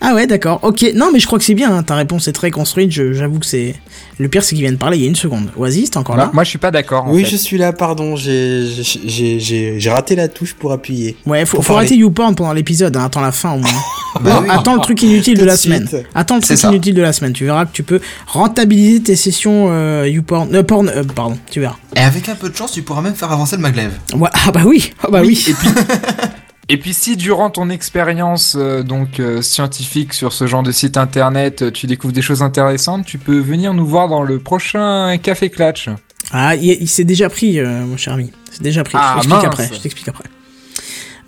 [SPEAKER 2] Ah ouais, d'accord. Ok, non, mais je crois que c'est bien. hein, Ta réponse est très construite. je- J'avoue que c'est. Le pire, c'est qu'il vient de parler il y a une seconde. Oasis, t'es encore là?
[SPEAKER 5] Moi, moi, je suis pas d'accord. en
[SPEAKER 3] Oui,
[SPEAKER 5] fait.
[SPEAKER 3] je suis là, pardon, j'ai j'ai- j'ai j'ai raté la touche pour appuyer.
[SPEAKER 2] Ouais, faut, faut arrêter YouPorn pendant l'épisode. Hein, attends la fin au moins.
[SPEAKER 4] Bah
[SPEAKER 2] Non,
[SPEAKER 4] oui.
[SPEAKER 2] attends le truc inutile de la semaine. Attends le
[SPEAKER 4] C'est
[SPEAKER 2] truc
[SPEAKER 4] ça.
[SPEAKER 2] inutile de la semaine. Tu verras que tu peux rentabiliser tes sessions euh, YouPorn. Euh, porn, euh, pardon, tu verras.
[SPEAKER 4] Et avec un peu de chance, tu pourras même faire avancer le maglev.
[SPEAKER 2] Ouais, ah bah oui, ah bah oui.
[SPEAKER 5] Et puis, et puis si durant ton expérience euh, donc euh, scientifique sur ce genre de site internet, euh, tu découvres des choses intéressantes, tu peux venir nous voir dans le prochain Café Clutch.
[SPEAKER 2] Ah, il, il s'est déjà pris, euh, mon cher ami. C'est déjà pris.
[SPEAKER 5] Ah,
[SPEAKER 2] je t'explique après. Je t'explique après.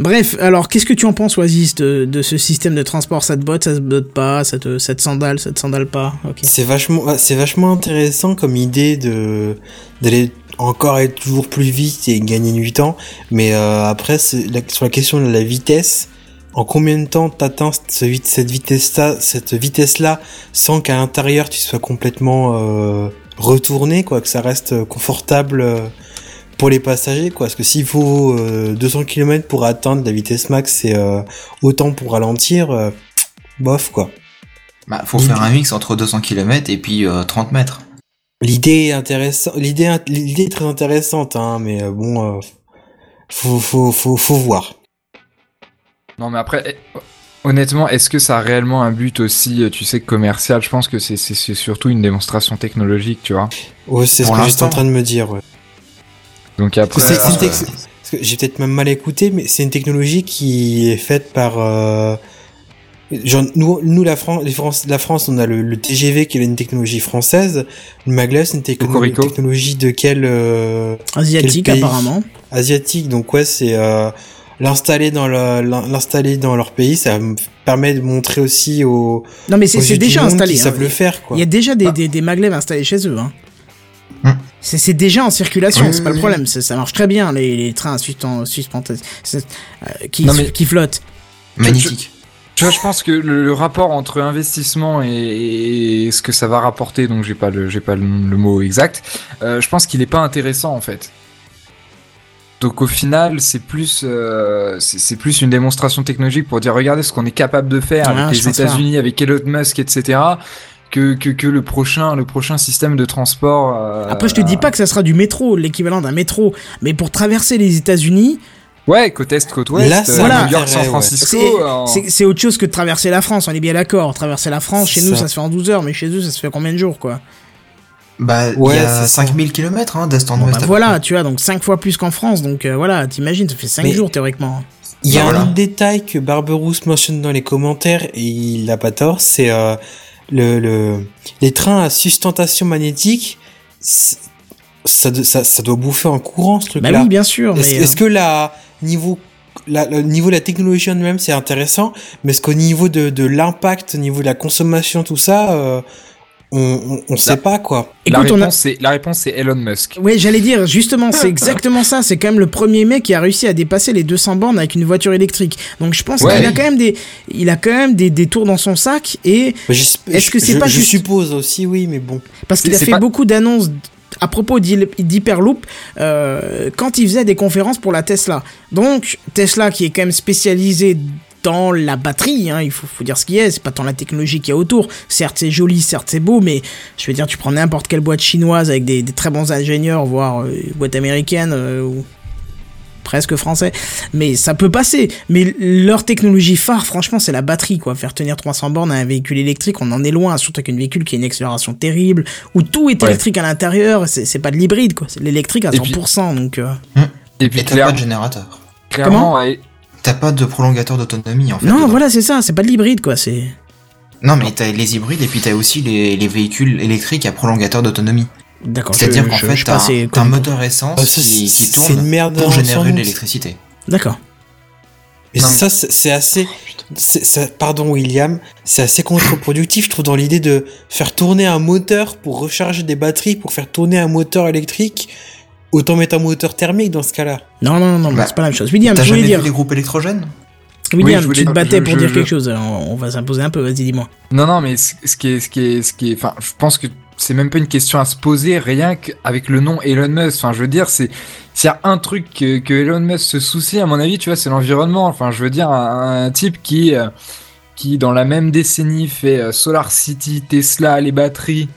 [SPEAKER 2] Bref, alors qu'est-ce que tu en penses, Oasis, de, de ce système de transport? Ça te botte, ça te botte pas? Ça te, ça te sandale, ça te sandale pas? Ok.
[SPEAKER 3] C'est vachement, c'est vachement intéressant comme idée de d'aller encore être toujours plus vite et gagner du temps. Mais euh, après, la- sur la question de la vitesse, en combien de temps t'atteins cette vitesse-là, cette vitesse-là, sans qu'à l'intérieur tu sois complètement euh, retourné, quoi, que ça reste confortable euh, pour les passagers, quoi. Parce que s'il faut euh, 200 km pour atteindre la vitesse max, c'est euh, autant pour ralentir, euh, bof, quoi.
[SPEAKER 4] Bah, faut faire un mix entre 200 km et puis euh, 30 mètres.
[SPEAKER 3] L'idée est intéressante, l'idée, int- l'idée est très intéressante, hein, mais euh, bon, euh, faut, faut, faut, faut voir.
[SPEAKER 5] Non mais après, eh, honnêtement, est-ce que ça a réellement un but aussi, euh, tu sais, commercial? Je pense que c'est c'est- c'est surtout une démonstration technologique, tu vois.
[SPEAKER 3] Ouais, c'est ce que j'étais en train de me dire. Ouais.
[SPEAKER 5] Donc après,
[SPEAKER 3] c'est- c'est une
[SPEAKER 5] euh,
[SPEAKER 3] tex- parce que j'ai peut-être même mal écouté, mais c'est une technologie qui est faite par. Euh, genre, nous, nous la France, les France, la France, on a le, le TGV qui est une technologie française. Le maglev, c'est une techno- technologie de quel euh,
[SPEAKER 2] Asiatique,
[SPEAKER 3] Quel
[SPEAKER 2] apparemment.
[SPEAKER 3] asiatique. Donc ouais, c'est euh, l'installer dans l'installer dans leur pays, ça me permet de montrer aussi aux,
[SPEAKER 2] Non, mais c'est déjà installé. hein.
[SPEAKER 3] savent le faire, quoi.
[SPEAKER 2] Il y a déjà des,
[SPEAKER 5] Ah.
[SPEAKER 2] des, des maglevs installés chez eux. Hein.
[SPEAKER 4] Hmm.
[SPEAKER 2] C'est déjà en circulation,
[SPEAKER 4] Oui,
[SPEAKER 2] c'est
[SPEAKER 4] oui,
[SPEAKER 2] pas le
[SPEAKER 4] oui.
[SPEAKER 2] problème. Ça, ça marche très bien, les, les trains suspen- suspendus euh, qui, qui flottent.
[SPEAKER 4] Magnifique.
[SPEAKER 5] Tu vois, je pense que le, le rapport entre investissement et, et ce que ça va rapporter, donc j'ai pas le j'ai pas le, le mot exact, euh, je pense qu'il est pas intéressant en fait. Donc au final, c'est plus euh, c'est plus une démonstration technologique pour dire regardez ce qu'on est capable de faire avec les. États-Unis, avec Elon Musk, etc. Que, que, que le prochain le prochain système de transport. euh,
[SPEAKER 2] Après, je te dis pas que ça sera du métro, l'équivalent d'un métro, mais pour traverser les États-Unis,
[SPEAKER 5] Ouais, côte est, côte ouest,
[SPEAKER 3] Là, ça
[SPEAKER 5] euh, New York, San
[SPEAKER 3] ouais.
[SPEAKER 5] Francisco.
[SPEAKER 2] c'est autre chose que de traverser la France, on est bien d'accord. Traverser la France, chez nous,
[SPEAKER 3] ça.
[SPEAKER 2] ça se fait en 12 heures, mais chez eux, ça se fait combien de jours, quoi
[SPEAKER 4] Bah, il
[SPEAKER 3] Ouais,
[SPEAKER 4] y a
[SPEAKER 3] c'est ça.
[SPEAKER 4] 5000 km hein, d'est en ouest.
[SPEAKER 2] bah voilà, tu vois, donc 5 fois plus qu'en France, donc euh, voilà, t'imagines, ça fait 5
[SPEAKER 3] Mais-
[SPEAKER 2] jours théoriquement.
[SPEAKER 3] Il y a
[SPEAKER 4] Voilà.
[SPEAKER 3] un autre détail que Barberousse mentionne dans les commentaires et il a pas tort, c'est euh, le, le les trains à sustentation magnétique. Ça, do- ça, ça doit bouffer en courant ce
[SPEAKER 2] Bah
[SPEAKER 3] truc-là.
[SPEAKER 2] oui, bien sûr,
[SPEAKER 3] est-ce que la niveau la, le niveau de la technologie en elle-même c'est intéressant, mais est-ce qu'au niveau de, de l'impact, au niveau de la consommation, tout ça, euh, on, on, on sait pas quoi.
[SPEAKER 5] la,
[SPEAKER 2] Écoute, a...
[SPEAKER 5] réponse, c'est, la réponse, c'est Elon Musk.
[SPEAKER 2] Oui, j'allais dire, justement, c'est exactement ça. C'est quand même le premier mec qui a réussi à dépasser les 200 bornes avec une voiture électrique. Donc je pense
[SPEAKER 5] Ouais.
[SPEAKER 2] qu'il a quand même des, il a quand même des, des tours dans son sac et Est-ce que c'est pas
[SPEAKER 3] je
[SPEAKER 2] juste-
[SPEAKER 3] suppose aussi, oui, mais bon.
[SPEAKER 2] parce qu'il a fait
[SPEAKER 5] pas-
[SPEAKER 2] beaucoup d'annonces à propos d'Hyperloop euh, quand il faisait des conférences pour la Tesla. Donc Tesla qui est quand même spécialisé dans la batterie, hein, il faut, dire ce qu'il y a, c'est pas tant la technologie qu'il y a autour. Certes c'est joli, certes c'est beau, mais je veux dire tu prends n'importe quelle boîte chinoise avec des, très bons ingénieurs, voire euh, boîte américaine euh, presque français, mais ça peut passer. Mais leur technologie phare, franchement, c'est la batterie, quoi. Faire tenir 300 bornes à un véhicule électrique, on en est loin, surtout avec un véhicule qui a une accélération terrible, où tout est
[SPEAKER 5] Ouais.
[SPEAKER 2] électrique à l'intérieur, c'est pas de l'hybride, quoi. C'est l'électrique à
[SPEAKER 5] Et puis-
[SPEAKER 2] 100%, donc... euh,
[SPEAKER 5] Et puis,
[SPEAKER 4] Et t'as
[SPEAKER 5] clair-
[SPEAKER 4] pas de générateur.
[SPEAKER 5] clairement, ouais,
[SPEAKER 4] T'as pas de prolongateur d'autonomie en fait.
[SPEAKER 2] Non,
[SPEAKER 4] dedans.
[SPEAKER 2] voilà, c'est ça, c'est pas de l'hybride, quoi. C'est...
[SPEAKER 4] Non, mais t'as les hybrides et puis t'as aussi les, les véhicules électriques à prolongateur d'autonomie.
[SPEAKER 2] D'accord,
[SPEAKER 4] C'est-à-dire qu'en fait,
[SPEAKER 2] je
[SPEAKER 4] un, un moteur essence
[SPEAKER 3] Ah, ça,
[SPEAKER 4] qui, qui
[SPEAKER 3] c'est une
[SPEAKER 4] tourne
[SPEAKER 3] merde
[SPEAKER 4] pour générer de l'électricité.
[SPEAKER 2] D'accord.
[SPEAKER 3] Mais
[SPEAKER 4] Non,
[SPEAKER 3] ça, c'est assez. ça- pardon, William, c'est assez contre-productif, je trouve, dans l'idée de faire tourner un moteur pour recharger des batteries, pour faire tourner un moteur électrique. Autant mettre un moteur thermique dans ce cas-là.
[SPEAKER 2] Non, non, non, non,
[SPEAKER 4] Bah,
[SPEAKER 2] c'est pas la même chose. William, tu voulais dire...
[SPEAKER 4] vu les groupes électrogènes?
[SPEAKER 2] William,
[SPEAKER 5] Oui, je voulais-
[SPEAKER 2] tu te battais
[SPEAKER 5] je-
[SPEAKER 2] pour
[SPEAKER 5] je-
[SPEAKER 2] dire
[SPEAKER 5] je-
[SPEAKER 2] quelque chose, alors on va s'imposer un peu, vas-y, dis-moi.
[SPEAKER 5] Non, non, mais ce ce qui est, ce qui est, ce qui est, enfin, je pense que c'est même pas une question à se poser, rien qu'avec le nom Elon Musk. Enfin, je veux dire, c'est, s'il y a un truc que, Elon Musk se soucie, à mon avis, tu vois, c'est l'environnement. Enfin, je veux dire, un, type qui, euh, qui dans la même décennie fait euh, Solar City, Tesla, les batteries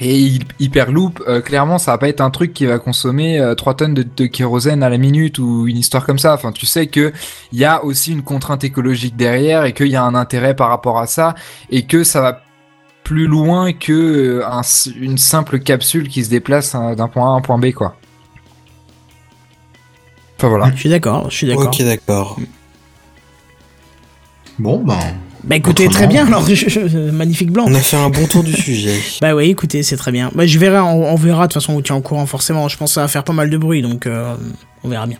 [SPEAKER 5] et Hy- Hyperloop, euh, clairement, ça va pas être un truc qui va consommer euh, 3 tonnes de, de kérosène à la minute ou une histoire comme ça. Enfin, tu sais que il y a aussi une contrainte écologique derrière et qu'il y a un intérêt par rapport à ça et que ça va plus loin que euh, un une simple capsule qui se déplace hein, d'un point A à un point B, quoi. Enfin voilà.
[SPEAKER 2] Je suis d'accord, je suis d'accord.
[SPEAKER 3] Ok, d'accord.
[SPEAKER 4] Bon, ben.
[SPEAKER 2] Bah écoutez, très bien, alors, je- je- magnifique blanc.
[SPEAKER 3] On a fait un bon tour du sujet.
[SPEAKER 2] Bah oui, écoutez, c'est très bien. Bah je verrai, on, on verra, de toute façon, on vous tient au courant forcément. Je pense que ça va faire pas mal de bruit, donc euh, on verra bien.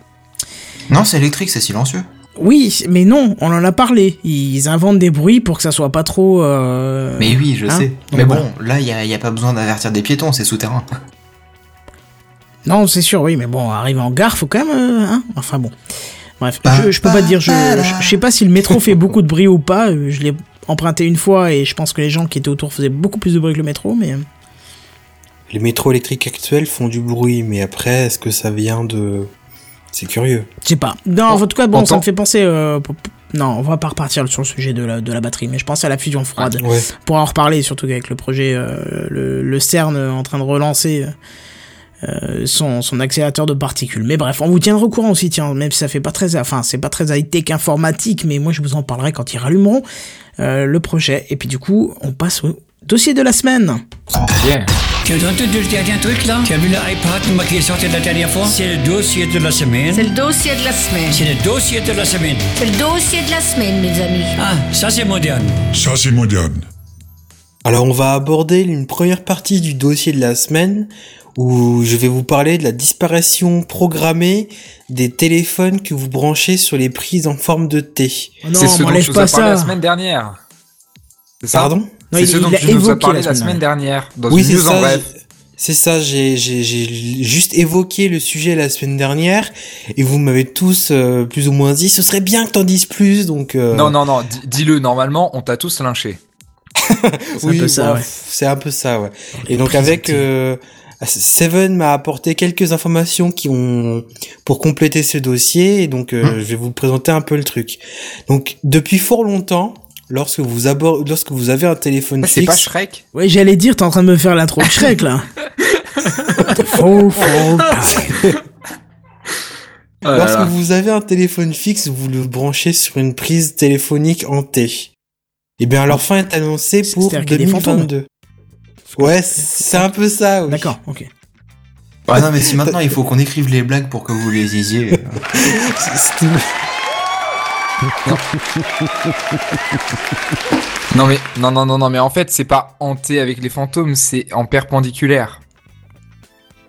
[SPEAKER 4] Non, c'est électrique, c'est silencieux.
[SPEAKER 2] Oui, mais non, on en a parlé. Ils inventent des bruits pour que ça soit pas trop... euh,
[SPEAKER 4] Mais oui, je
[SPEAKER 2] hein
[SPEAKER 4] sais.
[SPEAKER 2] Donc
[SPEAKER 4] Mais bon,
[SPEAKER 2] voilà.
[SPEAKER 4] là, il y a, pas besoin d'avertir des piétons, c'est souterrain.
[SPEAKER 2] Non, c'est sûr, oui, mais bon, arriver en gare, faut quand même... euh, hein enfin bon. Bref,
[SPEAKER 4] Bah,
[SPEAKER 2] je, je peux pas dire, je, je, je sais pas si le métro fait beaucoup de bruit ou pas. euh, Je l'ai emprunté une fois et je pense que les gens qui étaient autour faisaient beaucoup plus de bruit que le métro, mais...
[SPEAKER 3] Les métros électriques actuels font du bruit, mais après, est-ce que ça vient de... C'est curieux.
[SPEAKER 2] Je sais pas. Non, en tout cas, bon, ça me fait penser... euh, non, on va pas repartir sur le sujet de la, de la batterie, mais je pense à la fusion froide.
[SPEAKER 3] Ouais.
[SPEAKER 2] pour en reparler, surtout avec le projet, euh, le, le CERN en train de relancer euh, son, son accélérateur de particules. Mais bref, on vous tiendra au courant aussi, tiens, même si ça fait pas très, enfin, c'est pas très high-tech informatique, mais moi je vous en parlerai quand ils rallumeront euh, le projet. Et puis du coup, on passe au dossier de la semaine.
[SPEAKER 5] Yeah.
[SPEAKER 6] Tu as entendu le dernier truc là? Tu as vu l'iPad qui est sorti la dernière fois? C'est le dossier de la semaine.
[SPEAKER 1] C'est le dossier de la semaine.
[SPEAKER 6] C'est le dossier de la semaine.
[SPEAKER 1] C'est le dossier de la semaine, mes amis.
[SPEAKER 6] Ah, ça c'est moderne.
[SPEAKER 7] Ça, c'est moderne.
[SPEAKER 3] Alors on va aborder une première partie du dossier de la semaine où je vais vous parler de la disparition programmée des téléphones que vous branchez sur les prises en forme de T.
[SPEAKER 2] Oh non,
[SPEAKER 5] c'est ce dont
[SPEAKER 2] m'enlève pas
[SPEAKER 5] as parlé la
[SPEAKER 2] ça.
[SPEAKER 5] semaine dernière. Ça?
[SPEAKER 3] Pardon?
[SPEAKER 5] C'est
[SPEAKER 2] il-
[SPEAKER 5] ce dont tu nous as
[SPEAKER 2] évoqué
[SPEAKER 5] parlé
[SPEAKER 2] la
[SPEAKER 5] la
[SPEAKER 2] semaine
[SPEAKER 5] dernière. Dans
[SPEAKER 3] oui,
[SPEAKER 5] une
[SPEAKER 3] c'est
[SPEAKER 5] news en bref.
[SPEAKER 3] C'est ça, j'ai j'ai- j'ai juste évoqué le sujet la semaine dernière et vous m'avez tous euh, plus ou moins dit ce serait bien que t'en dises plus donc euh,
[SPEAKER 5] Non, non, non, dis- dis-le, normalement, on t'a tous lynché.
[SPEAKER 2] C'est un peu ça, ouais.
[SPEAKER 3] C'est un peu ça, ouais. Et donc avec euh, Seven m'a apporté quelques informations qui ont pour compléter ce dossier et donc euh, je vais vous présenter un peu le truc. Donc depuis fort longtemps, lorsque vous abord... lorsque vous avez un téléphone
[SPEAKER 5] Ah, C'est pas
[SPEAKER 3] fixe,
[SPEAKER 5] Shrek
[SPEAKER 2] Ouais, j'allais dire, t'es en train de me faire l'intro de Shrek, là. Faux, faux.
[SPEAKER 5] Oh là
[SPEAKER 3] lorsque
[SPEAKER 5] là.
[SPEAKER 3] vous avez un téléphone fixe, vous le branchez sur une prise téléphonique en T. Eh bien, leur fin est annoncée pour
[SPEAKER 2] C'est-à-dire qu'il y a des fantômes
[SPEAKER 3] 2022. Ouais, c'est un peu ça. Oui.
[SPEAKER 2] D'accord, ok.
[SPEAKER 4] Ah non, mais si maintenant il faut qu'on écrive les blagues pour que vous les disiez.
[SPEAKER 5] Non mais non non non non mais en fait c'est pas hanté avec les fantômes, c'est en perpendiculaire.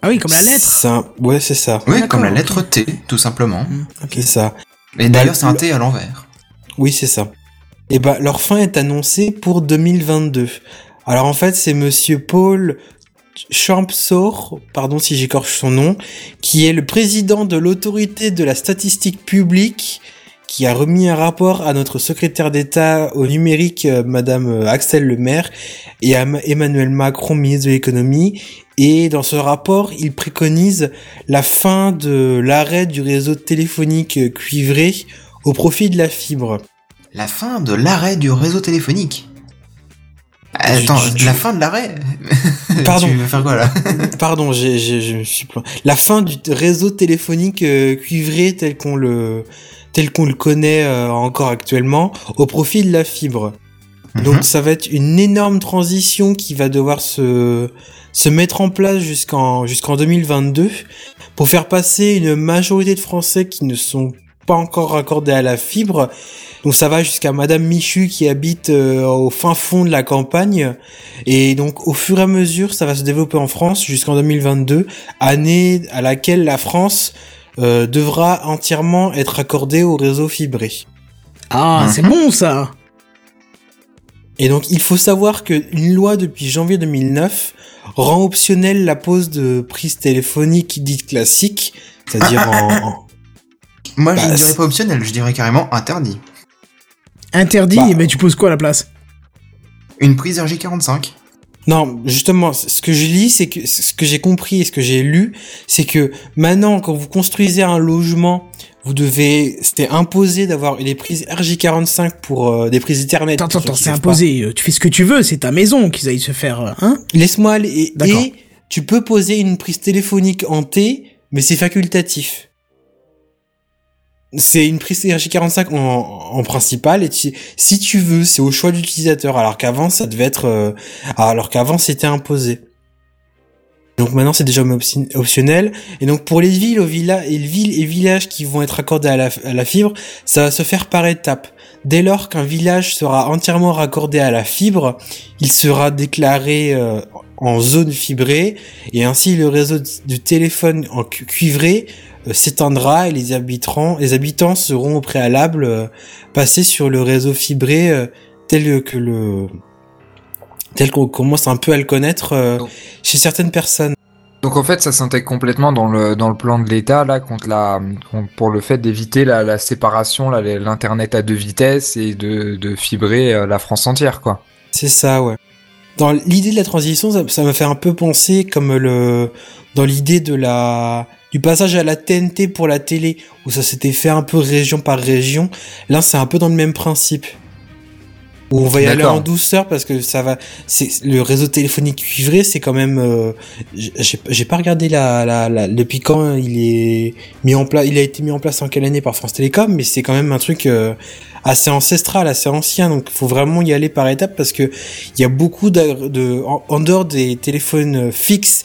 [SPEAKER 2] Ah oui, comme la lettre.
[SPEAKER 3] un- Ouais, c'est ça.
[SPEAKER 4] Ouais,
[SPEAKER 2] D'accord,
[SPEAKER 4] comme la lettre T, tout simplement.
[SPEAKER 3] C'est ça.
[SPEAKER 4] Et d'ailleurs,
[SPEAKER 3] Bah,
[SPEAKER 4] c'est un
[SPEAKER 3] le-
[SPEAKER 4] T à l'envers.
[SPEAKER 3] Oui, c'est ça. Et ben, leur fin est annoncée pour 2022. Alors en fait, c'est Monsieur Paul Champsaur, pardon si j'écorche son nom, qui est le président de l'autorité de la statistique publique, qui a remis un rapport à notre secrétaire d'État au numérique, euh, Madame euh, Axel Lemaire, et à Ma- Emmanuel Macron, ministre de l'économie. Et dans ce rapport, il préconise la fin de l'arrêt du réseau téléphonique euh, cuivré au profit de la fibre.
[SPEAKER 4] La fin de l'arrêt du réseau téléphonique? Attends,
[SPEAKER 3] Tu- tu-
[SPEAKER 4] la fin de l'arrêt?
[SPEAKER 3] Pardon.
[SPEAKER 4] Tu veux faire quoi là?
[SPEAKER 3] Pardon, j'ai, je me suis. La fin du réseau téléphonique euh, cuivré tel qu'on le tel qu'on le connaît euh, encore actuellement au profit de la fibre. Donc
[SPEAKER 4] Mhm.
[SPEAKER 3] ça va être une énorme transition qui va devoir se se mettre en place jusqu'en jusqu'en 2022 pour faire passer une majorité de Français qui ne sont pas encore raccordés à la fibre. Donc ça va jusqu'à Madame Michu qui habite euh, au fin fond de la campagne. Et donc au fur et à mesure, ça va se développer en France jusqu'en 2022, année à laquelle la France euh, devra entièrement être raccordée au réseau fibré.
[SPEAKER 2] Ah,
[SPEAKER 4] Mhm.
[SPEAKER 2] c'est bon ça.
[SPEAKER 3] Et donc, il faut savoir que une loi depuis janvier 2009 rend optionnelle la pose de prise téléphonique dite classique, c'est-à-dire en, en-
[SPEAKER 4] Moi, je
[SPEAKER 3] Bah,
[SPEAKER 4] ne dirais pas optionnel, je dirais carrément interdit.
[SPEAKER 2] Interdit,
[SPEAKER 3] Bah.
[SPEAKER 2] mais tu poses quoi à la place?
[SPEAKER 4] Une prise RJ45.
[SPEAKER 3] Non, justement, ce que je lis, c'est que ce que j'ai compris et ce que j'ai lu, c'est que maintenant, quand vous construisez un logement, vous devez, c'était imposé d'avoir des prises RJ45 pour euh, des prises Ethernet.
[SPEAKER 2] Attends, attends, c'est imposé. Euh, Tu fais ce que tu veux, c'est ta maison qu'ils aillent se faire, euh, hein?
[SPEAKER 3] Laisse-moi aller. Et,
[SPEAKER 2] D'accord.
[SPEAKER 3] et tu peux poser une prise téléphonique en T, mais c'est facultatif. C'est une prise RJ45 en, en principal et si tu veux, c'est au choix de l'utilisateur. Alors qu'avant, ça devait être, euh, alors qu'avant, c'était imposé. Donc maintenant, c'est déjà opti- optionnel. Et donc pour les villes, aux villas et les villes et villages qui vont être accordés à la, fibre, ça va se faire par étapes. Dès lors qu'un village sera entièrement raccordé à la fibre, il sera déclaré euh, en zone fibrée et ainsi le réseau de- téléphone en cu- cuivré s'éteindra et les habitants, les habitants seront au préalable euh, passés sur le réseau fibré euh, tel que le tel qu'on commence un peu à le connaître euh,
[SPEAKER 5] Donc-
[SPEAKER 3] chez certaines personnes.
[SPEAKER 5] Donc en fait, ça s'intègre complètement dans le dans le plan de l'État là contre la contre- pour le fait d'éviter la, la séparation l'internet à deux vitesses et de de fibrer euh, la France entière quoi.
[SPEAKER 3] C'est ça, ouais. Dans l'idée de la transition, ça, ça m'a fait un peu penser comme le dans l'idée de la du passage à la TNT pour la télé où ça s'était fait un peu région par région. Là, c'est un peu dans le même principe. Où on va y aller en douceur parce que ça va. C'est le réseau téléphonique cuivré, c'est quand même. euh, j'ai pas regardé la, la, la depuis quand il est mis en place. Il a été mis en place en quelle année par France Télécom, mais c'est quand même un truc euh, assez ancestral, assez ancien. Donc, il faut vraiment y aller par étapes parce que il y a beaucoup de, de en, en dehors des téléphones fixes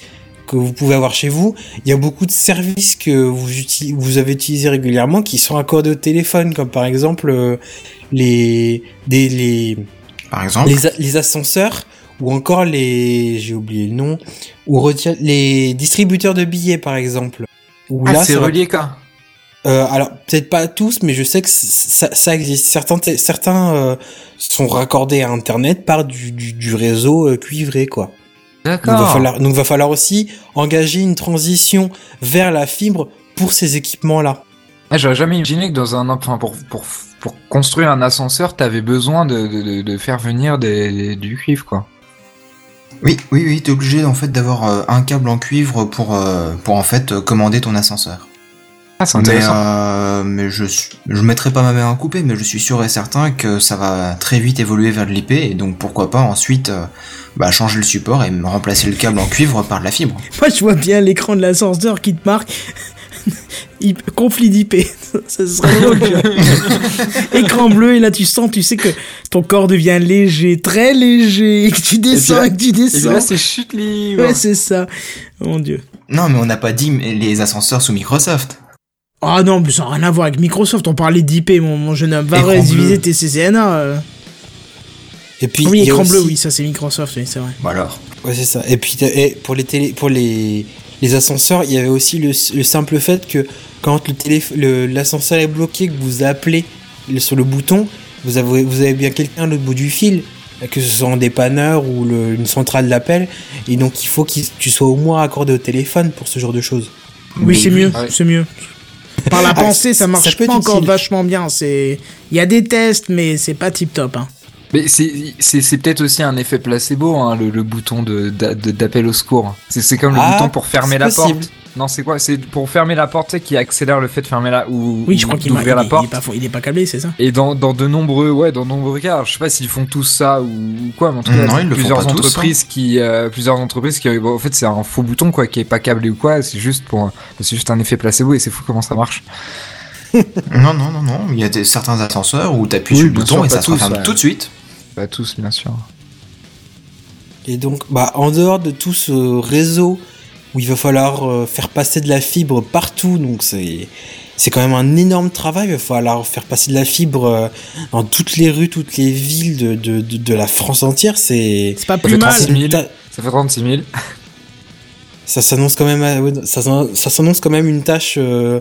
[SPEAKER 3] que vous pouvez avoir chez vous, il y a beaucoup de services que vous, vous avez utilisés régulièrement qui sont accordés au téléphone, comme par exemple euh, les, des, les,
[SPEAKER 4] Par exemple.
[SPEAKER 3] les, les ascenseurs ou encore les, j'ai oublié le nom, ou retire les distributeurs de billets par exemple. Où
[SPEAKER 5] Ah, c'est relié quoi.
[SPEAKER 3] euh, alors peut-être pas tous, mais je sais que ça, ça existe. Certains, certains euh, sont raccordés à Internet par du, du, du réseau euh, cuivré, quoi. Donc va
[SPEAKER 5] D'accord.
[SPEAKER 3] falloir, donc va falloir aussi engager une transition vers la fibre pour ces équipements-là.
[SPEAKER 5] Ah, J'aurais jamais imaginé que dans un enfin pour pour pour construire un ascenseur, t'avais besoin de, de, de, de faire venir des, du cuivre quoi.
[SPEAKER 4] Oui, oui, oui, t'es obligé en fait d'avoir euh, un câble en cuivre pour, euh, pour en fait euh, commander ton ascenseur.
[SPEAKER 5] Ah, c'est
[SPEAKER 4] Mais, euh, mais je, je mettrai pas ma main à couper, mais je suis sûr et certain que ça va très vite évoluer vers de l'IP et donc pourquoi pas ensuite euh, bah, changer le support et remplacer le câble en cuivre par de la fibre.
[SPEAKER 2] Moi, je vois bien l'écran de l'ascenseur qui te marque conflit d'IP. Ça serait drôle. Écran bleu, et là, tu sens, tu sais que ton corps devient léger, très léger, et que tu descends,
[SPEAKER 5] Et
[SPEAKER 2] et que tu
[SPEAKER 5] Et
[SPEAKER 2] descends.
[SPEAKER 5] là, c'est chute libre.
[SPEAKER 2] Ouais, c'est ça. Mon dieu.
[SPEAKER 4] Non, mais on n'a pas dit les ascenseurs sous Microsoft.
[SPEAKER 2] Ah non, mais ça n'a rien à voir avec Microsoft. On parlait d'IP, mon, mon jeune homme. Va
[SPEAKER 4] bleu.
[SPEAKER 2] tes CCNA. euh.
[SPEAKER 3] Et puis
[SPEAKER 2] Oui, écran bleu, oui, ça c'est Microsoft, oui, c'est vrai.
[SPEAKER 4] Bon alors.
[SPEAKER 3] Ouais, c'est ça. Et puis et pour les télé, pour les les ascenseurs, il y avait aussi le, le simple fait que quand le télé, le- l'ascenseur est bloqué, que vous appelez le- sur le bouton, vous avez vous avez bien quelqu'un à l'autre bout du fil. que ce soit en dépanneur ou le, une centrale d'appel. Et donc il faut que tu sois au moins accordé au téléphone pour ce genre de choses.
[SPEAKER 2] Oui, c'est mieux,
[SPEAKER 5] Ouais.
[SPEAKER 2] c'est mieux. Par la
[SPEAKER 3] Ah,
[SPEAKER 2] pensée, ça marche pas encore vachement bien. C'est, il y a des tests, mais c'est pas tip top. Hein.
[SPEAKER 5] Mais c'est c'est c'est peut-être aussi un effet placebo, hein, le, le bouton de d'a- de- d'appel au secours. C'est c'est comme le
[SPEAKER 3] Ah,
[SPEAKER 5] bouton pour fermer la
[SPEAKER 3] possible.
[SPEAKER 5] porte. Non, c'est quoi? C'est pour fermer la porte, tu qui accélère le fait de fermer la ou
[SPEAKER 2] Oui, je crois qu'il il,
[SPEAKER 5] la
[SPEAKER 2] est- il
[SPEAKER 5] porte.
[SPEAKER 2] est pas, il est pas câblé, c'est ça?
[SPEAKER 5] Et dans, dans de nombreux, ouais, dans de nombreux cas, je sais pas s'ils font tous ça ou, ou quoi, mais en tout cas,
[SPEAKER 4] Non, ils le font
[SPEAKER 5] plusieurs
[SPEAKER 4] pas tous, hein.
[SPEAKER 5] entreprises qui, euh, plusieurs entreprises qui, bon, en fait, c'est un faux bouton quoi, qui est pas câblé ou quoi. C'est juste pour, c'est juste un effet placebo et c'est fou comment ça marche.
[SPEAKER 4] Non, non, non, non. Il y a des, certains ascenseurs où t'appuies
[SPEAKER 5] Oui,
[SPEAKER 4] sur le bouton
[SPEAKER 5] sûr,
[SPEAKER 4] et ça se referme
[SPEAKER 5] ouais.
[SPEAKER 4] tout de suite.
[SPEAKER 5] Pas tous, bien sûr.
[SPEAKER 3] Et donc, bah, en dehors de tout ce réseau où il va falloir euh, faire passer de la fibre partout, donc c'est c'est quand même un énorme travail. Il va falloir faire passer de la fibre euh, dans toutes les rues, toutes les villes de, de, de, de la France entière. C'est
[SPEAKER 2] C'est pas plus mal.
[SPEAKER 5] 36 000.
[SPEAKER 3] une ta-
[SPEAKER 5] Ça fait 36 000.
[SPEAKER 3] ça s'annonce quand même, ça s'annonce quand même une tâche euh,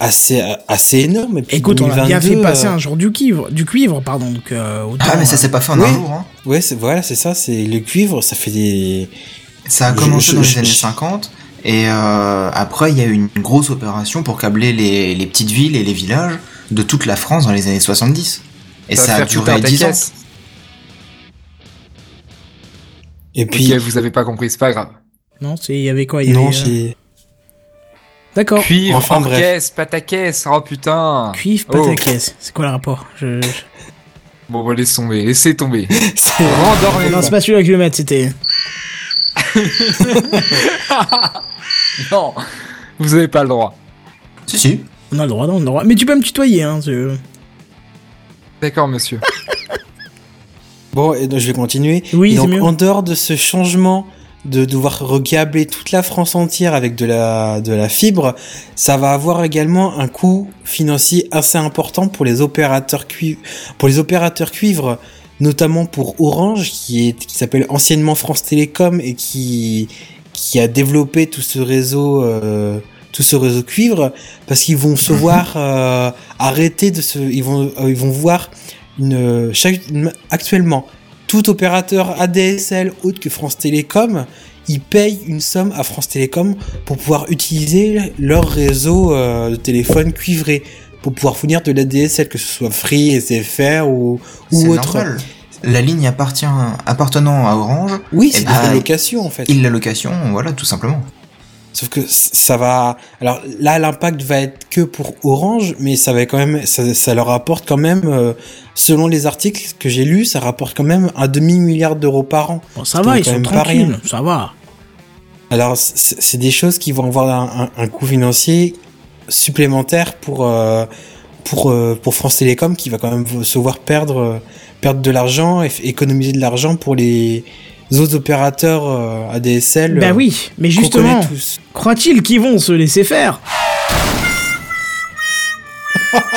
[SPEAKER 3] assez assez énorme. Et puis
[SPEAKER 2] Écoute, on a bien
[SPEAKER 3] 2022,
[SPEAKER 2] fait passer
[SPEAKER 3] euh,
[SPEAKER 2] un jour du cuivre, du cuivre, pardon. Donc, euh, autant,
[SPEAKER 4] Ah, mais ça
[SPEAKER 2] euh,
[SPEAKER 4] s'est pas fait en
[SPEAKER 3] oui.
[SPEAKER 4] un jour. Hein.
[SPEAKER 3] Ouais, c'est voilà, c'est ça. C'est le cuivre, ça fait des.
[SPEAKER 4] Ça a commencé
[SPEAKER 3] je-
[SPEAKER 4] dans
[SPEAKER 3] je-
[SPEAKER 4] les années
[SPEAKER 3] je-
[SPEAKER 4] 50 et euh, après il y a eu une grosse opération pour câbler les, les petites villes et les villages de toute la France dans les années 70. Et ça, a duré
[SPEAKER 5] un
[SPEAKER 4] 10 ans.
[SPEAKER 3] Et puis
[SPEAKER 5] vous avez pas compris, c'est pas grave.
[SPEAKER 2] Non, c'est, il y avait quoi il y
[SPEAKER 3] non,
[SPEAKER 2] avait, euh,
[SPEAKER 3] j'ai.
[SPEAKER 2] D'accord.
[SPEAKER 5] Cuivre,
[SPEAKER 3] Enfin,
[SPEAKER 5] ta caisse, oh putain.
[SPEAKER 2] Cuivre,
[SPEAKER 5] Oh.
[SPEAKER 2] pataquès. C'est quoi le rapport je... je-
[SPEAKER 5] Bon, bon, laisse tomber, laissez tomber.
[SPEAKER 3] C'est-
[SPEAKER 5] Rendormez-vous.
[SPEAKER 2] Non, c'est pas celui-là que je vais mettre, c'était.
[SPEAKER 5] Non, vous avez pas le droit.
[SPEAKER 4] Si, si.
[SPEAKER 2] On a le droit, non, on a le droit. Mais tu peux me tutoyer, hein.
[SPEAKER 5] D'accord, monsieur.
[SPEAKER 3] Bon, et donc je vais continuer.
[SPEAKER 2] Oui, c'est
[SPEAKER 3] donc,
[SPEAKER 2] mieux.
[SPEAKER 3] en dehors de ce changement de devoir recabler toute la France entière avec de la, de la fibre, ça va avoir également un coût financier assez important pour les opérateurs cuivre, pour les opérateurs cuivre, notamment pour Orange, qui est, qui s'appelle anciennement France Télécom et qui, qui a développé tout ce réseau, euh, tout ce réseau cuivre, parce qu'ils vont se voir euh, arrêter de se, ils vont, euh, ils vont voir une, chaque, une- actuellement, tout opérateur ADSL autre que France Télécom, ils payent une somme à France Télécom pour pouvoir utiliser leur réseau euh, de téléphone cuivré, pour pouvoir fournir de l'ADSL, que ce soit Free, SFR ou, ou autre.
[SPEAKER 4] normal. La ligne appartient, appartenant à Orange,
[SPEAKER 3] Oui,
[SPEAKER 4] Eh
[SPEAKER 3] c'est
[SPEAKER 4] ben,
[SPEAKER 3] des allocations en fait.
[SPEAKER 4] il la location, voilà, tout simplement.
[SPEAKER 3] Sauf que ça va. Alors là, l'impact va être que pour Orange, mais ça va quand même, ça, ça leur apporte quand même, euh, selon les articles que j'ai lus, ça rapporte quand même un demi milliard d'euros par an.
[SPEAKER 2] Bon, ça va, ils sont tranquilles.
[SPEAKER 3] rien.
[SPEAKER 2] Ça va.
[SPEAKER 3] Alors c'est des choses qui vont avoir un, un- un coût financier supplémentaire pour euh, pour euh, pour France Télécom qui va quand même se voir perdre perdre de l'argent économiser de l'argent pour les autres opérateurs euh, ADSL.
[SPEAKER 2] Bah
[SPEAKER 3] euh,
[SPEAKER 2] oui, mais
[SPEAKER 3] qu'on
[SPEAKER 2] justement, croient-ils qu'ils vont se laisser faire?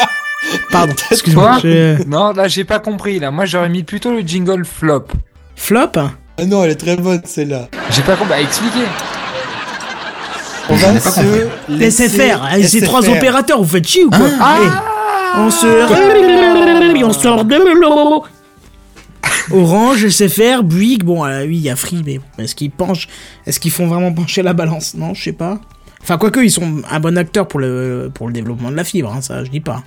[SPEAKER 2] Pardon, excuse-moi. Je-
[SPEAKER 5] Non, là, j'ai pas compris, là. Moi, j'aurais mis plutôt le jingle flop.
[SPEAKER 2] Flop?
[SPEAKER 3] Ah non, elle est très bonne celle-là.
[SPEAKER 5] J'ai pas compris. Bah, expliquez.
[SPEAKER 3] On va se laisser
[SPEAKER 2] eh, c'est
[SPEAKER 3] SFR.
[SPEAKER 2] trois opérateurs, vous faites chier ou quoi?
[SPEAKER 5] Ah
[SPEAKER 2] On se... On sort de... Orange, SFR, Bouygues, bon, euh, oui, il y a Free, mais est-ce qu'ils penchent, est-ce qu'ils font vraiment pencher la balance? Non, je sais pas. Enfin, quoique, ils sont un bon acteur pour le, pour le développement de la fibre, hein, ça, je dis pas.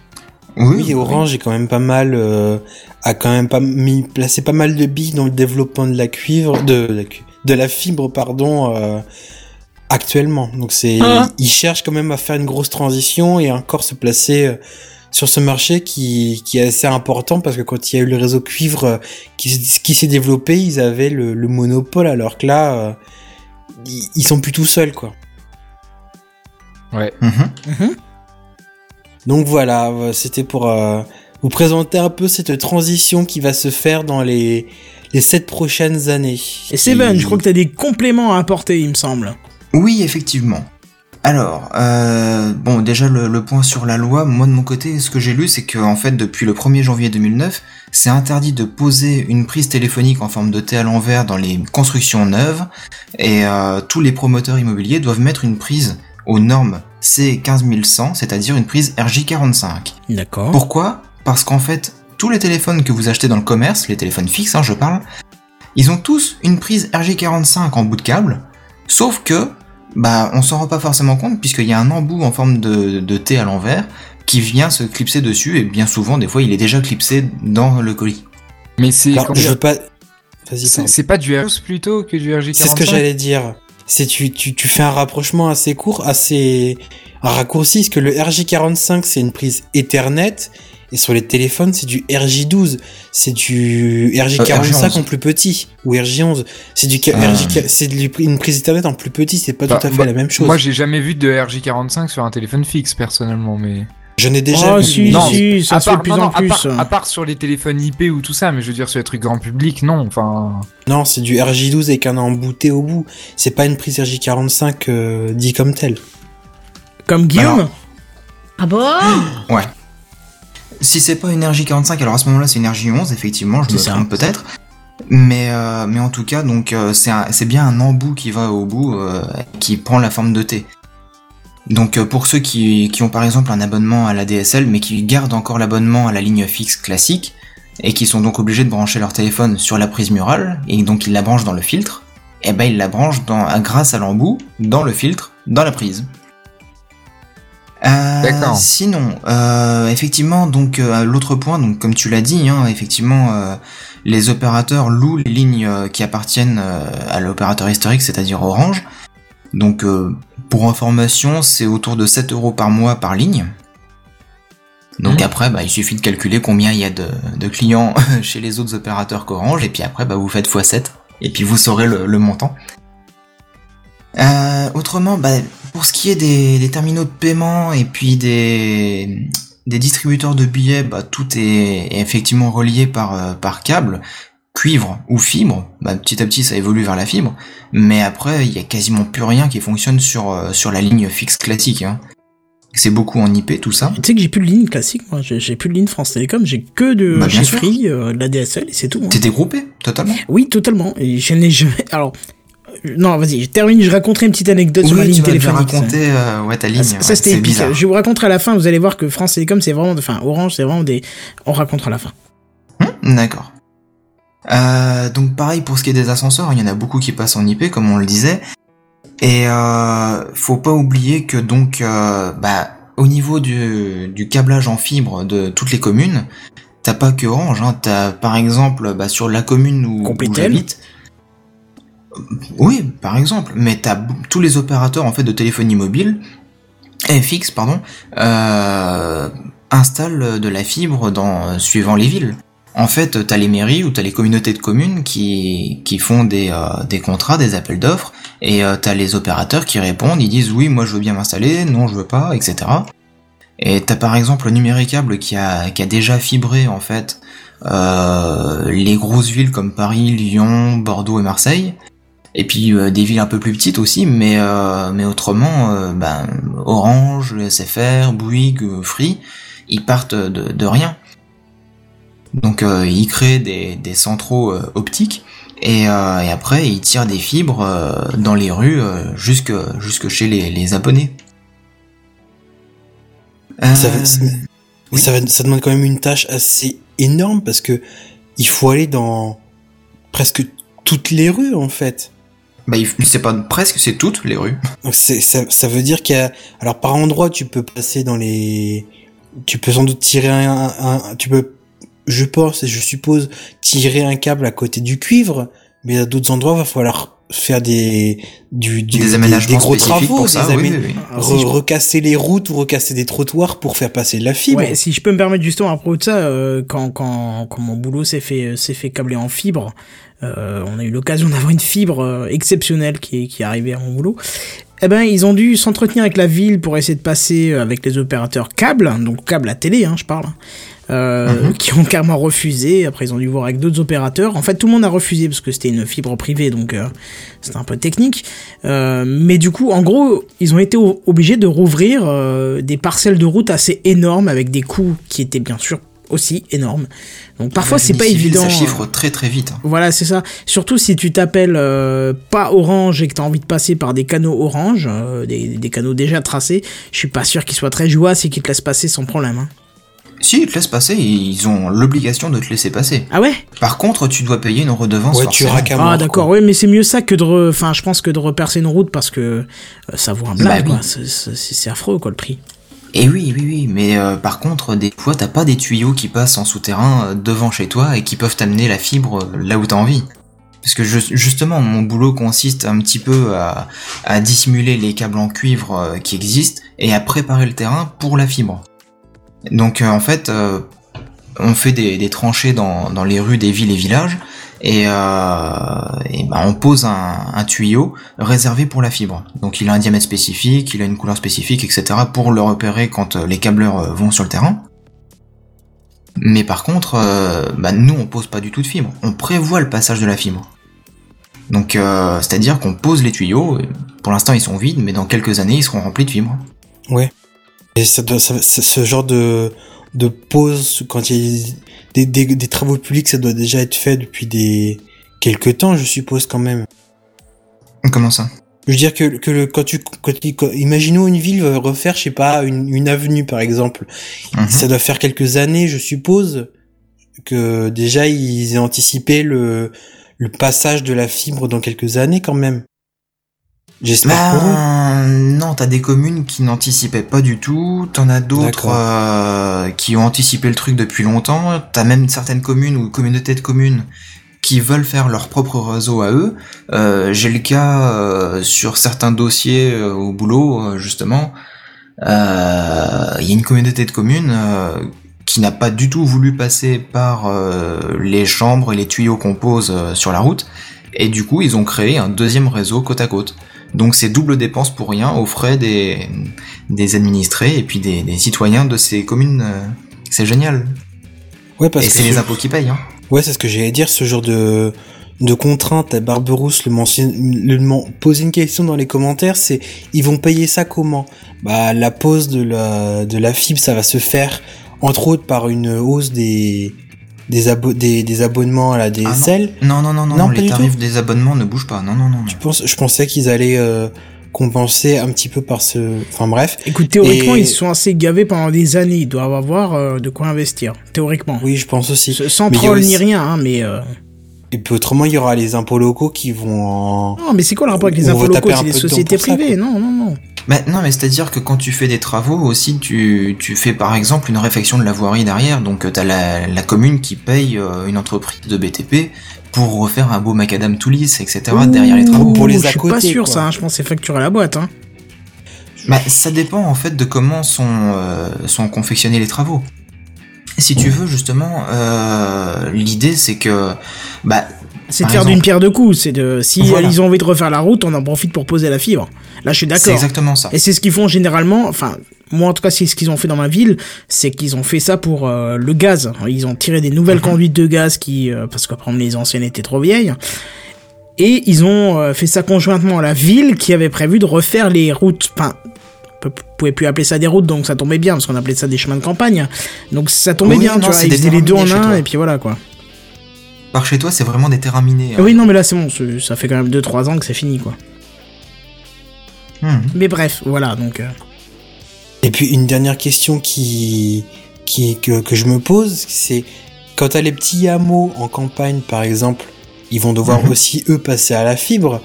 [SPEAKER 3] Oui, et Orange est quand même pas mal, euh, a quand même pas mis, placé pas mal de billes dans le développement de la cuivre, de la, de la fibre, pardon, euh, actuellement. Donc c'est,
[SPEAKER 5] Ah.
[SPEAKER 3] ils cherchent quand même à faire une grosse transition et encore se placer euh, sur ce marché qui, qui est assez important parce que quand il y a eu le réseau cuivre euh, qui, qui s'est développé, ils avaient le, le monopole alors que là, euh, ils, ils sont plus tout seuls quoi.
[SPEAKER 5] Ouais.
[SPEAKER 4] Mhm.
[SPEAKER 3] Donc voilà, euh, c'était pour euh, vous présenter un peu cette transition qui va se faire dans les, les sept prochaines années.
[SPEAKER 2] Et Seven,
[SPEAKER 3] Et-
[SPEAKER 2] je crois que t'as des compléments à apporter, il me semble.
[SPEAKER 4] Oui, effectivement. Alors, euh, bon, déjà le, le point sur la loi, moi de mon côté, ce que j'ai lu, c'est que en fait, depuis le 1er janvier 2009, c'est interdit de poser une prise téléphonique en forme de T à l'envers dans les constructions neuves, et euh, tous les promoteurs immobiliers doivent mettre une prise aux normes C15100, c'est-à-dire une prise RJ45.
[SPEAKER 2] D'accord.
[SPEAKER 4] Pourquoi? Parce qu'en fait, tous les téléphones que vous achetez dans le commerce, les téléphones fixes, hein, je parle, ils ont tous une prise RJ45 en bout de câble, sauf que, bah, on s'en rend pas forcément compte puisqu'il y a un embout en forme de, de T à l'envers qui vient se clipser dessus et bien souvent, des fois, il est déjà clipsé dans le colis.
[SPEAKER 5] Mais c'est
[SPEAKER 3] je veux pas. Vas-y,
[SPEAKER 5] c'est pas du R12 plutôt que du RJ45
[SPEAKER 3] C'est ce que j'allais dire. C'est tu, tu, tu fais un rapprochement assez court, assez un raccourci, parce que le RJ45 c'est une prise Ethernet et sur les téléphones c'est du RJ12, c'est du RJ45
[SPEAKER 4] RJ11.
[SPEAKER 3] en plus petit ou RJ11, c'est du
[SPEAKER 4] Ah.
[SPEAKER 3] RJ, c'est du- une prise Ethernet en plus petit, c'est pas
[SPEAKER 5] Bah,
[SPEAKER 3] tout à fait
[SPEAKER 5] bah,
[SPEAKER 3] la même chose.
[SPEAKER 5] Moi, j'ai jamais vu de RJ45 sur un téléphone fixe personnellement, mais
[SPEAKER 3] J'en ai déjà
[SPEAKER 2] Oh,
[SPEAKER 3] vu.
[SPEAKER 2] si,
[SPEAKER 5] Non,
[SPEAKER 2] si, ça
[SPEAKER 5] à
[SPEAKER 2] se
[SPEAKER 5] part,
[SPEAKER 2] de plus
[SPEAKER 5] non,
[SPEAKER 2] en
[SPEAKER 5] non, à
[SPEAKER 2] plus.
[SPEAKER 5] part, à part sur les téléphones IP ou tout ça, mais je veux dire sur les trucs grand public, non. Enfin,
[SPEAKER 3] Non, c'est du RJ12 avec un embouté au bout. C'est pas une prise RJ45 euh, dit comme telle.
[SPEAKER 2] Comme Guillaume?
[SPEAKER 4] Alors,
[SPEAKER 1] Ah bon?
[SPEAKER 4] Ouais. Si c'est pas une RJ45, alors à ce moment-là c'est une RJ11, effectivement, je me trompe peut-être. Mais, euh, mais en tout cas, donc euh, c'est bien un embout qui va au bout, euh, qui prend la forme de T. Donc pour ceux qui, qui ont par exemple un abonnement à la DSL, mais qui gardent encore l'abonnement à la ligne fixe classique, et qui sont donc obligés de brancher leur téléphone sur la prise murale, et donc ils la branchent dans le filtre, et ben ils la branchent dans, grâce à l'embout, dans le filtre, dans la prise. Euh,
[SPEAKER 5] D'accord.
[SPEAKER 4] Sinon, euh, effectivement, donc euh, l'autre point, donc comme tu l'as dit, hein, effectivement, les opérateurs louent les lignes qui appartiennent à l'opérateur historique, c'est-à-dire Orange. Donc, pour information, c'est autour de 7 euros par mois par ligne. Donc
[SPEAKER 5] Mhm.
[SPEAKER 4] après, bah, il suffit de calculer combien il y a de, de clients chez les autres opérateurs qu'Orange, et puis après, bah, vous faites x7, et puis vous saurez le, le montant. Euh, autrement, bah, pour ce qui est des, des terminaux de paiement et puis des, des distributeurs de billets, bah, tout est, est effectivement relié par, euh, par câble, cuivre ou fibre. Bah, petit à petit, ça évolue vers la fibre. Mais après, il y a quasiment plus rien qui fonctionne sur, euh, sur la ligne fixe classique. Hein. C'est beaucoup en IP, tout ça.
[SPEAKER 2] Tu sais que j'ai plus de ligne classique, moi. J'ai plus de ligne France Télécom. J'ai que de
[SPEAKER 4] Bah.
[SPEAKER 2] Free, euh, de la DSL, et c'est tout. hein.
[SPEAKER 4] T'es dégroupé, totalement.
[SPEAKER 2] Oui, totalement. Et je n'ai jamais. Alors, non, vas-y, je termine. Je raconterai une petite anecdote sur ma ligne
[SPEAKER 4] tu vas déjà
[SPEAKER 2] téléphonique.
[SPEAKER 4] raconter euh, ouais, ta ligne.
[SPEAKER 2] Ah, ça, ça, c'était
[SPEAKER 4] c'est
[SPEAKER 2] épique.
[SPEAKER 4] bizarre.
[SPEAKER 2] Je vous raconterai à la fin. Vous allez voir que France Télécom, c'est vraiment, enfin, Orange, c'est vraiment des. On racontera à la fin.
[SPEAKER 4] Hmm, D'accord. Euh, donc pareil pour ce qui est des ascenseurs, il y en a beaucoup qui passent en IP comme on le disait. Et euh, faut pas oublier que donc euh, bah, au niveau du, du câblage en fibre de toutes les communes, t'as pas que Orange, hein, t'as par exemple bah, sur la commune où, où j'habite. Oui, par exemple, mais t'as tous les opérateurs en fait de téléphonie mobile, fixe pardon, euh, installent de la fibre dans suivant les villes. En fait, t'as les mairies ou t'as les communautés de communes qui, font des, euh, des contrats, des appels d'offres, et euh, t'as les opérateurs qui répondent, ils disent oui, moi je veux bien m'installer, non je veux pas, etc. Et t'as par exemple Numéricable qui a, qui a déjà fibré en fait les grosses villes comme Paris, Lyon, Bordeaux et Marseille, et puis euh, des villes un peu plus petites aussi, mais, euh, mais autrement, euh, ben, Orange, SFR, Bouygues, euh, Free, ils partent de, de rien. Donc euh, ils créent des, des centraux euh, optiques et, euh, et après ils tirent des fibres euh, dans les rues euh, jusque, jusque chez les, les abonnés.
[SPEAKER 3] Ça, va- ça-
[SPEAKER 4] oui.
[SPEAKER 3] ça, va- ça demande quand même une tâche assez énorme parce que il faut aller dans presque toutes les rues en fait.
[SPEAKER 4] Bah, il- c'est pas presque, c'est toutes les rues.
[SPEAKER 3] Donc c'est, ça, ça veut dire qu'il y a, alors par endroit tu peux passer dans les, tu peux sans doute tirer un, un- un- tu peux, je pense et je suppose tirer un câble à côté du cuivre, mais à d'autres endroits il va falloir faire des, du, du-
[SPEAKER 4] des aménagements
[SPEAKER 3] des gros
[SPEAKER 4] spécifiques
[SPEAKER 3] travaux,
[SPEAKER 4] pour ça.
[SPEAKER 3] des
[SPEAKER 4] oui,
[SPEAKER 3] re- recasser les routes ou recasser des trottoirs pour faire passer de la fibre.
[SPEAKER 2] Ouais, si je peux me permettre justement à propos de ça, euh, quand, quand, quand mon boulot s'est fait, s'est fait câbler en fibre, euh, on a eu l'occasion d'avoir une fibre euh, exceptionnelle qui est, qui est arrivée à mon boulot. Eh ben, ils ont dû s'entretenir avec la ville pour essayer de passer euh, avec les opérateurs câbles, donc câbles à télé, hein, je parle, euh, qui ont carrément refusé. Après, ils ont dû voir avec d'autres opérateurs. En fait, tout le monde a refusé parce que c'était une fibre privée, donc euh, c'était un peu technique. Euh, mais du coup, en gros, ils ont été obligés de rouvrir des parcelles de route assez énormes avec des coûts qui étaient bien sûr aussi énormes. Donc parfois, c'est pas évident.
[SPEAKER 4] Ça chiffre très très vite. hein.
[SPEAKER 2] voilà, c'est ça. Surtout si tu t'appelles euh, pas Orange et que tu as envie de passer par des canaux Orange, euh, des, des canaux déjà tracés, je suis pas sûr qu'ils soient très joyeux et qu'ils te laissent passer sans problème. hein.
[SPEAKER 4] Si, ils te laissent passer, ils ont l'obligation de te laisser passer.
[SPEAKER 2] Ah ouais?
[SPEAKER 4] Par contre, tu dois payer une redevance
[SPEAKER 3] Ouais, tu
[SPEAKER 2] Ah d'accord, ouais, mais c'est mieux ça que de, re- enfin, je pense que de repercer une route parce que euh, ça vaut un
[SPEAKER 4] Bah
[SPEAKER 2] blague,
[SPEAKER 4] oui.
[SPEAKER 2] C'est c'est affreux, quoi, le prix.
[SPEAKER 4] Et oui, oui, oui, mais euh, par contre, des fois, t'as pas des tuyaux qui passent en souterrain euh, devant chez toi et qui peuvent t'amener la fibre euh, là où t'as envie. Parce que justement, mon boulot consiste un petit peu à, dissimuler les câbles en cuivre qui existent et à préparer le terrain pour la fibre. Donc en fait, on fait des, tranchées dans les rues des villes et villages et, euh, et ben, on pose un, tuyau réservé pour la fibre. Donc il a un diamètre spécifique, il a une couleur spécifique, etc. pour le repérer quand euh, les câbleurs euh, vont sur le terrain. Mais par contre, bah, nous on pose pas du tout de fibre, on prévoit le passage de la fibre. Donc c'est-à-dire qu'on pose les tuyaux, et pour l'instant ils sont vides, mais dans quelques années ils seront remplis de fibres.
[SPEAKER 3] Et ça- ça- ce genre de, de pause, quand il y a des, des, des travaux publics, ça doit déjà être fait depuis des, quelques temps, je suppose, quand même.
[SPEAKER 4] Comment ça?
[SPEAKER 3] Je veux dire que, que le, quand tu, quand imaginons une ville veut refaire, je sais pas, une, une avenue, par exemple.
[SPEAKER 4] Mhm.
[SPEAKER 3] Ça doit faire quelques années, je suppose, que déjà ils aient anticipé le, le passage de la fibre dans quelques années, quand même. J'espère.
[SPEAKER 4] Bah, non, t'as des communes qui n'anticipaient pas du tout, t'en as d'autres euh, qui ont anticipé le truc depuis longtemps, t'as même certaines communes ou communautés de communes qui veulent faire leur propre réseau à eux. Euh, J'ai le cas euh, sur certains dossiers euh, au boulot, euh, justement, euh, il y a une communauté de communes euh, qui n'a pas du tout voulu passer par euh, les chambres et les tuyaux qu'on pose euh, sur la route, et du coup ils ont créé un deuxième réseau côte à côte. Donc c'est double dépense pour rien aux frais des, des administrés et puis des, des citoyens de ces communes. euh, C'est génial.
[SPEAKER 3] Ouais, parce
[SPEAKER 4] et c'est
[SPEAKER 3] ce-
[SPEAKER 4] les impôts qui payent. Hein.
[SPEAKER 3] Ouais, c'est ce que j'allais dire, ce genre de, de contrainte, à Barberousse le, le poser une question dans les commentaires, c'est ils vont payer ça comment? Bah la pose de la, de la fibre, ça va se faire entre autres par une hausse des, des, abo- des, des abonnements à la DSL.
[SPEAKER 4] Non, non, non, non,
[SPEAKER 3] Non,
[SPEAKER 4] non, les tarifs des abonnements ne bougent pas. Non, non, non. non.
[SPEAKER 3] Je, pense, je pensais qu'ils allaient euh, compenser un petit peu par ce... Enfin bref.
[SPEAKER 2] Écoute, théoriquement,
[SPEAKER 3] Et-
[SPEAKER 2] ils se sont assez gavés pendant des années. Ils doivent avoir euh, de quoi investir. Théoriquement.
[SPEAKER 3] Oui, je pense aussi.
[SPEAKER 2] Sans
[SPEAKER 3] Mais
[SPEAKER 2] troll
[SPEAKER 3] aussi-
[SPEAKER 2] ni rien, hein, mais. euh,
[SPEAKER 3] Et puis autrement, il y aura les impôts locaux qui vont en...
[SPEAKER 2] Non, mais c'est quoi le rapport avec les impôts locaux? C'est
[SPEAKER 3] dedans
[SPEAKER 2] sociétés
[SPEAKER 3] ça,
[SPEAKER 2] privées. Non, non, non.
[SPEAKER 4] Mais non, mais c'est-à-dire que quand tu fais des travaux aussi, tu, tu fais par exemple une réfection de la voirie derrière, donc euh, t'as la, la commune qui paye euh, une entreprise de BTP pour refaire un beau macadam tout lisse, etc. derrière les travaux.
[SPEAKER 3] Pour les
[SPEAKER 2] Je suis pas sûr,
[SPEAKER 3] quoi.
[SPEAKER 2] ça. hein, Je pense que c'est facturé à la boîte. Hein.
[SPEAKER 4] Bah, ça dépend en fait de comment sont, euh, sont confectionnés les travaux. Si tu veux justement, euh, l'idée c'est que bah
[SPEAKER 2] C'est de faire d'une pierre deux coups. C'est de si
[SPEAKER 4] Voilà.
[SPEAKER 2] ils ont envie de refaire la route, on en profite pour poser la fibre. Là, je suis
[SPEAKER 4] c'est
[SPEAKER 2] d'accord.
[SPEAKER 4] exactement ça.
[SPEAKER 2] Et c'est ce qu'ils font généralement. Enfin, moi en tout cas, c'est ce qu'ils ont fait dans ma ville. C'est qu'ils ont fait ça pour euh, le gaz. Ils ont tiré des nouvelles
[SPEAKER 4] Mhm.
[SPEAKER 2] conduites de gaz qui, euh, parce qu'après les anciennes étaient trop vieilles. Et ils ont euh, fait ça conjointement à la ville qui avait prévu de refaire les routes. Enfin, pouvait plus appeler ça des routes, donc ça tombait bien parce qu'on appelait ça des chemins de campagne. Donc ça tombait
[SPEAKER 4] Oui,
[SPEAKER 2] bien,
[SPEAKER 4] non,
[SPEAKER 2] tu vois. Ils faisaient les deux en un
[SPEAKER 4] toi.
[SPEAKER 2] et puis voilà quoi.
[SPEAKER 4] Par chez toi, c'est vraiment des terrains minés. hein.
[SPEAKER 2] Oui, non, mais là c'est bon. Ça fait quand même 2-3 ans que c'est fini quoi.
[SPEAKER 4] Hmm.
[SPEAKER 2] Mais bref, voilà donc. euh,
[SPEAKER 3] Et puis une dernière question qui, qui que, que je me pose, c'est quand t'as les petits hameaux en campagne par exemple, ils vont devoir
[SPEAKER 4] Mhm.
[SPEAKER 3] aussi eux passer à la fibre.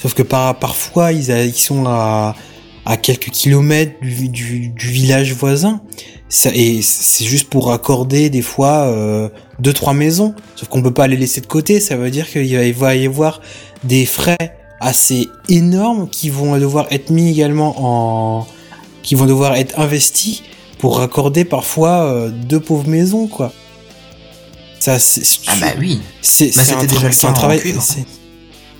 [SPEAKER 3] Sauf que par, parfois ils, a- ils sont à, à quelques kilomètres du, du, du village voisin. Ça, et c'est juste pour raccorder des fois euh, deux trois maisons. Sauf qu'on peut pas les laisser de côté. Ça veut dire qu'il va y avoir des frais assez énormes qui vont devoir être mis également en qui vont devoir être investis pour raccorder parfois euh, deux pauvres maisons quoi. Ça c'est
[SPEAKER 4] Ah bah oui.
[SPEAKER 3] c'est
[SPEAKER 4] bah,
[SPEAKER 3] un, tra- un travail.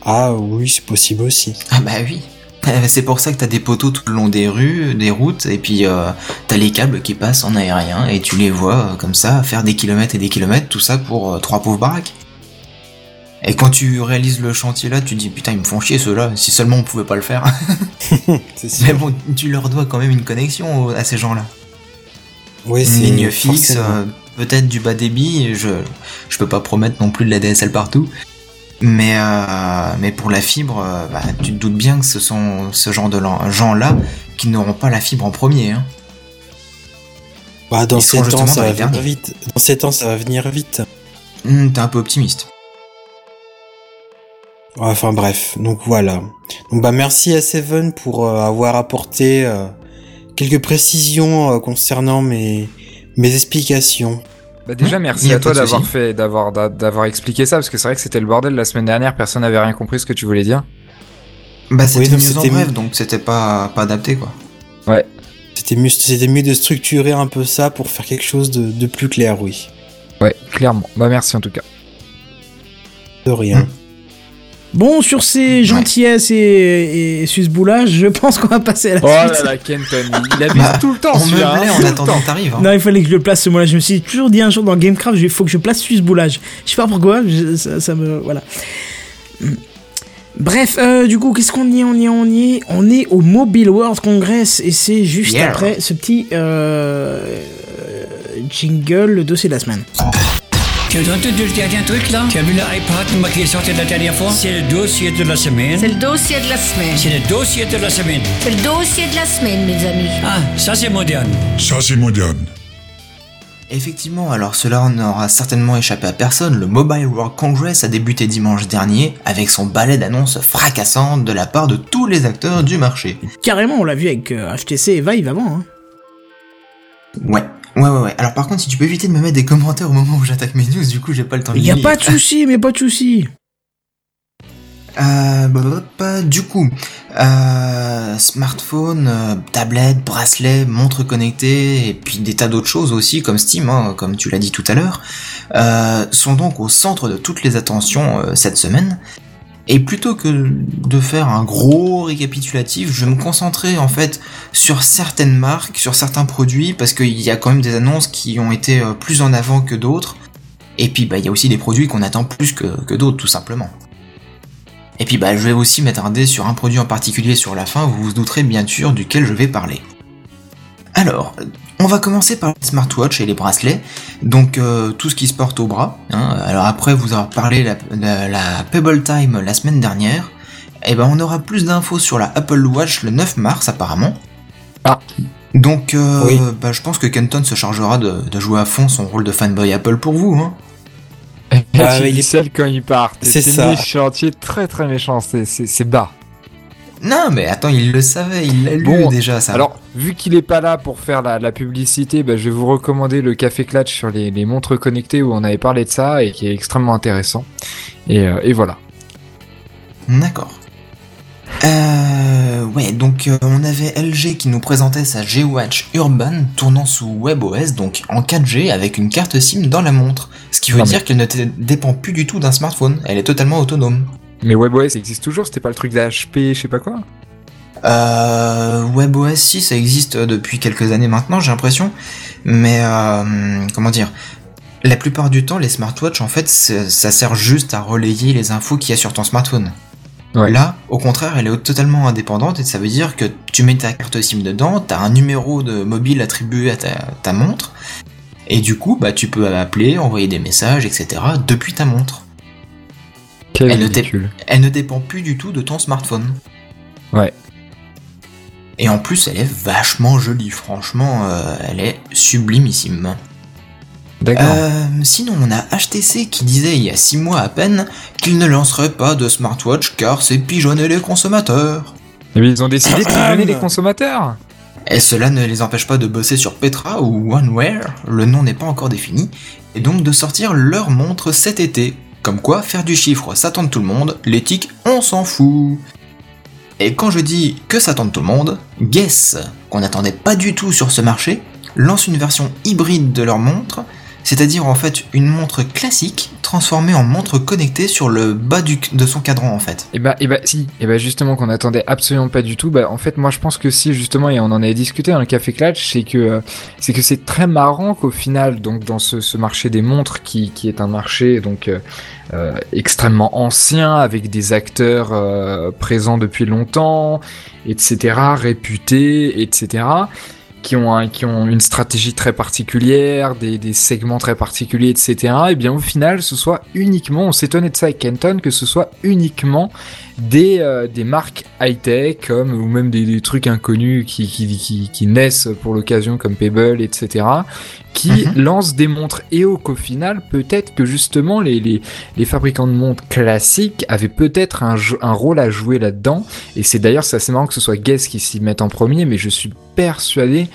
[SPEAKER 3] Ah oui, c'est possible aussi.
[SPEAKER 4] Ah bah oui. Euh, C'est pour ça que t'as des poteaux tout le long des rues, des routes, et puis euh, t'as les câbles qui passent en aérien, et tu les vois euh, comme ça faire des kilomètres et des kilomètres, tout ça pour euh, trois pauvres baraques. Et quand tu réalises le chantier là, tu te dis putain ils me font chier ceux-là, si seulement on pouvait pas le faire. Mais bon, tu leur dois quand même une connexion à ces gens-là.
[SPEAKER 3] Oui,
[SPEAKER 4] Une
[SPEAKER 3] c'est
[SPEAKER 4] ligne fixe, euh, peut-être du bas débit, je, je peux pas promettre non plus de la DSL partout. Mais, euh, mais pour la fibre, euh, bah, tu te doutes bien que ce sont ce genre de gens-là qui n'auront pas la fibre en premier. Hein.
[SPEAKER 3] Bah, dans ces temps, ça va venir vite. Dans ces temps, ça va venir vite.
[SPEAKER 4] T'es un peu optimiste.
[SPEAKER 3] Enfin bref, donc voilà. Donc bah merci à Seven pour euh, avoir apporté euh, quelques précisions euh, concernant mes mes explications.
[SPEAKER 5] Bah déjà,
[SPEAKER 4] Hmm,
[SPEAKER 5] merci à toi d'avoir fait, d'avoir, d'a- d'avoir expliqué ça, parce que c'est vrai que c'était le bordel la semaine dernière, personne n'avait rien compris ce que tu voulais dire.
[SPEAKER 4] Bah
[SPEAKER 3] Oui,
[SPEAKER 4] c'était
[SPEAKER 3] donc
[SPEAKER 4] mieux en bref, donc c'était pas, pas adapté quoi.
[SPEAKER 3] C'était mieux c'était mieux de structurer un peu ça pour faire quelque chose de, de plus clair, oui.
[SPEAKER 5] Ouais, clairement. Bah merci en tout cas.
[SPEAKER 3] De rien.
[SPEAKER 2] Bon, sur ces gentillesses et, et susboulages, je pense qu'on va passer à la
[SPEAKER 5] Oh là
[SPEAKER 2] suite.
[SPEAKER 5] là, Kenton, il abuse
[SPEAKER 4] Bah,
[SPEAKER 5] tout le temps
[SPEAKER 4] On me plaît
[SPEAKER 5] hein,
[SPEAKER 4] en attendant que t'arrives. Hein.
[SPEAKER 2] Non, il fallait que je le place ce mot-là. Je me suis toujours dit un jour dans Gamecraft, il faut que je place susboulage. Je sais pas pourquoi, je- ça, ça me. Voilà. Bref, euh, du coup, qu'est-ce qu'on y est On y est On y est? On est au Mobile World Congress et c'est juste
[SPEAKER 4] Yeah.
[SPEAKER 2] après ce petit euh, jingle, le dossier de la semaine.
[SPEAKER 6] Tu as entendu le dernier truc là? Tu as vu l'iPad moi, qui est sorti la dernière fois? C'est le dossier de la semaine.
[SPEAKER 1] C'est le dossier de la semaine.
[SPEAKER 6] C'est le dossier de la semaine.
[SPEAKER 1] C'est le dossier de la semaine, mes amis.
[SPEAKER 6] Ah, ça c'est moderne.
[SPEAKER 7] Ça, c'est moderne.
[SPEAKER 4] Effectivement, alors cela n'aura certainement échappé à personne, le Mobile World Congress a débuté dimanche dernier avec son balai d'annonces fracassantes de la part de tous les acteurs du marché.
[SPEAKER 2] Carrément, on l'a vu avec euh, HTC et Vive avant. Hein.
[SPEAKER 4] Ouais, ouais, ouais, ouais. Alors par contre, si tu peux éviter de me mettre des commentaires au moment où j'attaque mes news, du coup j'ai pas le temps de
[SPEAKER 2] Il y a
[SPEAKER 4] lire.
[SPEAKER 2] pas de souci, mais pas de souci.
[SPEAKER 4] Euh, blablabla, du coup, euh, smartphone, euh, tablette, bracelet, montre connectée et puis des tas d'autres choses aussi comme Steam, hein, comme tu l'as dit tout à l'heure, euh, sont donc au centre de toutes les attentions euh, cette semaine. Et plutôt que de faire un gros récapitulatif, je vais me concentrer en fait sur certaines marques, sur certains produits, parce qu'il y a quand même des annonces qui ont été euh, plus en avant que d'autres. Et puis bah il y a aussi des produits qu'on attend plus que, que d'autres tout simplement. Et puis bah je vais aussi m'attarder sur un produit en particulier sur la fin, vous vous douterez bien sûr duquel je vais parler. Alors, on va commencer par les smartwatches et les bracelets, donc euh, tout ce qui se porte au bras. hein. Alors après vous avoir parlé la, la, la Pebble Time la semaine dernière, et ben on aura plus d'infos sur la Apple Watch le 9 mars apparemment.
[SPEAKER 5] Ah.
[SPEAKER 4] Donc euh,
[SPEAKER 3] Oui.
[SPEAKER 4] bah, je pense que Kenton se chargera de, de jouer à fond son rôle de fanboy Apple pour vous. Hein.
[SPEAKER 3] Ah, il est-
[SPEAKER 5] seul quand il part.
[SPEAKER 3] C'est
[SPEAKER 5] méchant, tu es très très méchant, c'est bas.
[SPEAKER 4] Non mais attends, il le savait, il l'a lu
[SPEAKER 5] Bon,
[SPEAKER 4] déjà ça.
[SPEAKER 5] Alors, vu qu'il est pas là pour faire la, la publicité, bah, je vais vous recommander le Café Clutch sur les, les montres connectées où on avait parlé de ça et qui est extrêmement intéressant. Et, euh, et voilà.
[SPEAKER 4] D'accord. Euh, ouais, donc euh, on avait LG qui nous présentait sa G-Watch Urban tournant sous WebOS, donc en 4G avec une carte SIM dans la montre. Ce qui veut
[SPEAKER 5] Non, mais-
[SPEAKER 4] dire qu'elle ne dépend plus du tout d'un smartphone, elle est totalement autonome.
[SPEAKER 5] Mais WebOS existe toujours, c'était pas le truc d'HP, je sais pas quoi
[SPEAKER 4] Euh, WebOS 6, ça existe depuis quelques années maintenant, j'ai l'impression. Mais euh, comment dire La plupart du temps, les smartwatches, en fait, ça sert juste à relayer les infos qu'il y a sur ton smartphone.
[SPEAKER 5] Ouais.
[SPEAKER 4] Là, au contraire, elle est totalement indépendante et ça veut dire que tu mets ta carte SIM dedans, t'as un numéro de mobile attribué à ta, ta montre, et du coup, bah, tu peux appeler, envoyer des messages, etc. depuis ta montre.
[SPEAKER 5] Quel
[SPEAKER 4] Elle ne. Elle dépend plus du tout de ton smartphone.
[SPEAKER 5] Ouais.
[SPEAKER 4] Et en plus, elle est vachement jolie, franchement, euh, elle est sublimissime.
[SPEAKER 5] D'accord.
[SPEAKER 4] Euh, sinon, on a HTC qui disait il y a 6 mois à peine qu'il ne lancerait pas de smartwatch car c'est pigeonner les consommateurs.
[SPEAKER 5] Bien, ils ont décidé de pigeonner les consommateurs
[SPEAKER 4] Et cela ne les empêche pas de bosser sur Petra ou OneWare, le nom n'est pas encore défini, et donc de sortir leur montre cet été. Comme quoi, faire du chiffre, ça tente tout le monde, l'éthique, on s'en fout. Et quand je dis que ça tente tout le monde, Guess, qu'on n'attendait pas du tout sur ce marché, lance une version hybride de leur montre, c'est-à-dire en fait une montre classique transformée en montre connectée sur le bas du, de son cadran en fait.
[SPEAKER 5] Et bah, et bah si, et bah justement qu'on attendait absolument pas du tout. Bah en fait moi je pense que si justement et on en avait discuté dans le café Clutch, c'est que euh, c'est que c'est très marrant qu'au final donc dans ce, marché des montres qui, qui est un marché donc euh, euh, extrêmement ancien avec des acteurs présents depuis longtemps, etc. réputés, etc. qui ont, qui ont une stratégie très particulière, des, des segments très particuliers, etc. Et bien au final, ce soit uniquement, on s'étonnait de ça avec Kenton, que ce soit uniquement des, euh, des marques high-tech, comme, ou même des, des trucs inconnus qui, qui, qui, qui naissent pour l'occasion, comme Pebble, etc., qui
[SPEAKER 4] Mhm.
[SPEAKER 5] lancent des montres et au qu'au final, peut-être que justement les, les, les fabricants de montres classiques avaient peut-être un, un rôle à jouer là-dedans. Et c'est d'ailleurs, c'est assez marrant que ce soit Guess qui s'y mette en premier, mais je suis persuadé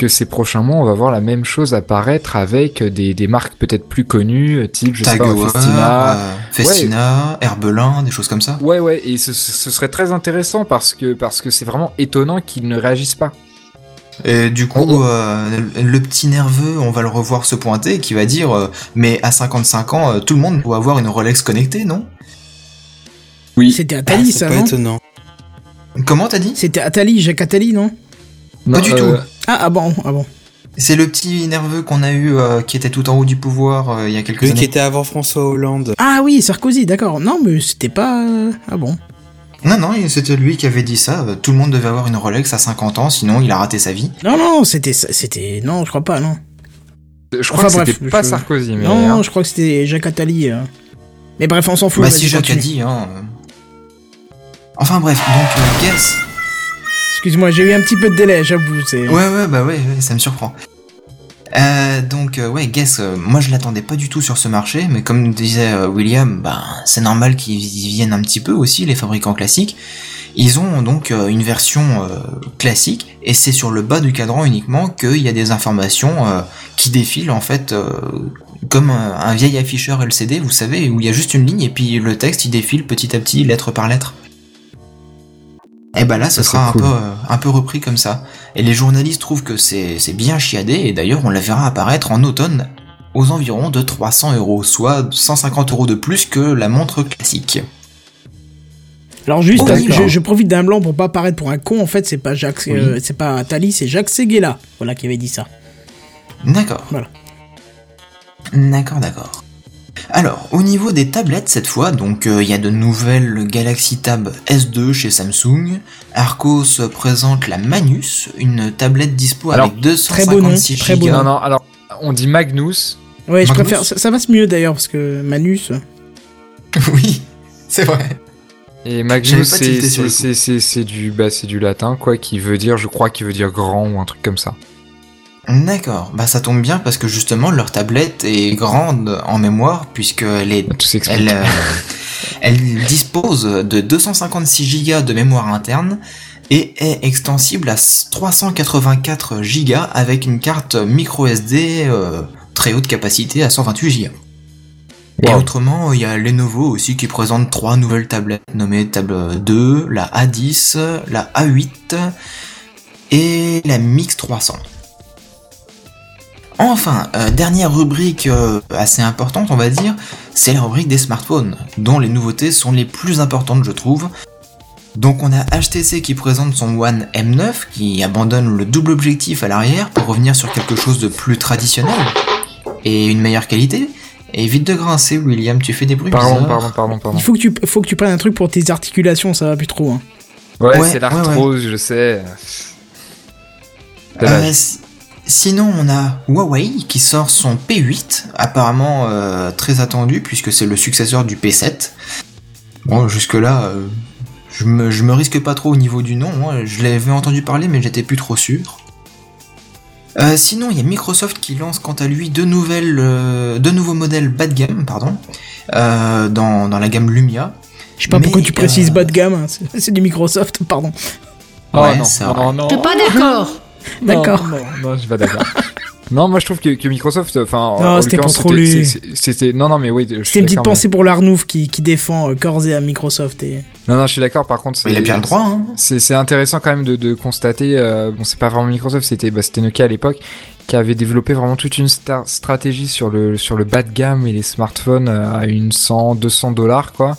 [SPEAKER 5] que ces prochains mois, on va voir la même chose apparaître avec des, des marques peut-être plus connues, type, je sais pas, Festina.
[SPEAKER 4] euh, Festina, Herbelin, des choses comme ça.
[SPEAKER 5] Ouais, ouais, et ce, ce serait très intéressant parce que parce que c'est vraiment étonnant qu'ils ne réagissent pas.
[SPEAKER 4] Et du coup,
[SPEAKER 5] Oh, oh.
[SPEAKER 4] euh, le petit nerveux, on va le revoir se pointer, qui va dire, euh, mais à 55 ans, euh, tout le monde doit avoir une Rolex connectée, non?
[SPEAKER 5] Oui.
[SPEAKER 2] C'était Atali,
[SPEAKER 3] c'est
[SPEAKER 2] ça,
[SPEAKER 3] pas
[SPEAKER 2] non?
[SPEAKER 3] étonnant.
[SPEAKER 4] Comment t'as dit?
[SPEAKER 2] C'était Atali, Jacques Attali, non?
[SPEAKER 4] Pas du tout.
[SPEAKER 2] Ah, ah bon, ah bon.
[SPEAKER 4] C'est le petit nerveux qu'on a eu, euh, qui était tout en haut du pouvoir euh, il y a quelques
[SPEAKER 3] Lui qui
[SPEAKER 4] années.
[SPEAKER 3] était avant François Hollande.
[SPEAKER 2] Ah oui, Sarkozy, d'accord. Non, mais c'était pas... euh, Ah bon.
[SPEAKER 4] Non, non, c'était lui qui avait dit ça. Tout le monde devait avoir une Rolex à 50 ans, sinon il a raté sa vie.
[SPEAKER 2] Non, non, c'était... c'était... Non, je crois pas, non.
[SPEAKER 5] Je crois
[SPEAKER 2] Enfin,
[SPEAKER 5] que c'était
[SPEAKER 2] bref,
[SPEAKER 5] pas
[SPEAKER 2] je-
[SPEAKER 5] Sarkozy, mais.
[SPEAKER 2] non,
[SPEAKER 5] hein.
[SPEAKER 2] je crois que c'était Jacques Attali. euh. Mais bref, on s'en fout.
[SPEAKER 4] bah si Jacques a dit, hein. Enfin bref, donc euh, Guess.
[SPEAKER 2] Excuse-moi, j'ai eu un petit peu de délai, j'avoue.
[SPEAKER 4] Ouais, ouais, bah ouais, ça me surprend. Euh, donc euh, ouais, Guess, euh, moi je l'attendais pas du tout sur ce marché, mais comme disait William, bah c'est normal qu'ils viennent un petit peu aussi les fabricants classiques. Ils ont donc une version classique et c'est sur le bas du cadran uniquement qu'il y a des informations qui défilent en fait comme un, un vieil afficheur LCD, vous savez, où il y a juste une ligne et puis le texte il défile petit à petit, lettre par lettre. Et bah là, ce sera un
[SPEAKER 5] cool.
[SPEAKER 4] peu, euh, un peu repris comme ça. Et les journalistes trouvent que c'est c'est bien chiadé, et d'ailleurs on la verra apparaître en automne aux environs de 300 euros, soit 150 euros de plus que la montre classique.
[SPEAKER 2] Alors juste,
[SPEAKER 4] Oh,
[SPEAKER 2] euh, je, je profite d'un blanc pour pas paraître pour un con. En fait, c'est pas Jacques, euh, c'est pas Attali, c'est Jacques Seguela, voilà qui avait dit ça.
[SPEAKER 4] D'accord.
[SPEAKER 2] Voilà.
[SPEAKER 4] D'accord, d'accord. Alors, au niveau des tablettes cette fois, donc euh, il y a de nouvelles Galaxy Tab S2 chez Samsung. Arcos présente la Manus, une tablette dispo
[SPEAKER 5] Alors,
[SPEAKER 4] avec
[SPEAKER 2] très beau nom,
[SPEAKER 4] 256
[SPEAKER 2] très beau
[SPEAKER 4] gigas.
[SPEAKER 5] Non, non, alors, on dit Magnus.
[SPEAKER 2] Ouais, je préfère. Ça, ça passe mieux d'ailleurs parce que Manus.
[SPEAKER 4] oui, c'est vrai.
[SPEAKER 5] Et Magnus, c'est
[SPEAKER 4] tilté sur le
[SPEAKER 5] c'est- c'est- c'est- c'est du, bah, c'est du latin, quoi, qui veut dire, je crois, qui veut dire grand ou un truc comme ça.
[SPEAKER 4] D'accord, bah ça tombe bien parce que justement leur tablette est grande en mémoire puisqu'elle est. Elle, euh, elle dispose de 256 Go de mémoire interne et est extensible à 384 Go avec une carte micro SD euh, très haute capacité à 128 Go. Et autrement, il y a Lenovo aussi qui présente trois nouvelles tablettes nommées table 2, la A10, la A8 et la Mix 300. Enfin, euh, dernière rubrique euh, assez importante, on va dire, c'est la rubrique des smartphones, dont les nouveautés sont les plus importantes, je trouve. Donc on a HTC qui présente son One M9, qui abandonne le double objectif à l'arrière pour revenir sur quelque chose de plus traditionnel et une meilleure qualité. Et vite de grincer, William, tu fais des bruits
[SPEAKER 5] Pardon,
[SPEAKER 4] bizarres.
[SPEAKER 5] pardon, pardon, pardon.
[SPEAKER 2] Il faut que tu, faut que tu prennes un truc pour tes articulations, ça va plus trop. Hein.
[SPEAKER 5] Ouais,
[SPEAKER 4] Ouais,
[SPEAKER 5] c'est
[SPEAKER 4] ouais,
[SPEAKER 5] l'arthrose, je sais. C'est
[SPEAKER 4] Euh, sinon, on a Huawei qui sort son P8, apparemment euh, très attendu puisque c'est le successeur du P7. Bon, jusque-là, euh, je, me, je me risque pas trop au niveau du nom. hein. Je l'avais entendu parler, mais j'étais plus trop sûr. Euh, sinon, il y a Microsoft qui lance quant à lui deux, nouvelles, euh, deux nouveaux modèles bas de gamme pardon, euh, dans, dans la gamme Lumia.
[SPEAKER 2] Je sais pas
[SPEAKER 4] Mais,
[SPEAKER 2] pourquoi tu précises
[SPEAKER 4] euh,
[SPEAKER 2] bas de gamme. hein. C'est- du Microsoft, pardon.
[SPEAKER 5] Oh
[SPEAKER 4] ouais,
[SPEAKER 5] non,
[SPEAKER 4] c'est
[SPEAKER 5] non, non, non.
[SPEAKER 1] T'es pas d'accord
[SPEAKER 2] D'accord.
[SPEAKER 5] Non, non, non, je suis pas d'accord. non, moi je trouve que, que Microsoft, enfin,
[SPEAKER 2] Non, c'était troller.
[SPEAKER 5] c'était- non, non, mais oui,
[SPEAKER 2] C'était une petite pensée pour l'Arnouf qui, qui défend euh, corps et à Microsoft. Et...
[SPEAKER 5] Non, non, je suis d'accord. Par contre,
[SPEAKER 4] Il a bien le droit, hein.
[SPEAKER 5] C'est c'est intéressant quand même de, de constater, euh, bon c'est pas vraiment Microsoft, c'était bah, c'était Nokia à l'époque, qui avait développé vraiment toute une star- stratégie sur le, sur le bas de gamme et les smartphones euh, à une 100, 200 dollars quoi,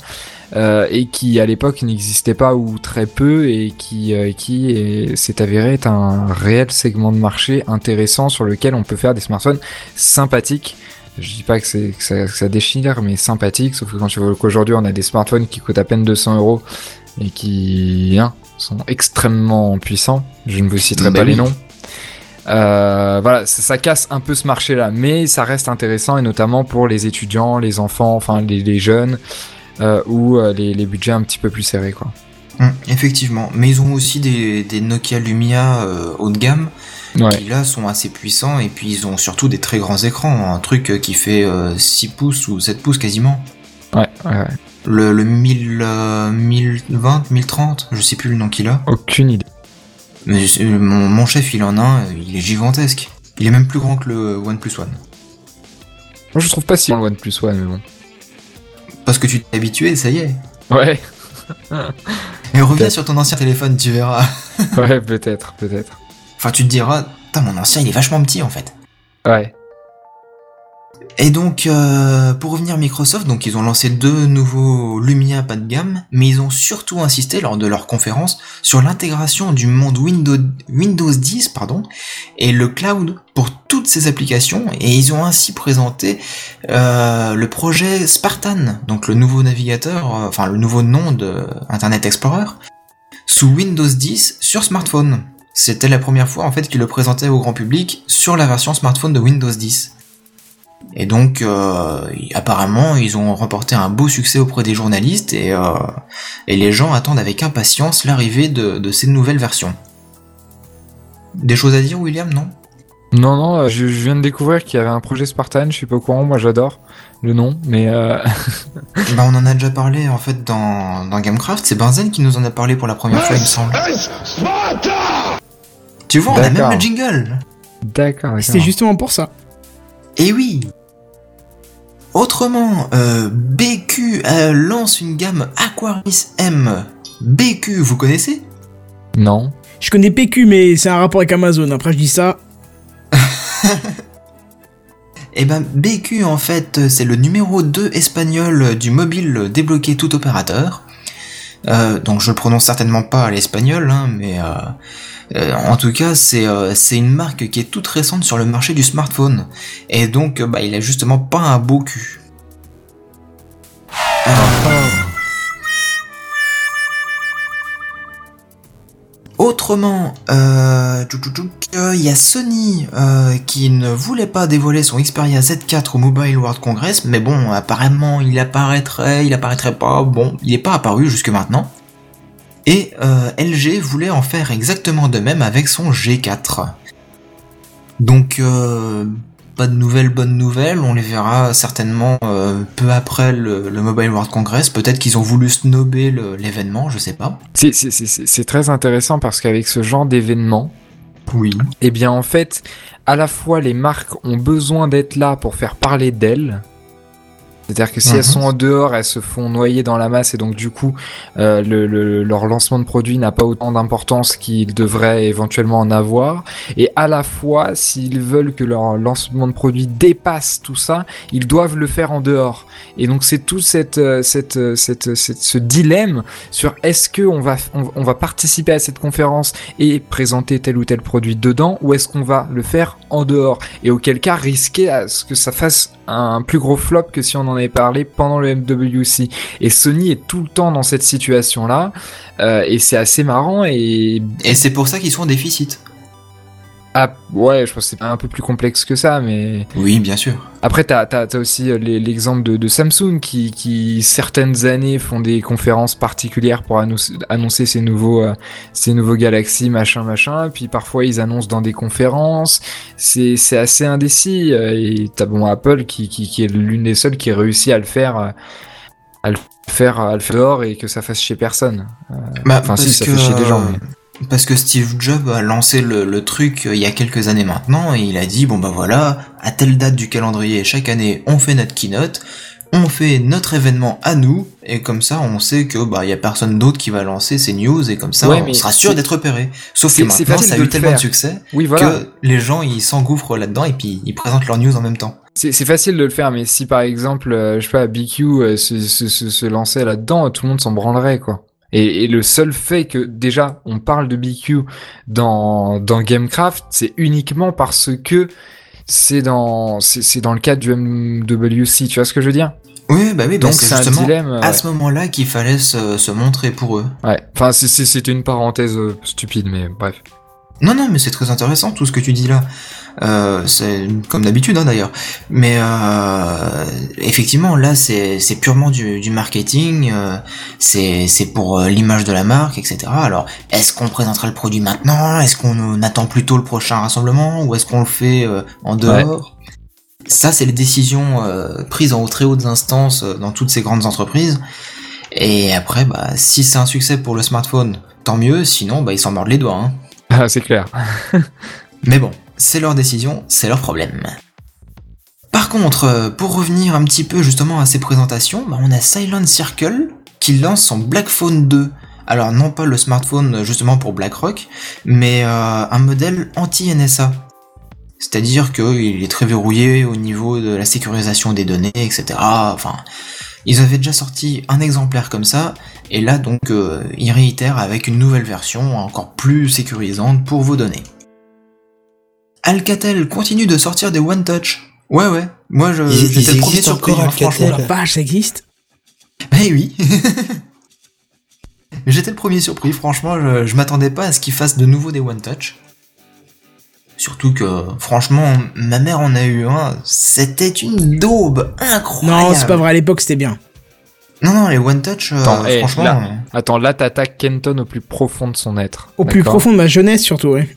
[SPEAKER 5] euh, et qui à l'époque n'existait pas ou très peu et qui, euh, qui est- s'est avéré être un réel segment de marché intéressant sur lequel on peut faire des smartphones sympathiques. Je dis pas que, c'est- que ça, que ça déchire, mais sympathiques, sauf que quand tu vois qu'aujourd'hui on a des smartphones qui coûtent à peine 200 euros et qui hein, sont extrêmement puissants. Je ne vous citerai
[SPEAKER 4] Bah
[SPEAKER 5] pas
[SPEAKER 4] oui.
[SPEAKER 5] les noms. Euh, voilà, ça, ça casse un peu ce marché-là, mais ça reste intéressant et notamment pour les étudiants, les enfants, enfin les, les jeunes ou euh, les, les budgets un petit peu plus serrés, quoi.
[SPEAKER 4] Hum, effectivement. Mais ils ont aussi des, des Nokia Lumia euh, haut de gamme
[SPEAKER 5] Ouais.
[SPEAKER 4] qui là sont assez puissants et puis ils ont surtout des très grands écrans, un truc euh, qui fait euh, 6 pouces ou 7 pouces quasiment.
[SPEAKER 5] Ouais, ouais, ouais.
[SPEAKER 4] Le, le 1000, euh, 1020, 1030, je sais plus le nom qu'il a.
[SPEAKER 5] Aucune idée.
[SPEAKER 4] Mais mon, mon chef il en a un, euh, il est gigantesque. Il est même plus grand que le OnePlus One.
[SPEAKER 5] Moi, je trouve pas si loin de plus One, mais bon.
[SPEAKER 4] Parce que tu t'es habitué, ça y est.
[SPEAKER 5] Ouais,
[SPEAKER 4] Mais reviens sur ton ancien téléphone, tu verras.
[SPEAKER 5] ouais, peut-être, peut-être.
[SPEAKER 4] Enfin, tu te diras, putain, mon ancien il est vachement petit en fait.
[SPEAKER 5] Ouais.
[SPEAKER 4] Et donc, euh, pour revenir à Microsoft, donc ils ont lancé deux nouveaux Lumia pas de gamme, mais ils ont surtout insisté lors de leur conférence sur l'intégration du monde Windows, Windows 10 pardon, et le cloud pour toutes ces applications, et ils ont ainsi présenté euh, le projet Spartan, donc le nouveau navigateur, euh, enfin le nouveau nom de Internet Explorer, sous Windows 10 sur smartphone. C'était la première fois en fait qu'ils le présentaient au grand public sur la version smartphone de Windows 10. Et donc, euh, apparemment, ils ont remporté un beau succès auprès des journalistes et, euh, et les gens attendent avec impatience l'arrivée de, de ces nouvelles versions. Des choses à dire, William, non?
[SPEAKER 5] Non, non, euh, je, je viens de découvrir qu'il y avait un projet Spartan, je suis pas au courant, moi j'adore le nom, mais euh...
[SPEAKER 4] Bah, on en a déjà parlé en fait dans, dans Gamecraft, c'est Benzen qui nous en a parlé pour la première fois, il me semble. Tu vois, on a même le jingle
[SPEAKER 5] d'accord.
[SPEAKER 2] C'était justement pour ça.
[SPEAKER 4] Et oui Autrement, euh, BQ euh, lance une gamme Aquaris M. BQ, vous connaissez?
[SPEAKER 5] Non.
[SPEAKER 2] Je connais PQ, mais c'est un rapport avec Amazon. Après, je dis ça.
[SPEAKER 4] Eh ben, BQ, en fait, c'est le numéro 2 espagnol du mobile débloqué tout opérateur. Euh, donc je le prononce certainement pas à l'espagnol, hein, mais euh, euh, en tout cas c'est c'est une marque qui est toute récente sur le marché du smartphone. Et donc bah, il a justement pas un beau cul. Autrement, euh, il y a Sony euh, qui ne voulait pas dévoiler son Xperia Z4 au Mobile World Congress, mais bon, apparemment il apparaîtrait, il apparaîtrait pas, bon, il n'est pas apparu jusque maintenant. Et euh, LG voulait en faire exactement de même avec son G4. Donc, pas de nouvelles bonnes nouvelles, on les verra certainement euh, peu après le, le Mobile World Congress. Peut-être qu'ils ont voulu snobber le- l'événement, je sais pas.
[SPEAKER 5] C'est très intéressant parce qu'avec ce genre d'événement,
[SPEAKER 4] Oui.
[SPEAKER 5] eh bien en fait, à la fois les marques ont besoin d'être là pour faire parler d'elles. C'est-à-dire que si
[SPEAKER 4] Mhm.
[SPEAKER 5] elles sont en dehors, elles se font noyer dans la masse et donc du coup, euh, le, le- leur lancement de produit n'a pas autant d'importance qu'il devrait éventuellement en avoir. Et à la fois, s'ils veulent que leur lancement de produit dépasse tout ça, ils doivent le faire en dehors. Et donc c'est tout cette, euh, cette, euh, cette, cette- ce dilemme sur est-ce que on va, on, on va participer à cette conférence et présenter tel ou tel produit dedans, ou est-ce qu'on va le faire en dehors? Et auquel cas risquer à ce que ça fasse un plus gros flop que si on en parlé pendant le MWC. Et Sony est tout le temps dans cette situation-là, euh, et c'est assez marrant et
[SPEAKER 4] Et c'est pour ça qu'ils sont en déficit.
[SPEAKER 5] Ah ouais, je pense que c'est un peu plus complexe que ça, mais
[SPEAKER 4] Oui, bien sûr.
[SPEAKER 5] après, t'as as, aussi euh, l'exemple de, de Samsung qui, qui, certaines années, font des conférences particulières pour annoncer, annoncer ces nouveaux, euh, ces nouveaux Galaxy, machin, machin. Puis parfois, ils annoncent dans des conférences. C'est assez indécis. euh, Et t'as bon Apple qui, qui, qui est l'une des seules qui réussit à le faire, euh, à le faire, à le faire dehors et que ça fasse chez personne.
[SPEAKER 4] Bah,
[SPEAKER 5] Enfin, si,
[SPEAKER 4] parce
[SPEAKER 5] ça
[SPEAKER 4] que,
[SPEAKER 5] fait chier des gens,
[SPEAKER 4] euh, Parce que Steve Jobs a lancé le, le truc euh, il y a quelques années maintenant et il a dit bon bah voilà, à telle date du calendrier chaque année on fait notre keynote, on fait notre événement à nous et comme ça on sait que bah il y a personne d'autre qui va lancer ces news et comme ça
[SPEAKER 5] Ouais,
[SPEAKER 4] on sera sûr d'être repéré. Sauf que maintenant ça a eu
[SPEAKER 5] le
[SPEAKER 4] tellement de succès
[SPEAKER 5] Oui, voilà.
[SPEAKER 4] que les gens ils s'engouffrent là-dedans et puis ils présentent leurs news en même temps.
[SPEAKER 5] C'est c'est facile de le faire, mais si par exemple, euh, je sais pas, BQ euh, se, se, se, se lançait là-dedans, tout le monde s'en branlerait, quoi. Et, et le seul fait que déjà on parle de BQ dans dans Gamecraft, c'est uniquement parce que c'est dans c'est c'est dans le cadre du MWC, tu vois ce que je veux dire?
[SPEAKER 4] Oui bah oui, bah
[SPEAKER 5] Donc
[SPEAKER 4] c'est
[SPEAKER 5] c'est un dilemme.
[SPEAKER 4] à
[SPEAKER 5] ouais.
[SPEAKER 4] ce moment-là qu'il fallait se, se montrer pour eux.
[SPEAKER 5] Ouais. Enfin, c'est- c'était une parenthèse euh, stupide, mais bref.
[SPEAKER 4] Non, non, mais c'est très intéressant tout ce que tu dis là. Euh, c'est comme d'habitude hein, d'ailleurs. Mais euh, effectivement, là, c'est purement du, du marketing. euh, c'est pour euh, l'image de la marque, etc. Alors, est-ce qu'on présentera le produit maintenant? Est-ce qu'on attend plutôt le prochain rassemblement? Ou est-ce qu'on le fait euh, en dehors? Ça, c'est les décisions euh, prises en très hautes instances euh, dans toutes ces grandes entreprises. Et après, bah, si c'est un succès pour le smartphone, tant mieux. Sinon, bah, ils s'en mordent les doigts. Hein.
[SPEAKER 5] Ah, c'est clair.
[SPEAKER 4] Mais bon, c'est leur décision, c'est leur problème. Par contre, euh, pour revenir un petit peu justement à ces présentations, bah, on a Silent Circle qui lance son Black Phone 2. Alors non pas le smartphone euh, justement pour BlackRock, mais euh, un modèle anti-NSA. C'est-à-dire qu'il est très verrouillé au niveau de la sécurisation des données, etc. Enfin, ils avaient déjà sorti un exemplaire comme ça, et là donc ils réitèrent avec une nouvelle version encore plus sécurisante pour vos données. Alcatel continue de sortir des One Touch. Ouais ouais, moi je j'étais le premier surpris, hein, franchement.
[SPEAKER 2] La vache, ça existe
[SPEAKER 4] Eh oui. J'étais le premier surpris, franchement, je, je m'attendais pas à ce qu'ils fassent de nouveau des One Touch. Surtout que, franchement, ma mère en a eu un, c'était une daube incroyable.
[SPEAKER 2] Non, c'est pas vrai, à l'époque c'était bien.
[SPEAKER 4] Non, non, les One Touch, euh,
[SPEAKER 5] Attends, eh,
[SPEAKER 4] franchement,
[SPEAKER 5] là.
[SPEAKER 4] euh,
[SPEAKER 5] Attends, là, t'attaques Kenton au plus profond de son être.
[SPEAKER 2] Au plus profond de ma jeunesse surtout, ouais.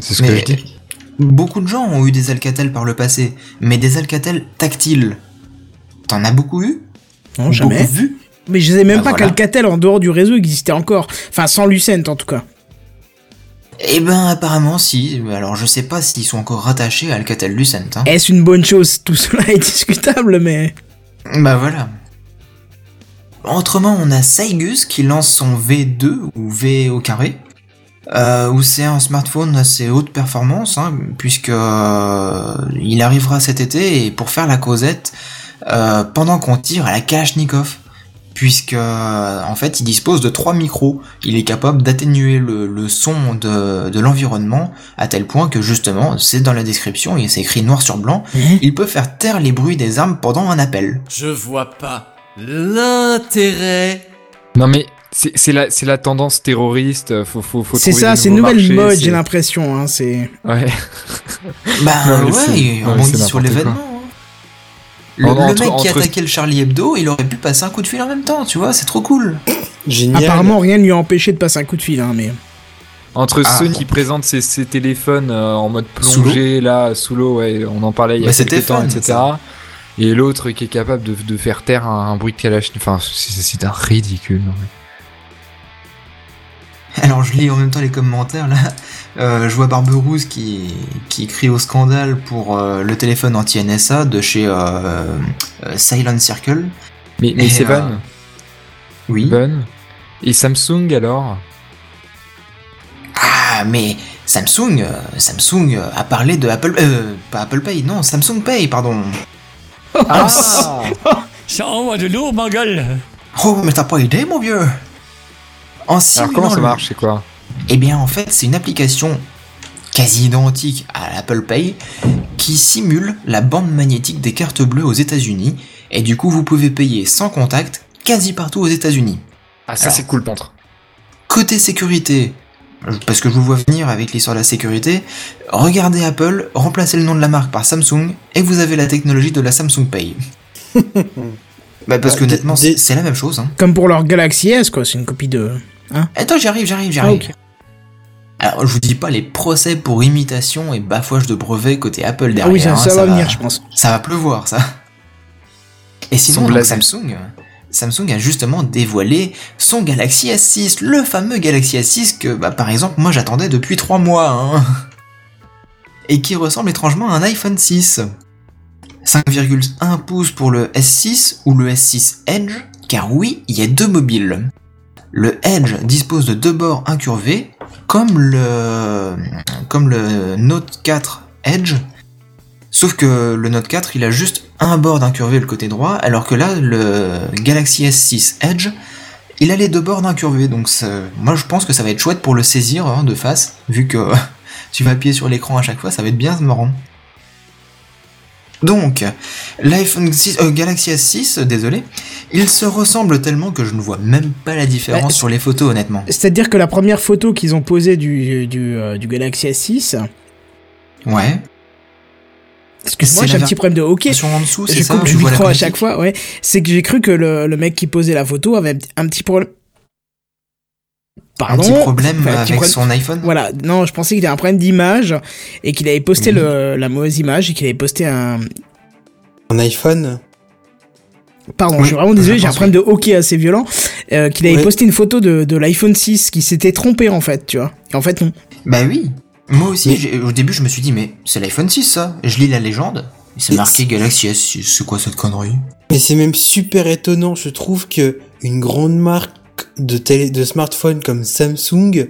[SPEAKER 5] C'est ce que je dis.
[SPEAKER 4] Beaucoup de gens ont eu des Alcatel par le passé, mais des Alcatel tactiles. T'en as beaucoup eu?
[SPEAKER 2] Non, jamais.
[SPEAKER 4] Beaucoup vu?
[SPEAKER 2] Mais je sais même
[SPEAKER 4] Bah,
[SPEAKER 2] pas
[SPEAKER 4] voilà.
[SPEAKER 2] qu'Alcatel en dehors du réseau existait encore. Enfin, sans Lucent en tout cas.
[SPEAKER 4] Eh ben, apparemment, si. Alors, je sais pas s'ils sont encore rattachés à Alcatel Lucent, hein.
[SPEAKER 2] Est-ce une bonne chose Tout cela est discutable, mais.
[SPEAKER 4] Bah voilà. Autrement, on a Saigus qui lance son V2 ou V au carré, euh, où c'est un smartphone assez haute performance, hein, puisque euh, il arrivera cet été et pour faire la causette euh, pendant qu'on tire à la Kalachnikov. Puisque euh, en fait il dispose de trois micros, il est capable d'atténuer le, le son de, de l'environnement à tel point que justement c'est dans la description et c'est écrit noir sur blanc,
[SPEAKER 2] Hein
[SPEAKER 4] il peut faire taire les bruits des armes pendant un appel.
[SPEAKER 7] Je vois pas l'intérêt.
[SPEAKER 5] Non, mais c'est la, c'est la tendance terroriste. Faut, faut, faut
[SPEAKER 2] C'est ça, c'est une nouvelle mode, j'ai l'impression. Hein, c'est.
[SPEAKER 5] Ouais.
[SPEAKER 4] Bah
[SPEAKER 5] Non,
[SPEAKER 4] ouais, rebondit
[SPEAKER 5] c'est
[SPEAKER 4] sur l'événement. hein. Le,
[SPEAKER 5] En-
[SPEAKER 4] le
[SPEAKER 5] entre-
[SPEAKER 4] mec qui
[SPEAKER 5] entre-
[SPEAKER 4] attaquait le Charlie Hebdo, il aurait pu passer un coup de fil en même temps, tu vois, c'est trop cool.
[SPEAKER 3] Génial.
[SPEAKER 2] Apparemment, rien ne lui a empêché de passer un coup de fil, hein, mais.
[SPEAKER 5] Entre
[SPEAKER 4] Ah.
[SPEAKER 5] Sony qui présente ses, ses téléphones euh, en mode plongée, là, sous l'eau, ouais, on en parlait il y a
[SPEAKER 4] Bah,
[SPEAKER 5] quelques temps,
[SPEAKER 4] fun,
[SPEAKER 5] etc.
[SPEAKER 4] ça.
[SPEAKER 5] Et l'autre qui est capable de, de faire taire un, un bruit de calach. Enfin, c'est c'est un ridicule. non, mais-
[SPEAKER 4] Alors je lis en même temps les commentaires là. Euh, je vois Barberousse qui, qui crie au scandale pour euh, le téléphone anti-NSA de chez euh, euh, Silent Circle.
[SPEAKER 5] Mais, c'est
[SPEAKER 4] euh,
[SPEAKER 5] Van.
[SPEAKER 4] Oui.
[SPEAKER 5] Van. Et Samsung alors?
[SPEAKER 4] Ah mais Samsung, Samsung a parlé de Apple, euh, pas Apple Pay, non Samsung Pay, pardon.
[SPEAKER 5] Ah
[SPEAKER 6] Ça envoie de lourd, ma gueule.
[SPEAKER 4] Oh mais t'as pas idée mon vieux. En
[SPEAKER 5] Alors
[SPEAKER 4] simulant
[SPEAKER 5] comment ça
[SPEAKER 4] le-
[SPEAKER 5] marche, c'est quoi
[SPEAKER 4] Eh bien, en fait, c'est une application quasi identique à l'Apple Pay qui simule la bande magnétique des cartes bleues aux États-Unis et du coup, vous pouvez payer sans contact quasi partout aux États-Unis.
[SPEAKER 5] Ah, ça c'est cool, contre.
[SPEAKER 4] Côté sécurité, parce que je vous vois venir avec l'histoire de la sécurité, regardez Apple, remplacez le nom de la marque par Samsung et vous avez la technologie de la Samsung Pay. bah parce
[SPEAKER 3] Ah,
[SPEAKER 4] que honnêtement, c'est la même chose. Hein.
[SPEAKER 2] Comme pour leur Galaxy S, quoi, c'est une copie de.
[SPEAKER 4] Attends, j'arrive, j'arrive,
[SPEAKER 2] Ah,
[SPEAKER 4] j'arrive.
[SPEAKER 2] ok.
[SPEAKER 4] Alors, je vous dis pas les procès pour imitation et bafouage de brevets côté Apple
[SPEAKER 2] Ah
[SPEAKER 4] derrière.
[SPEAKER 2] oui, ça,
[SPEAKER 4] hein,
[SPEAKER 2] ça va venir, je pense.
[SPEAKER 4] Ça va pleuvoir, ça. Et sinon, donc. Samsung, Samsung a justement dévoilé son Galaxy S6, le fameux Galaxy S6 que, bah, par exemple, moi j'attendais depuis 3 mois, hein. Et qui ressemble étrangement à un iPhone 6. 5,1 pouces pour le S6 ou le S6 Edge, car oui, il y a deux mobiles. Le Edge dispose de deux bords incurvés, comme le, Note 4 Edge, sauf que le Note 4 il a juste un bord incurvé le côté droit, alors que là le Galaxy S6 Edge il a les deux bords incurvés, donc moi je pense que ça va être chouette pour le saisir hein, de face, vu que tu vas appuyer sur l'écran à chaque fois, ça va être bien marrant. Donc, l'iPhone 6, euh, Galaxy S6, désolé, il se ressemble tellement que je ne vois même pas la différence
[SPEAKER 2] Bah,
[SPEAKER 4] sur les photos, honnêtement.
[SPEAKER 2] C'est-à-dire que la première photo qu'ils ont posée du, du, euh, du Galaxy S6,
[SPEAKER 4] Ouais.
[SPEAKER 2] excuse-moi,
[SPEAKER 4] C'est
[SPEAKER 2] j'ai un petit problème de OK.
[SPEAKER 4] Version en dessous, c'est
[SPEAKER 2] Je
[SPEAKER 4] ça
[SPEAKER 2] coupe du micro à chaque fois, ouais. C'est que j'ai cru que le, le mec qui posait la photo avait un petit problème.
[SPEAKER 4] Un
[SPEAKER 2] Pardon.
[SPEAKER 4] petit problème
[SPEAKER 2] Enfin, un petit
[SPEAKER 4] avec
[SPEAKER 2] problème-
[SPEAKER 4] son iPhone
[SPEAKER 2] Voilà, non, je pensais qu'il avait un problème d'image et qu'il avait posté
[SPEAKER 4] Oui.
[SPEAKER 2] le, la mauvaise image et qu'il avait posté un.
[SPEAKER 3] Un iPhone
[SPEAKER 2] Pardon,
[SPEAKER 4] Oui,
[SPEAKER 2] je suis vraiment désolé, j'ai un problème de hockey assez violent. euh, qu'il avait posté une photo de, de l'iPhone 6 qui s'était trompé en fait, tu vois. Et en fait, non.
[SPEAKER 4] Bah oui. Moi aussi,
[SPEAKER 3] Mais-
[SPEAKER 4] au début, je me suis dit, mais c'est l'iPhone 6, ça. Je lis la légende. C'est marqué
[SPEAKER 3] c'est-
[SPEAKER 4] Galaxy S6. C'est quoi cette connerie?
[SPEAKER 3] Mais c'est même super étonnant, je trouve que une grande marque de télé, de smartphone comme Samsung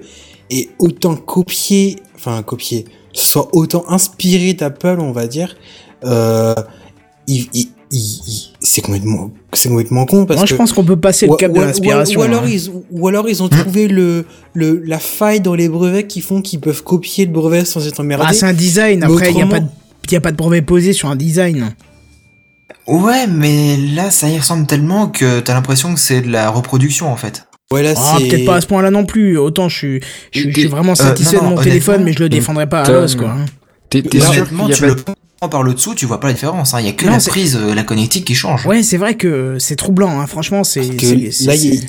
[SPEAKER 3] est autant copiée, enfin copiée, soit autant inspiré d'Apple, on va dire. Euh, il, il, il- il- c'est complètement, c'est complètement con parce
[SPEAKER 2] Moi,
[SPEAKER 3] que.
[SPEAKER 2] je pense qu'on peut passer le cap
[SPEAKER 3] ou-
[SPEAKER 2] de l'inspiration.
[SPEAKER 3] Ou, alors
[SPEAKER 2] hein.
[SPEAKER 3] ils, ou alors ils ont trouvé le, le, la faille dans les brevets qui font qu'ils peuvent copier le brevet sans être emmerdés.
[SPEAKER 2] Ah, c'est un design. Après, il n'y a, pas de- y a pas de brevet posé sur un design.
[SPEAKER 4] Ouais, mais là, ça y ressemble tellement que t'as l'impression que c'est de la reproduction, en fait.
[SPEAKER 3] voilà,
[SPEAKER 2] Ah,
[SPEAKER 3] c'est.
[SPEAKER 2] peut-être pas à ce point-là non plus. Autant je suis, je, suis- je suis vraiment satisfait
[SPEAKER 4] non, non,
[SPEAKER 2] de mon téléphone, mais je le défendrai pas à l'os, quoi. hein.
[SPEAKER 5] T'es
[SPEAKER 3] Là,
[SPEAKER 5] sûr qu'il y
[SPEAKER 4] le par le dessous, tu vois pas la différence. Hein. Il y a que
[SPEAKER 2] Non,
[SPEAKER 4] la
[SPEAKER 2] c'est-
[SPEAKER 4] prise, euh, la connectique qui change.
[SPEAKER 2] Ouais, c'est vrai que c'est troublant, hein. franchement, c'est.
[SPEAKER 3] Là, il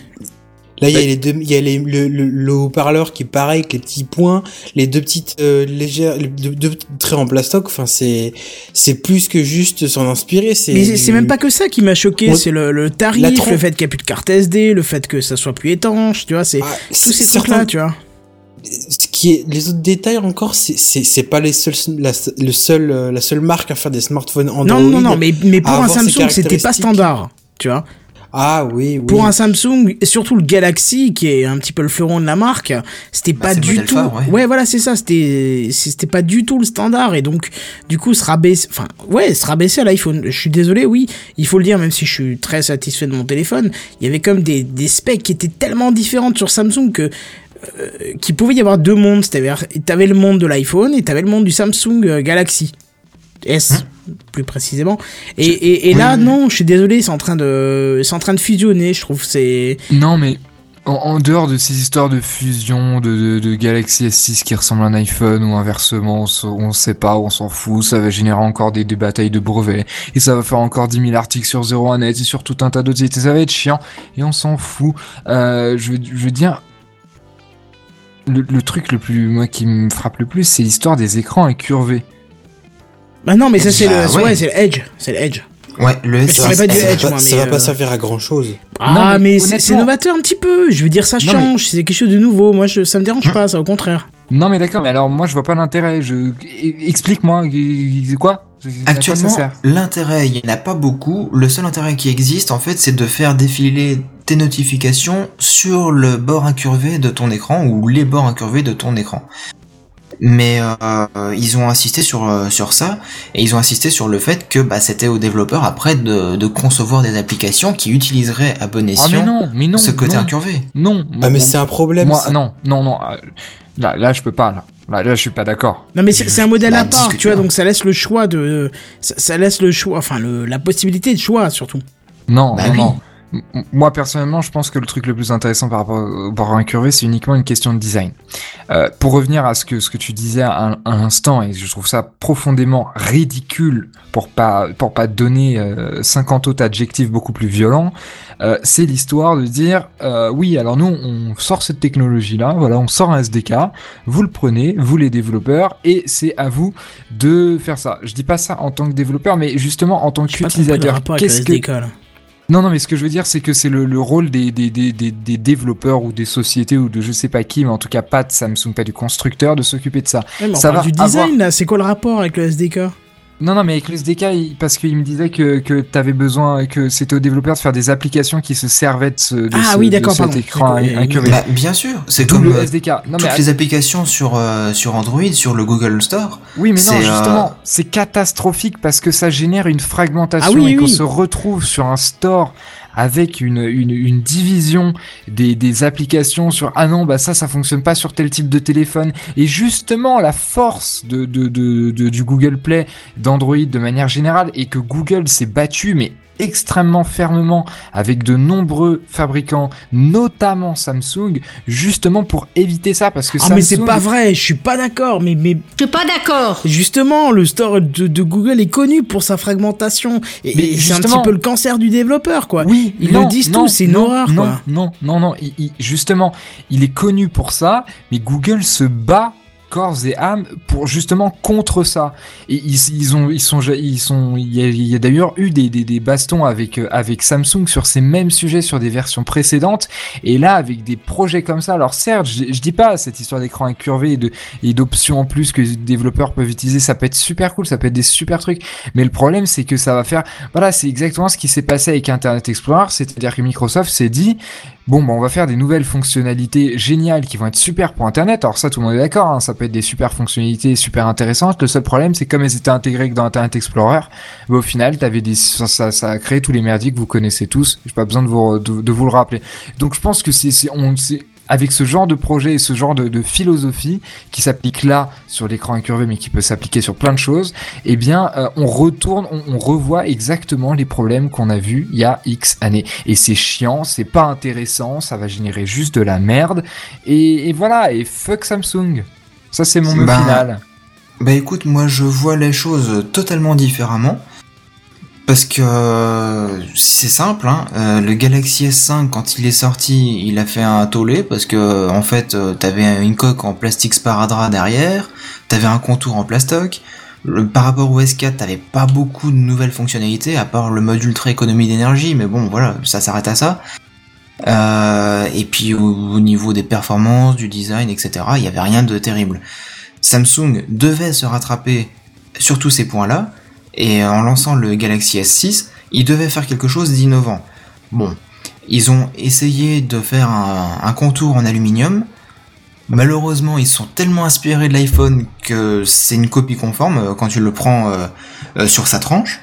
[SPEAKER 3] Là, il y a les deux, il y a les, le, le, le haut-parleur qui est pareil, avec les petits points, les deux petites euh, légères, les deux, deux traits en plastoc. Enfin, c'est, c'est plus que juste s'en inspirer. C'est.
[SPEAKER 2] Mais
[SPEAKER 3] du-
[SPEAKER 2] c'est même pas que ça qui m'a choqué,
[SPEAKER 3] Ouais.
[SPEAKER 2] c'est le, le tarif, le fait qu'il n'y a plus de carte SD, le fait que ça soit plus étanche, tu vois, c'est
[SPEAKER 3] Ah,
[SPEAKER 2] tous ces
[SPEAKER 3] certains-
[SPEAKER 2] trucs-là, tu vois.
[SPEAKER 3] Ce qui est, les autres détails encore, c'est, c'est, c'est pas les seuls, la, le seul, euh, la seule marque à faire des smartphones Android.
[SPEAKER 2] Non, non, non, mais, mais pour un Samsung, c'était pas standard, tu vois.
[SPEAKER 3] Ah oui, oui.
[SPEAKER 2] Pour un Samsung, et surtout le Galaxy, qui est un petit peu le fleuron de la marque, c'était
[SPEAKER 4] Bah,
[SPEAKER 2] pas du tout.
[SPEAKER 4] phare, ouais.
[SPEAKER 2] voilà, c'est ça. C'était, c'était pas du tout le standard, et donc, du coup, se rabaisser, enfin, ouais, se rabaisser à l'iPhone. Je suis désolé, oui, il faut le dire, même si je suis très satisfait de mon téléphone, il y avait comme des, des specs qui étaient tellement différentes sur Samsung que euh, qu'il pouvait y avoir deux mondes. C'est-à-dire, t'avais le monde de l'iPhone et t'avais le monde du Samsung euh, Galaxy S, plus précisément. Et, et, et là,
[SPEAKER 4] Oui,
[SPEAKER 2] non, je suis désolé, c'est en train de, c'est en train de fusionner. Je trouve c'est.
[SPEAKER 5] Non, mais en, en dehors de ces histoires de fusion de, de, de Galaxy S6 qui ressemble à un iPhone ou inversement, on, on sait pas, on s'en fout, ça va générer encore des, des batailles de brevets et ça va faire encore 10 000 articles sur 01net et sur tout un tas d'autres sites ça va être chiant et on s'en fout. Euh, je, veux- je veux dire, le, le truc le plus, moi, qui me frappe le plus, c'est l'histoire des écrans incurvés.
[SPEAKER 2] Bah non, mais ça c'est
[SPEAKER 4] Bah,
[SPEAKER 2] le,
[SPEAKER 4] ouais.
[SPEAKER 2] ouais, c'est le Edge, c'est le Edge.
[SPEAKER 4] Ouais, le S6.
[SPEAKER 2] pas du
[SPEAKER 3] ça,
[SPEAKER 2] Edge,
[SPEAKER 3] va,
[SPEAKER 2] moi,
[SPEAKER 3] ça va
[SPEAKER 2] euh,
[SPEAKER 3] pas servir à grand chose.
[SPEAKER 2] Ah,
[SPEAKER 5] Non, mais
[SPEAKER 2] mais, c'est novateur un petit peu. Je veux dire, ça change, c'est quelque chose de nouveau. Moi, je, ça me dérange
[SPEAKER 4] Hein
[SPEAKER 2] pas, ça au contraire.
[SPEAKER 5] Non, mais d'accord, mais alors moi je vois pas l'intérêt. Je explique-moi, c'est quoi ça
[SPEAKER 4] Actuellement, l'intérêt, il n'y en a pas beaucoup. Le seul intérêt qui existe, en fait, c'est de faire défiler tes notifications sur le bord incurvé de ton écran ou les bords incurvés de ton écran. Mais euh, ils ont insisté sur euh, sur ça et ils ont insisté sur le fait que bah, c'était aux développeurs après de, de concevoir des applications qui utiliseraient à bon
[SPEAKER 5] Ah mais
[SPEAKER 4] escient
[SPEAKER 5] non, mais non,
[SPEAKER 4] ce côté
[SPEAKER 5] non,
[SPEAKER 4] incurvé.
[SPEAKER 5] non.
[SPEAKER 3] Ah, mais c'est un problème.
[SPEAKER 5] Moi,
[SPEAKER 3] ça.
[SPEAKER 5] non, non, non. euh, Là, là, je peux pas. Là, là, là je suis pas d'accord.
[SPEAKER 2] Non, mais c'est un modèle
[SPEAKER 4] Bah,
[SPEAKER 2] à part, tu vois, donc ça laisse le choix de, ça, ça laisse le choix, enfin, le, la possibilité de choix surtout.
[SPEAKER 5] Non,
[SPEAKER 4] Bah
[SPEAKER 5] non,
[SPEAKER 4] oui.
[SPEAKER 5] non. Moi personnellement, je pense que le truc le plus intéressant par rapport au bord incurvé, c'est uniquement une question de design. Euh, pour revenir à ce que ce que tu disais à, un- à l'instant, et je trouve ça profondément ridicule pour pas pour pas donner euh, 50 autres adjectifs beaucoup plus violents, euh, c'est l'histoire de dire euh, oui, alors nous on sort cette technologie là, voilà, on sort un SDK, vous le prenez, vous les développeurs, et c'est à vous de faire ça. Je dis pas ça en tant que développeur, mais justement en tant qu'utilisateur.
[SPEAKER 2] rapport
[SPEAKER 5] Qu'est-ce que
[SPEAKER 2] SDK, là.
[SPEAKER 5] Non, non, mais ce que je veux dire, c'est que c'est le, le rôle des, des, des, des, des développeurs ou des sociétés ou de je sais pas qui, mais en tout cas pas de Samsung, pas du constructeur, de s'occuper de ça.
[SPEAKER 2] Ouais, mais on
[SPEAKER 5] Ça va
[SPEAKER 2] du design,
[SPEAKER 5] avoir-
[SPEAKER 2] là. C'est quoi le rapport avec le SDK
[SPEAKER 5] Non, non, mais avec le SDK, il- parce qu'il me disait que, que t'avais besoin, que c'était aux développeurs de faire des applications qui se servaient de, ce, de,
[SPEAKER 2] Ah
[SPEAKER 5] ce-
[SPEAKER 2] oui,
[SPEAKER 5] de
[SPEAKER 2] d'accord,
[SPEAKER 5] cet écran
[SPEAKER 2] D'accord,
[SPEAKER 5] incurvé.
[SPEAKER 4] Bah, bien sûr, c'est comme
[SPEAKER 5] le
[SPEAKER 4] euh,
[SPEAKER 5] SDK. Non,
[SPEAKER 4] toutes
[SPEAKER 5] mais
[SPEAKER 4] les applications sur euh, sur Android, sur le Google Store.
[SPEAKER 5] Oui, mais non,
[SPEAKER 4] euh,
[SPEAKER 5] justement, c'est catastrophique parce que ça génère une fragmentation
[SPEAKER 2] Ah oui,
[SPEAKER 5] et qu'on
[SPEAKER 2] oui.
[SPEAKER 5] se retrouve sur un store avec une, division des, applications sur ah non bah ça ça fonctionne pas sur tel type de téléphone. Et justement la force du Google Play d'Android de manière générale et que Google s'est battu mais extrêmement fermement avec de nombreux fabricants, notamment Samsung, justement pour éviter ça parce que
[SPEAKER 2] Ah
[SPEAKER 5] Samsung.
[SPEAKER 2] mais c'est pas vrai, je suis pas d'accord, mais, mais
[SPEAKER 1] Je suis pas d'accord.
[SPEAKER 2] justement le store de, de Google est connu pour sa fragmentation et, c'est un petit peu le cancer du développeur quoi.
[SPEAKER 5] Oui,
[SPEAKER 2] Ils
[SPEAKER 5] non,
[SPEAKER 2] le disent
[SPEAKER 5] non,
[SPEAKER 2] tous, c'est une
[SPEAKER 5] non,
[SPEAKER 2] horreur,
[SPEAKER 5] non,
[SPEAKER 2] quoi.
[SPEAKER 5] Non, non, non, il- il- justement, il est connu pour ça, mais Google se bat corps et âme pour justement contre ça. Et ils, ont, ils sont, ils sont, il y a, d'ailleurs eu des, des, bastons avec euh, avec Samsung sur ces mêmes sujets sur des versions précédentes. Et là, avec des projets comme ça, alors certes, je, je dis pas cette histoire d'écran incurvé et d'options en plus que les développeurs peuvent utiliser, ça peut être super cool, ça peut être des super trucs. Mais le problème, c'est que ça va faire, voilà, c'est exactement ce qui s'est passé avec Internet Explorer, c'est-à-dire que Microsoft s'est dit, bon, bah, on va faire des nouvelles fonctionnalités géniales qui vont être super pour Internet. Alors ça, tout le monde est d'accord, hein, ça peut être des super fonctionnalités super intéressantes. Le seul problème, c'est comme elles étaient intégrées dans Internet Explorer, bah, au final, t'avais des, ça, ça, a créé tous les merdiques que vous connaissez tous. J'ai pas besoin de vous, de, vous le rappeler. Donc je pense que c'est, on, c'est, avec ce genre de projet et ce genre de, de philosophie qui s'applique là sur l'écran incurvé mais qui peut s'appliquer sur plein de choses, eh bien euh, on retourne, on, on revoit exactement les problèmes qu'on a vus il y a X années. Et c'est chiant, c'est pas intéressant, ça va générer juste de la merde. Et, et voilà, et fuck Samsung. Ça c'est mon mot
[SPEAKER 4] Bah,
[SPEAKER 5] final.
[SPEAKER 4] Bah écoute, moi je vois les choses totalement différemment. Parce que euh, c'est simple, hein, euh, le Galaxy S5 quand il est sorti, il a fait un tollé parce que en fait euh, t'avais une coque en plastique sparadrap derrière, t'avais un contour en plastoc. Par rapport au S4, t'avais pas beaucoup de nouvelles fonctionnalités à part le mode ultra économie d'énergie, mais bon voilà, ça s'arrête à ça. Et puis au, au niveau des performances, du design, etc., il y avait rien de terrible. Samsung devait se rattraper sur tous ces points-là, et en lançant le Galaxy S6, ils devaient faire quelque chose d'innovant. Bon, ils ont essayé de faire un, contour en aluminium. Malheureusement, ils sont tellement inspirés de l'iPhone que c'est une copie conforme euh, quand tu le prends euh, euh, sur sa tranche.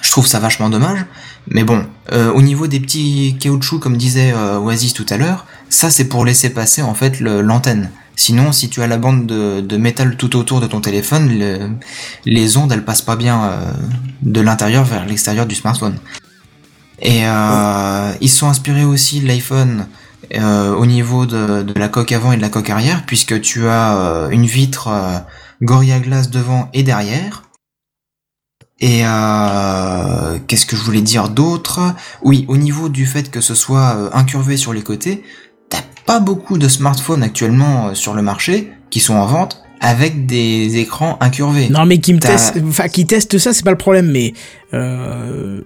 [SPEAKER 4] Je trouve ça vachement dommage. Mais bon, euh, au niveau des petits caoutchoucs, comme disait euh, Oasis tout à l'heure, ça c'est pour laisser passer en fait l'antenne. Sinon, si tu as la bande de, de métal tout autour de ton téléphone, le- les ondes elles passent pas bien euh, de l'intérieur vers l'extérieur du smartphone. Et euh, ils sont inspirés aussi de l'iPhone euh, au niveau de, de la coque avant et de la coque arrière, puisque tu as euh, une vitre euh, Gorilla Glass devant et derrière. Et euh, qu'est-ce que je voulais dire d'autre? Oui, au niveau du fait que ce soit incurvé sur les côtés, pas beaucoup de smartphones actuellement euh, sur le marché qui sont en vente avec des écrans incurvés.
[SPEAKER 2] Non mais qui me
[SPEAKER 4] T'as-
[SPEAKER 2] teste, enfin qui teste ça, c'est pas le problème, mais euh,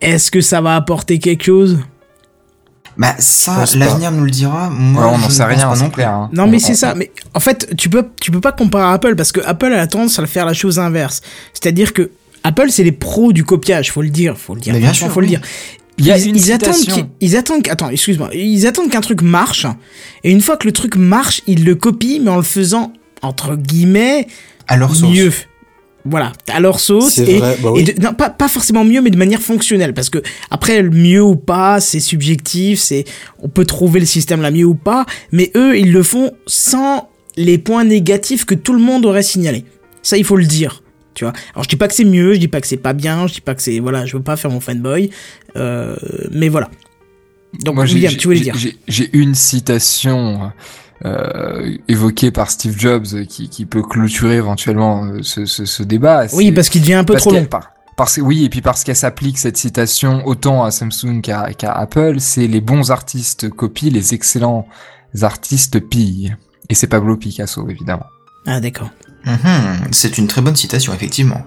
[SPEAKER 2] est-ce que ça va apporter quelque chose?
[SPEAKER 4] Bah ça, l'avenir nous le dira. Moi,
[SPEAKER 5] Ouais, on n'en
[SPEAKER 4] ne
[SPEAKER 5] sait rien,
[SPEAKER 4] non plus.
[SPEAKER 5] hein.
[SPEAKER 2] Non mais c'est ça. Mais en fait, tu peux tu peux pas comparer à Apple parce que Apple a la tendance à faire la chose inverse. C'est-à-dire que Apple c'est les pros du copiage, faut le dire, faut le dire.
[SPEAKER 4] Mais bien
[SPEAKER 2] franchement,
[SPEAKER 4] sûr,
[SPEAKER 2] faut le dire.
[SPEAKER 5] Il y a
[SPEAKER 2] ils,
[SPEAKER 5] une
[SPEAKER 2] ils attendent
[SPEAKER 5] citation.
[SPEAKER 2] ils attendent attends, excuse-moi, ils attendent qu'un truc marche et une fois que le truc marche, ils le copient mais en le faisant entre guillemets
[SPEAKER 4] À leur sauce.
[SPEAKER 2] mieux. Voilà, à leur sauce et,
[SPEAKER 3] vrai, bah
[SPEAKER 2] et
[SPEAKER 3] oui.
[SPEAKER 2] de- non, pas, pas forcément mieux, mais de manière fonctionnelle. Parce que après, le mieux ou pas, c'est subjectif, c'est on peut trouver le système la mieux ou pas, mais eux, ils le font sans les points négatifs que tout le monde aurait signalé. Ça, il faut le dire. Tu vois. Alors, je dis pas que c'est mieux, je dis pas que c'est pas bien, je dis pas que c'est voilà, je veux pas faire mon fanboy, euh, mais voilà. Donc,
[SPEAKER 5] Moi,
[SPEAKER 2] William, tu voulais dire
[SPEAKER 5] J'ai une citation euh, évoquée par Steve Jobs qui, qui peut clôturer éventuellement euh, ce, ce, ce débat.
[SPEAKER 2] Oui, parce qu'il devient un peu trop long.
[SPEAKER 5] par- parce, oui, et puis parce qu'elle s'applique cette citation autant à Samsung qu'à qu'à Apple, c'est les bons artistes copient, les excellents artistes pillent. Et c'est Pablo Picasso, évidemment.
[SPEAKER 2] Ah, d'accord.
[SPEAKER 4] Mhm, c'est une très bonne citation, effectivement.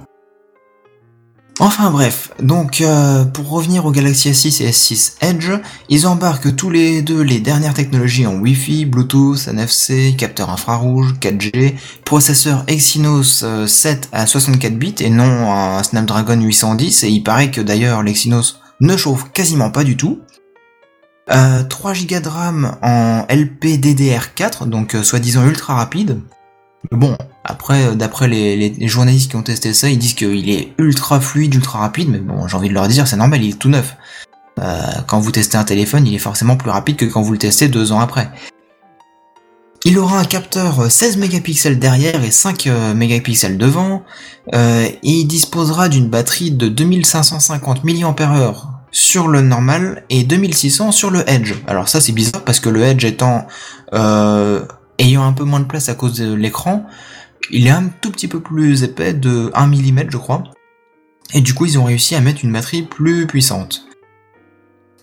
[SPEAKER 4] Enfin bref, donc euh, pour revenir au Galaxy S6 et S6 Edge, ils embarquent tous les deux les dernières technologies en Wi-Fi, Bluetooth, NFC, capteur infrarouge, 4G, processeur Exynos euh, 7 à 64 bits et non un Snapdragon 810, et il paraît que d'ailleurs l'Exynos ne chauffe quasiment pas du tout. Euh, 3 Go de RAM en LPDDR4, donc euh, soi-disant ultra rapide. Bon, après, euh, d'après les, journalistes qui ont testé ça, ils disent qu'il est ultra fluide, ultra rapide, mais bon, j'ai envie de leur dire, c'est normal, il est tout neuf. euh, quand vous testez un téléphone, il est forcément plus rapide que quand vous le testez deux ans après. Il aura un capteur 16 mégapixels derrière et 5 euh, mégapixels devant. Euh, et il disposera d'une batterie de 2550 mAh sur le normal et 2600 sur le Edge. Alors ça c'est bizarre parce que le Edge étant euh, ayant un peu moins de place à cause de l'écran, il est un tout petit peu plus épais de 1 mm je crois. Et du coup ils ont réussi à mettre une batterie plus puissante.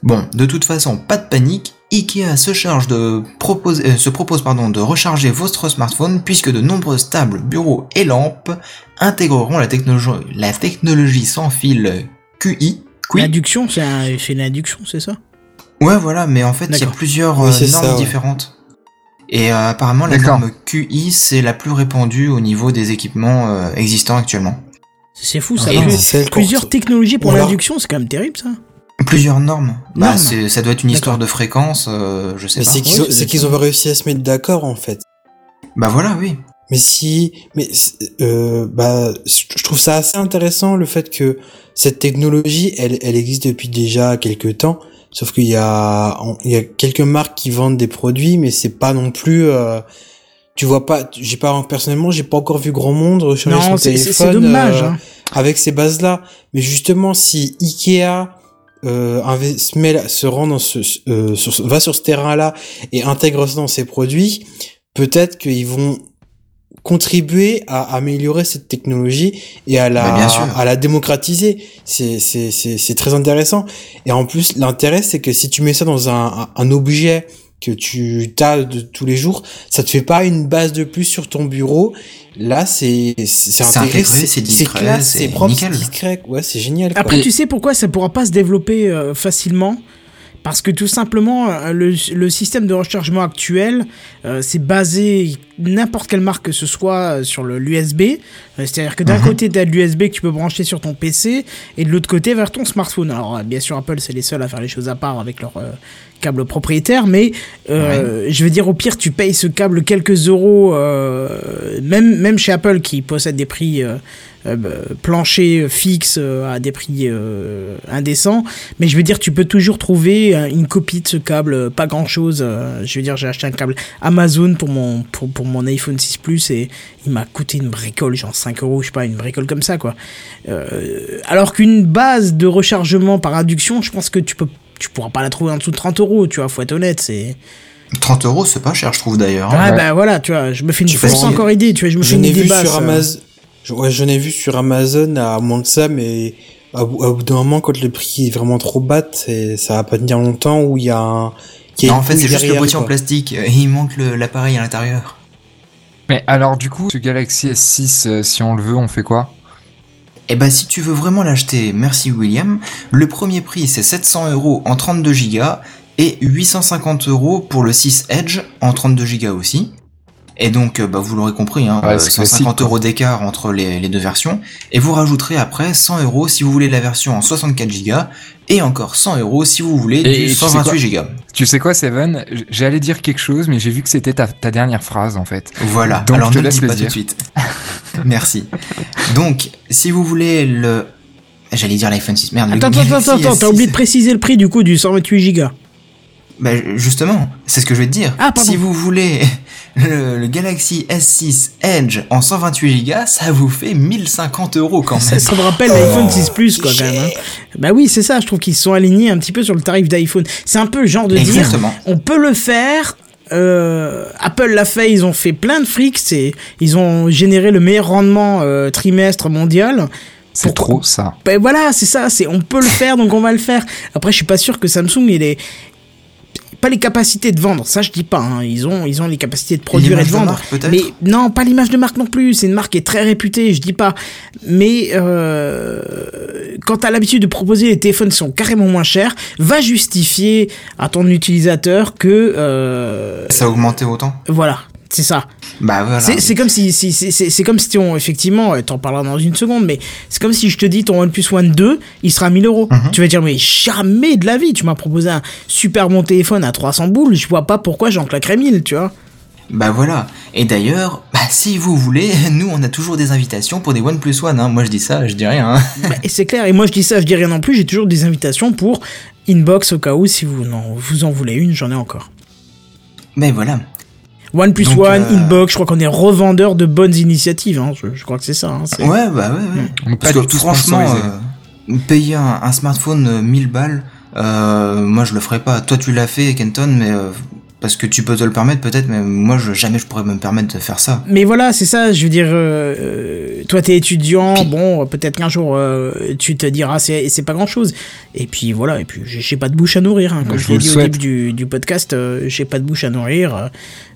[SPEAKER 4] Bon, de toute façon, pas de panique, Ikea se charge de proposer, euh, se propose pardon, de recharger votre smartphone puisque de nombreuses tables, bureaux et lampes intégreront la technologie, la technologie sans fil QI. QI.
[SPEAKER 2] L'adduction, c'est un, c'est une adduction, c'est ça?
[SPEAKER 4] Ouais, voilà, mais en fait, il y a plusieurs
[SPEAKER 3] Oui,
[SPEAKER 4] euh, normes
[SPEAKER 3] ça, ouais.
[SPEAKER 4] différentes. Et euh, apparemment, la norme QI, c'est la plus répandue au niveau des équipements euh, existants actuellement.
[SPEAKER 2] C'est fou, ça.
[SPEAKER 3] Celle qu'on-
[SPEAKER 2] Plusieurs technologies pour l'induction, c'est quand même terrible, ça.
[SPEAKER 4] Plusieurs normes. Bah,
[SPEAKER 2] Normes.
[SPEAKER 4] ça doit être une histoire de fréquence, euh, je sais
[SPEAKER 3] Mais
[SPEAKER 4] pas.
[SPEAKER 3] c'est qu'ils
[SPEAKER 2] Ouais,
[SPEAKER 3] ont,
[SPEAKER 2] c'est
[SPEAKER 3] c'est qu'ils ont pas réussi à se mettre d'accord en fait.
[SPEAKER 4] Bah voilà, oui.
[SPEAKER 3] Mais si, mais euh, bah, je trouve ça assez intéressant le fait que cette technologie, elle, elle existe depuis déjà quelques temps. Sauf qu'il y a, il y a quelques marques qui vendent des produits, mais c'est pas non plus. euh, tu vois pas, j'ai pas personnellement, j'ai pas encore vu grand monde recharger son
[SPEAKER 2] Non,
[SPEAKER 3] téléphone
[SPEAKER 2] c'est dommage.
[SPEAKER 3] euh,
[SPEAKER 2] hein.
[SPEAKER 3] avec ces bases-là. Mais justement, si Ikea euh, se, met là- se rend dans ce, euh, sur, va sur ce terrain-là et intègre ça dans ses produits, peut-être qu'ils vont contribuer à améliorer cette technologie et à la
[SPEAKER 4] bien sûr.
[SPEAKER 3] à la démocratiser. C'est c'est c'est c'est très intéressant. Et en plus, l'intérêt c'est que si tu mets ça dans un un, objet que tu as de tous les jours, ça te fait pas une base de plus sur ton bureau. Là, c'est c'est intégré,
[SPEAKER 4] c'est discret,
[SPEAKER 3] classe,
[SPEAKER 4] c'est
[SPEAKER 3] propre, c'est
[SPEAKER 4] nickel.
[SPEAKER 3] discret. Ouais, c'est génial. quoi.
[SPEAKER 2] Après, tu sais pourquoi ça pourra pas se développer euh, facilement? Parce que tout simplement, euh, le, le système de rechargement actuel, euh, c'est basé n'importe quelle marque que ce soit euh, sur l'USB. C'est-à-dire que d'un
[SPEAKER 4] Mhm.
[SPEAKER 2] côté, tu as l'USB que tu peux brancher sur ton PC et de l'autre côté vers ton smartphone. Alors, bien sûr, Apple, c'est les seuls à faire les choses à part avec leur euh, câble propriétaire, mais euh, je veux dire, au pire, tu payes ce câble quelques euros, euh, même, même chez Apple qui possède des prix. Euh, bah, plancher fixe euh, à des prix euh, indécents mais je veux dire tu peux toujours trouver une copie de ce câble pas grand chose je veux dire j'ai acheté un câble Amazon pour mon pour, pour mon iPhone 6 Plus et il m'a coûté une bricole genre 5 euros je sais pas une bricole comme ça quoi Euh, alors qu'une base de rechargement par induction je pense que tu peux tu pourras pas la trouver en dessous de 30 euros tu vois faut être honnête c'est
[SPEAKER 4] 30 euros, c'est pas cher, je trouve d'ailleurs.
[SPEAKER 2] ouais,
[SPEAKER 4] hein.
[SPEAKER 2] bah voilà tu vois je me fais une fausse encore idée tu vois je me fais une idée
[SPEAKER 3] vu
[SPEAKER 2] basse,
[SPEAKER 3] sur
[SPEAKER 2] euh.
[SPEAKER 3] Amazon. Je, ouais, je n'ai vu sur Amazon à moins que ça, mais à bout, à bout d'un moment, quand le prix est vraiment trop bas, c'est- ça va pas tenir longtemps où il y a un. qu'il y a
[SPEAKER 4] Non, en fait, c'est juste le boîtier en plastique. et Il manque le- l'appareil à l'intérieur.
[SPEAKER 5] Mais alors, du coup, ce Galaxy S6, euh, si on le veut, on fait quoi?
[SPEAKER 4] Eh ben, si tu veux vraiment l'acheter, merci William. Le premier prix, c'est 700 euros en 32 Go et 850 euros pour le 6 Edge en 32 Go aussi. Et donc, euh, bah, vous l'aurez compris, hein,
[SPEAKER 5] Ouais,
[SPEAKER 4] euh,
[SPEAKER 5] c'est
[SPEAKER 4] 150
[SPEAKER 5] classique, quoi.
[SPEAKER 4] euros d'écart entre les, les deux versions. Et vous rajouterez après 100 euros si vous voulez la version en 64 Go et encore 100 euros si vous voulez
[SPEAKER 5] Et
[SPEAKER 4] du
[SPEAKER 5] tu sais
[SPEAKER 4] 128 Go.
[SPEAKER 5] Tu sais quoi, Seven? J'allais dire quelque chose, mais j'ai vu que c'était ta, ta dernière phrase, en fait.
[SPEAKER 4] Voilà,
[SPEAKER 5] Donc,
[SPEAKER 4] alors
[SPEAKER 5] je te laisse le
[SPEAKER 4] pas tout de suite. Merci. Donc, si vous voulez le... J'allais dire l'iPhone 6, merde. le
[SPEAKER 2] attends attends attends attends t'as
[SPEAKER 4] S6.
[SPEAKER 2] oublié de préciser le prix du coup du 128 Go
[SPEAKER 4] Bah justement, c'est ce que je vais te dire.
[SPEAKER 2] Ah, pardon.
[SPEAKER 4] si vous voulez le, le Galaxy S6 Edge en 128 Go, ça vous fait 1050 euros quand même.
[SPEAKER 2] ça me rappelle l'iPhone 6 Plus, quoi, quand même. hein. Bah oui, c'est ça, je trouve qu'ils se sont alignés un petit peu sur le tarif d'iPhone. C'est un peu le genre de dire, on peut le faire. euh, Apple l'a fait, ils ont fait plein de fric, c'est, ils ont généré le meilleur rendement euh, trimestre mondial.
[SPEAKER 5] C'est trop ça.
[SPEAKER 2] Ben voilà, c'est ça, c'est on peut le faire donc on va le faire. Après, je suis pas sûr que Samsung il est pas les capacités de vendre, ça je dis pas. hein. Ils ont ils ont les capacités de produire et de
[SPEAKER 4] de
[SPEAKER 2] vendre.
[SPEAKER 4] marque,
[SPEAKER 2] mais non, pas l'image de marque non plus. C'est une marque qui est très réputée, je dis pas. Mais euh, quand t'as l'habitude de proposer les téléphones qui sont carrément moins chers, va justifier à ton utilisateur que euh,
[SPEAKER 4] Ça a augmenté autant
[SPEAKER 2] voilà. C'est ça.
[SPEAKER 4] Bah voilà.
[SPEAKER 2] C'est comme si, si c'est- comme si on, effectivement, euh, t'en parleras dans une seconde, mais c'est comme si je te dis ton OnePlus One 2, il sera 1000 euros.
[SPEAKER 4] Mhm.
[SPEAKER 2] Tu vas dire, mais jamais de la vie, tu m'as proposé un super bon téléphone à 300 boules, je vois pas pourquoi j'en claquerais 1000, tu vois.
[SPEAKER 4] Bah voilà. Et d'ailleurs, bah si vous voulez, nous on a toujours des invitations pour des OnePlus One. Hein. Moi je dis ça, je dis rien. Hein.
[SPEAKER 2] Bah, et c'est clair, et moi je dis ça, je dis rien non plus, j'ai toujours des invitations pour Inbox au cas où, si vous, non, vous en voulez une, j'en ai encore.
[SPEAKER 4] Mais voilà.
[SPEAKER 2] OnePlus
[SPEAKER 4] Donc,
[SPEAKER 2] One,
[SPEAKER 4] euh,
[SPEAKER 2] Inbox, je crois qu'on est revendeur de bonnes initiatives, hein, je, je crois que c'est ça. hein,
[SPEAKER 4] Ouais, bah ouais, ouais.
[SPEAKER 5] On est
[SPEAKER 4] Parce
[SPEAKER 5] pas
[SPEAKER 4] que franchement, euh, payer un, un smartphone euh, 1000 balles, euh, moi je le ferais pas. Toi tu l'as fait, Kenton, mais euh, parce que tu peux te le permettre peut-être, mais moi je, jamais je pourrais me permettre de faire ça.
[SPEAKER 2] Mais voilà, c'est ça, je veux dire, euh, euh, toi t'es étudiant, bon, peut-être qu'un jour euh, tu te diras c'est c'est pas grand chose. Et puis voilà, et puis j'ai pas de bouche à nourrir, hein. comme
[SPEAKER 5] Je
[SPEAKER 2] l'ai
[SPEAKER 5] le
[SPEAKER 2] dit au
[SPEAKER 5] souhaite.
[SPEAKER 2] début du, du podcast, euh, j'ai pas de bouche à nourrir,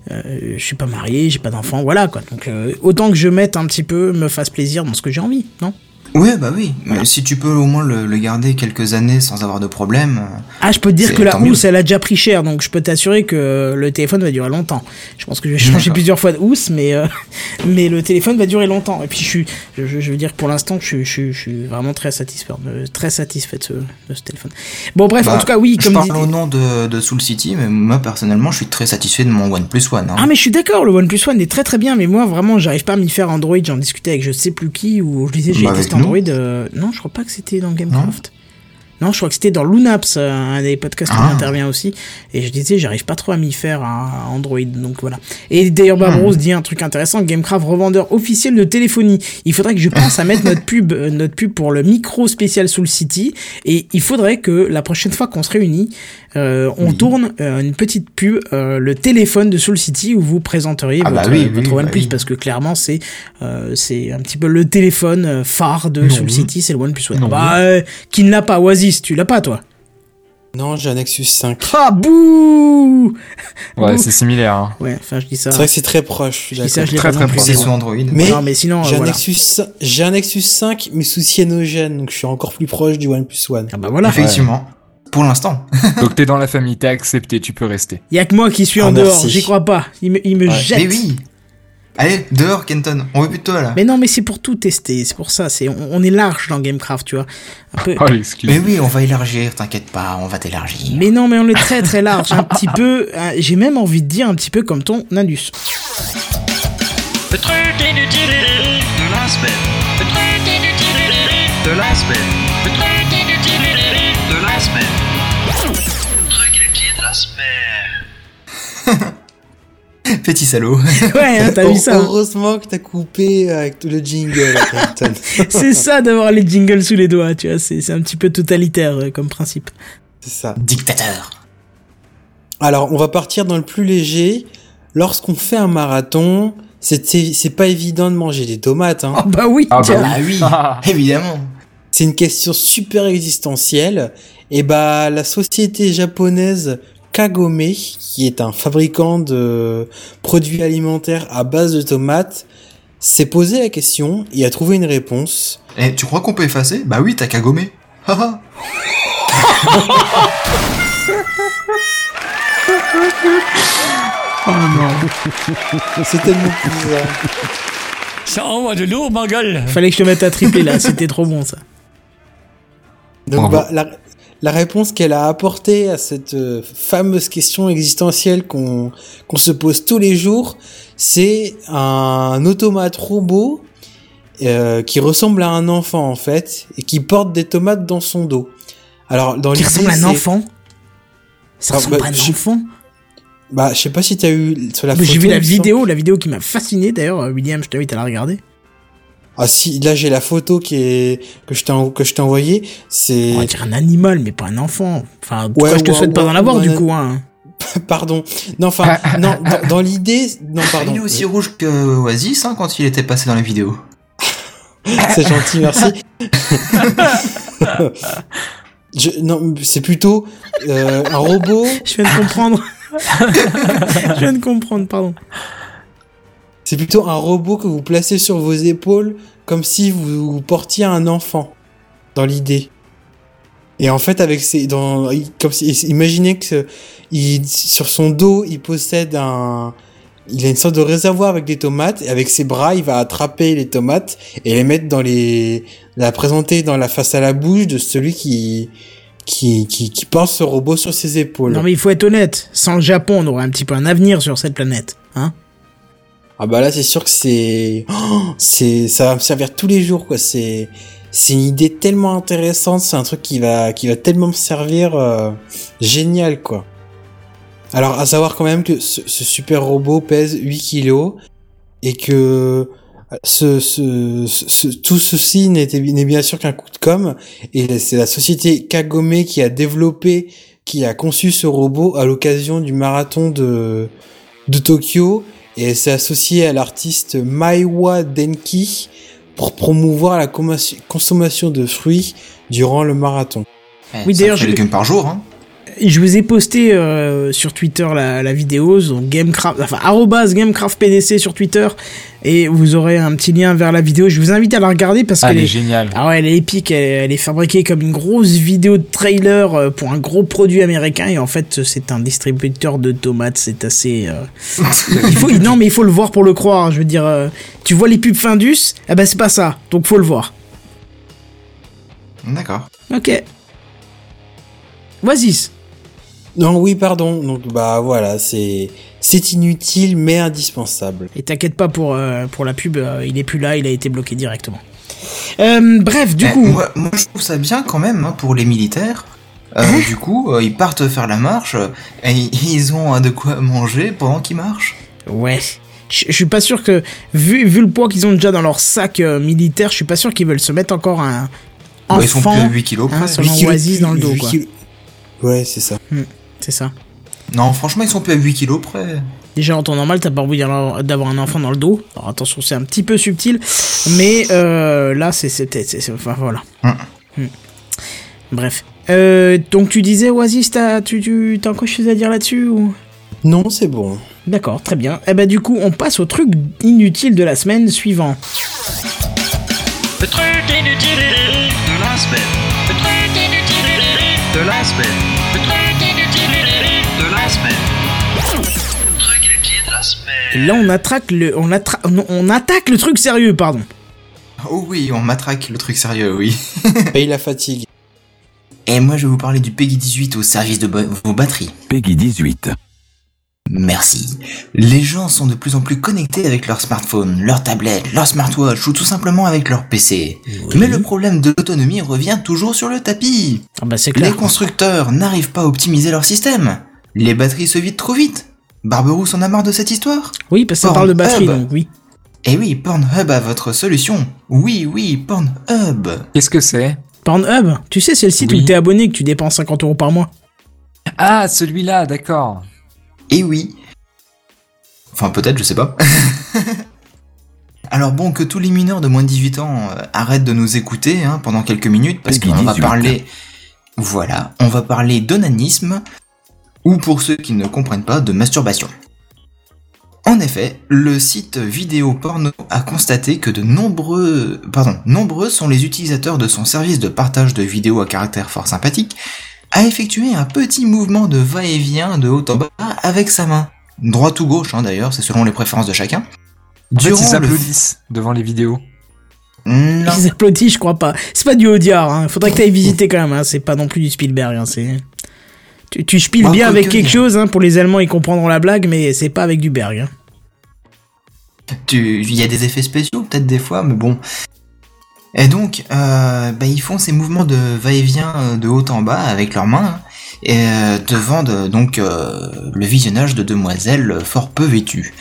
[SPEAKER 2] euh, je suis pas marié, j'ai pas d'enfant, voilà quoi. Donc euh, autant que je mette un petit peu, me fasse plaisir dans ce que j'ai envie, non?
[SPEAKER 4] Ouais, bah oui. Mais si tu peux au moins le, le garder quelques années sans avoir de problème. euh,
[SPEAKER 2] Ah, je peux te dire que la housse, elle a déjà pris cher, donc je peux t'assurer que le téléphone va durer longtemps. Je pense que je vais changer plusieurs fois de housse, mais euh, mais le téléphone va durer longtemps. Et puis je suis, je, je- je veux dire, pour l'instant, je, suis- je, suis- je suis vraiment très satisfait, de, très satisfait de ce, de ce téléphone. Bon, bref,
[SPEAKER 4] bah,
[SPEAKER 2] en tout cas, oui,
[SPEAKER 4] je
[SPEAKER 2] comme
[SPEAKER 4] parle
[SPEAKER 2] dit.
[SPEAKER 4] au nom de, de Soul City, mais moi personnellement je suis très satisfait de mon OnePlus One. Hein.
[SPEAKER 2] Ah mais je suis d'accord, le OnePlus One est très très bien, mais moi vraiment j'arrive pas à m'y faire Android, j'en discutais avec je sais plus qui, ou je disais j'ai
[SPEAKER 4] Bah,
[SPEAKER 2] testé. Android, euh, non je crois pas que c'était dans Gamecraft. Non, je crois que c'était dans Lunaps, euh, un des podcasts où
[SPEAKER 4] Ah.
[SPEAKER 2] j'interviens aussi. Et je disais, j'arrive pas trop à m'y faire à Android, donc voilà. Et d'ailleurs,
[SPEAKER 4] Hmm.
[SPEAKER 2] Babros dit un truc intéressant, Gamecraft, revendeur officiel de téléphonie. Il faudrait que je pense à mettre notre pub, euh, notre pub pour le micro spécial Soul City. Et il faudrait que la prochaine fois qu'on se réunit, euh, on tourne euh, une petite pub, euh, le téléphone de Soul City où vous présenteriez
[SPEAKER 4] Ah bah
[SPEAKER 2] votre,
[SPEAKER 4] oui,
[SPEAKER 2] votre
[SPEAKER 4] oui, bah
[SPEAKER 2] OnePlus
[SPEAKER 4] oui.
[SPEAKER 2] parce que clairement c'est c'est un petit peu le téléphone phare de Soul City, c'est le OnePlus One.
[SPEAKER 5] Non.
[SPEAKER 2] Bah, qui ne l'a pas, Oasis, tu l'as pas toi
[SPEAKER 3] Non, j'ai un Nexus 5.
[SPEAKER 2] Ah bouh
[SPEAKER 5] Ouais, c'est similaire. Hein.
[SPEAKER 2] Ouais, enfin je dis ça.
[SPEAKER 3] C'est vrai que c'est très proche.
[SPEAKER 2] je dis ça,
[SPEAKER 3] d'accord.
[SPEAKER 2] je l'ai
[SPEAKER 5] Très,
[SPEAKER 2] pas
[SPEAKER 5] très
[SPEAKER 2] non plus.
[SPEAKER 5] proche.
[SPEAKER 4] C'est sous Android.
[SPEAKER 3] Mais
[SPEAKER 2] non, mais sinon,
[SPEAKER 3] j'ai
[SPEAKER 2] euh,
[SPEAKER 3] un,
[SPEAKER 2] voilà.
[SPEAKER 3] Nexus, j'ai un Nexus 5, mais sous cyanogène, donc je suis encore plus proche du OnePlus One.
[SPEAKER 2] Ah bah voilà.
[SPEAKER 4] Effectivement. Pour l'instant.
[SPEAKER 5] Donc t'es dans la famille, t'es accepté, tu peux rester.
[SPEAKER 2] Il y a que moi qui suis
[SPEAKER 3] Ah,
[SPEAKER 2] en dehors,
[SPEAKER 3] merci.
[SPEAKER 2] j'y crois pas. Il me, il me
[SPEAKER 3] Ouais.
[SPEAKER 2] jette.
[SPEAKER 4] Mais oui. Allez, dehors, Kenton. On veut plus de toi là.
[SPEAKER 2] Mais non, mais c'est pour tout tester, c'est pour ça. C'est on, on est large dans Gamecraft, tu vois. Un peu.
[SPEAKER 5] Oh, l'excuse.
[SPEAKER 4] Mais oui, on va élargir, t'inquiète pas, on va t'élargir.
[SPEAKER 2] Mais non, mais on est très très large, un petit peu. euh, J'ai même envie de dire un petit peu comme ton Indus.
[SPEAKER 8] Le truc inutile de la semaine. Le truc inutile de la semaine. Le truc inutile de la semaine. Le truc inutile de la semaine.
[SPEAKER 4] Petit salaud.
[SPEAKER 2] Ouais, hein, t'as vu ça hein.
[SPEAKER 3] Heureusement que t'as coupé avec tout le jingle.
[SPEAKER 2] C'est ça d'avoir les jingles sous les doigts, tu vois. C'est c'est un petit peu totalitaire euh, comme principe.
[SPEAKER 3] C'est ça.
[SPEAKER 4] Dictateur.
[SPEAKER 3] Alors, on va partir dans le plus léger. Lorsqu'on fait un marathon, c'est c'est pas évident de manger des tomates. Hein.
[SPEAKER 2] Oh bah oui,
[SPEAKER 5] Ah bah
[SPEAKER 2] tiens.
[SPEAKER 4] Ah oui, évidemment.
[SPEAKER 3] C'est une question super existentielle. Et bah, la société japonaise Kagome, qui est un fabricant de produits alimentaires à base de tomates, s'est posé la question et a trouvé une réponse.
[SPEAKER 4] Eh, tu crois qu'on peut effacer? Bah oui, t'as qu'à gommer. Haha.
[SPEAKER 3] C'est tellement bizarre.
[SPEAKER 6] Ça envoie de lourd, ma gueule.
[SPEAKER 2] Fallait que je te mette à tripler là, c'était trop bon ça.
[SPEAKER 3] Donc bah, la, la réponse qu'elle a apportée à cette euh, fameuse question existentielle qu'on qu'on se pose tous les jours, c'est un automate robot euh, qui ressemble à un enfant en fait et qui porte des tomates dans son dos. Alors dans
[SPEAKER 2] Qui ressemble à un enfant? Ça
[SPEAKER 3] Ah,
[SPEAKER 2] ressemble
[SPEAKER 3] bah,
[SPEAKER 2] à un
[SPEAKER 3] je-
[SPEAKER 2] enfant?
[SPEAKER 3] Bah, je sais pas si t'as eu sur la.
[SPEAKER 2] J'ai vu la vidéo, la vidéo qui m'a fasciné d'ailleurs. euh, William, je t'invite à la regarder.
[SPEAKER 3] Ah si, là j'ai la photo qui est que je t'ai en- que je t'ai envoyée. C'est
[SPEAKER 2] On va dire un animal, mais pas un enfant. Enfin, en
[SPEAKER 3] Ouais,
[SPEAKER 2] cas, je te
[SPEAKER 3] ouais,
[SPEAKER 2] souhaite pas d'en avoir
[SPEAKER 3] ouais,
[SPEAKER 2] du coup. Hein.
[SPEAKER 3] pardon. Non, enfin non. Dans, dans l'idée, non pardon.
[SPEAKER 4] Il est aussi rouge que Oasis hein, quand il était passé dans la vidéo.
[SPEAKER 3] C'est gentil, merci. Je, non, c'est plutôt euh, un robot.
[SPEAKER 2] Je viens de comprendre. je viens de comprendre, pardon.
[SPEAKER 3] C'est plutôt un robot que vous placez sur vos épaules comme si vous portiez un enfant dans l'idée. Et en fait, avec ses, comme si, imaginez que sur son dos, il possède un, il a une sorte de réservoir avec des tomates et avec ses bras, il va attraper les tomates et les mettre dans les, la présenter dans la face à la bouche de celui qui, qui, qui, qui porte ce robot sur ses épaules.
[SPEAKER 2] Non mais il faut être honnête, sans le Japon, on aurait un petit peu un avenir sur cette planète, hein?
[SPEAKER 3] Ah bah là, c'est sûr que c'est, oh, c'est, ça va me servir tous les jours, quoi. C'est, c'est une idée tellement intéressante, c'est un truc qui va, qui va tellement me servir, euh, génial, quoi. Alors, à savoir quand même que ce, super robot pèse 8 kilos et que ce, ce, ce- tout ceci n'est n'est bien sûr qu'un coup de com et c'est la société Kagome qui a développé, qui a conçu ce robot à l'occasion du marathon de, de Tokyo et elle s'est associée à l'artiste Maiwa Denki pour promouvoir la consommation de fruits durant le marathon.
[SPEAKER 4] Eh,
[SPEAKER 2] Oui, d'ailleurs,
[SPEAKER 4] fait
[SPEAKER 2] je-
[SPEAKER 4] légumes par jour, hein.
[SPEAKER 2] Je vous ai posté euh, sur Twitter la, la vidéo, donc Gamecraft, enfin GameCraftPDC sur Twitter, et vous aurez un petit lien vers la vidéo. Je vous invite à la regarder parce
[SPEAKER 5] Ah,
[SPEAKER 2] qu'elle
[SPEAKER 5] elle est
[SPEAKER 2] est,
[SPEAKER 5] géniale.
[SPEAKER 2] ah ouais, elle est épique. Elle, elle est fabriquée comme une grosse vidéo de trailer euh, pour un gros produit américain, et en fait c'est un distributeur de tomates. C'est assez. euh, il faut, non mais il faut le voir pour le croire. Je veux dire, euh, tu vois les pubs Findus, eh ben c'est pas ça, donc faut le voir.
[SPEAKER 4] D'accord.
[SPEAKER 2] Ok. Vas-y.
[SPEAKER 3] Non, oui, pardon. Donc, bah voilà, c'est c'est inutile mais indispensable.
[SPEAKER 2] Et t'inquiète pas pour, euh, pour la pub, euh, il est plus là, il a été bloqué directement. Euh, bref, du
[SPEAKER 4] Eh,
[SPEAKER 2] coup,
[SPEAKER 4] moi, moi, je trouve ça bien quand même hein, pour les militaires. Euh,
[SPEAKER 2] Hein
[SPEAKER 4] du coup, euh, ils partent faire la marche et ils ont hein, de quoi manger pendant qu'ils marchent.
[SPEAKER 2] ouais. Je je suis pas sûr que, vu, vu le poids qu'ils ont déjà dans leur sac euh, militaire, je suis pas sûr qu'ils veulent se mettre encore un
[SPEAKER 4] Bah, ils sont
[SPEAKER 2] enfant.
[SPEAKER 4] plus à 8 kilos
[SPEAKER 2] hein,
[SPEAKER 4] près.
[SPEAKER 2] sur l'oasis dans le dos, quoi.
[SPEAKER 3] kilos- Ouais, c'est ça.
[SPEAKER 2] C'est ça.
[SPEAKER 4] Non, franchement, ils sont plus à 8 kilos près.
[SPEAKER 2] Déjà, en temps normal, t'as pas envie d'avoir d'avoir un enfant dans le dos. Alors attention, c'est un petit peu subtil. Mais euh, là, c'est. c'est- c'est- c'est- Enfin, voilà.
[SPEAKER 4] Hum.
[SPEAKER 2] Hmm. Bref. Euh, donc, tu disais, Oasis, t'as tu, tu, t'as encore quelque chose à dire là-dessus ou...
[SPEAKER 3] Non, c'est bon.
[SPEAKER 2] D'accord, très bien. Et bah, du coup, on passe au truc inutile de la semaine suivant.
[SPEAKER 8] Le truc inutile de la semaine. Le truc inutile de la semaine.
[SPEAKER 2] Et là, on attaque le, on, attra- non, on attaque le truc sérieux, pardon.
[SPEAKER 4] Oh oui, on matraque le truc sérieux, oui.
[SPEAKER 3] Paye la fatigue.
[SPEAKER 4] Et moi, je vais vous parler du Peggy 18 au service de vos batteries.
[SPEAKER 9] Peggy 18.
[SPEAKER 4] Merci. Les gens sont de plus en plus connectés avec leur smartphone, leur tablette, leur smartwatch ou tout simplement avec leur PC. Mais le problème de l'autonomie revient toujours sur le tapis.
[SPEAKER 2] Ah bah,
[SPEAKER 4] Les constructeurs n'arrivent pas à optimiser leur système. Les batteries se vident trop vite. Barberousse en a marre de cette histoire?
[SPEAKER 2] Oui, parce que ça parle de batterie, donc oui.
[SPEAKER 4] Eh oui, Pornhub a votre solution. Oui, oui, Pornhub.
[SPEAKER 5] Qu'est-ce que c'est?
[SPEAKER 2] Pornhub, tu sais, c'est le site
[SPEAKER 5] Oui.
[SPEAKER 2] où t'es abonné que tu dépenses 50 euros par mois.
[SPEAKER 5] Ah, celui-là, d'accord.
[SPEAKER 4] Eh oui. Enfin, peut-être, je sais pas. Alors bon, que tous les mineurs de moins de 18 ans euh, arrêtent de nous écouter hein, pendant quelques minutes, parce qu'on va
[SPEAKER 9] 18.
[SPEAKER 4] parler... Voilà, on va parler d'onanisme, ou pour ceux qui ne comprennent pas, de masturbation. En effet, le site vidéo porno a constaté que de nombreux, pardon, nombreux sont les utilisateurs de son service de partage de vidéos à caractère fort sympathique à effectuer un petit mouvement de va-et-vient de haut en bas avec sa main. Droite ou gauche, hein, d'ailleurs, c'est selon les préférences de chacun.
[SPEAKER 5] En fait, ils
[SPEAKER 4] Durant le-
[SPEAKER 5] s'applaudissent devant les vidéos.
[SPEAKER 4] Non.
[SPEAKER 2] Ils applaudissent, je crois pas. C'est pas du Audiard, hein. Faudrait que t'ailles visiter quand même, hein. C'est pas non plus du Spielberg, hein. C'est. Tu, tu spiles bien avec quelque chose, hein. Pour les Allemands, ils comprendront la blague, mais c'est pas avec du Berg, hein.
[SPEAKER 4] Tu- Il y a des effets spéciaux, peut-être des fois, mais bon. Et donc, euh, bah, ils font ces mouvements de va-et-vient euh, de haut en bas avec leurs mains, hein, et, euh, devant de- donc euh, le visionnage de demoiselles fort peu vêtues.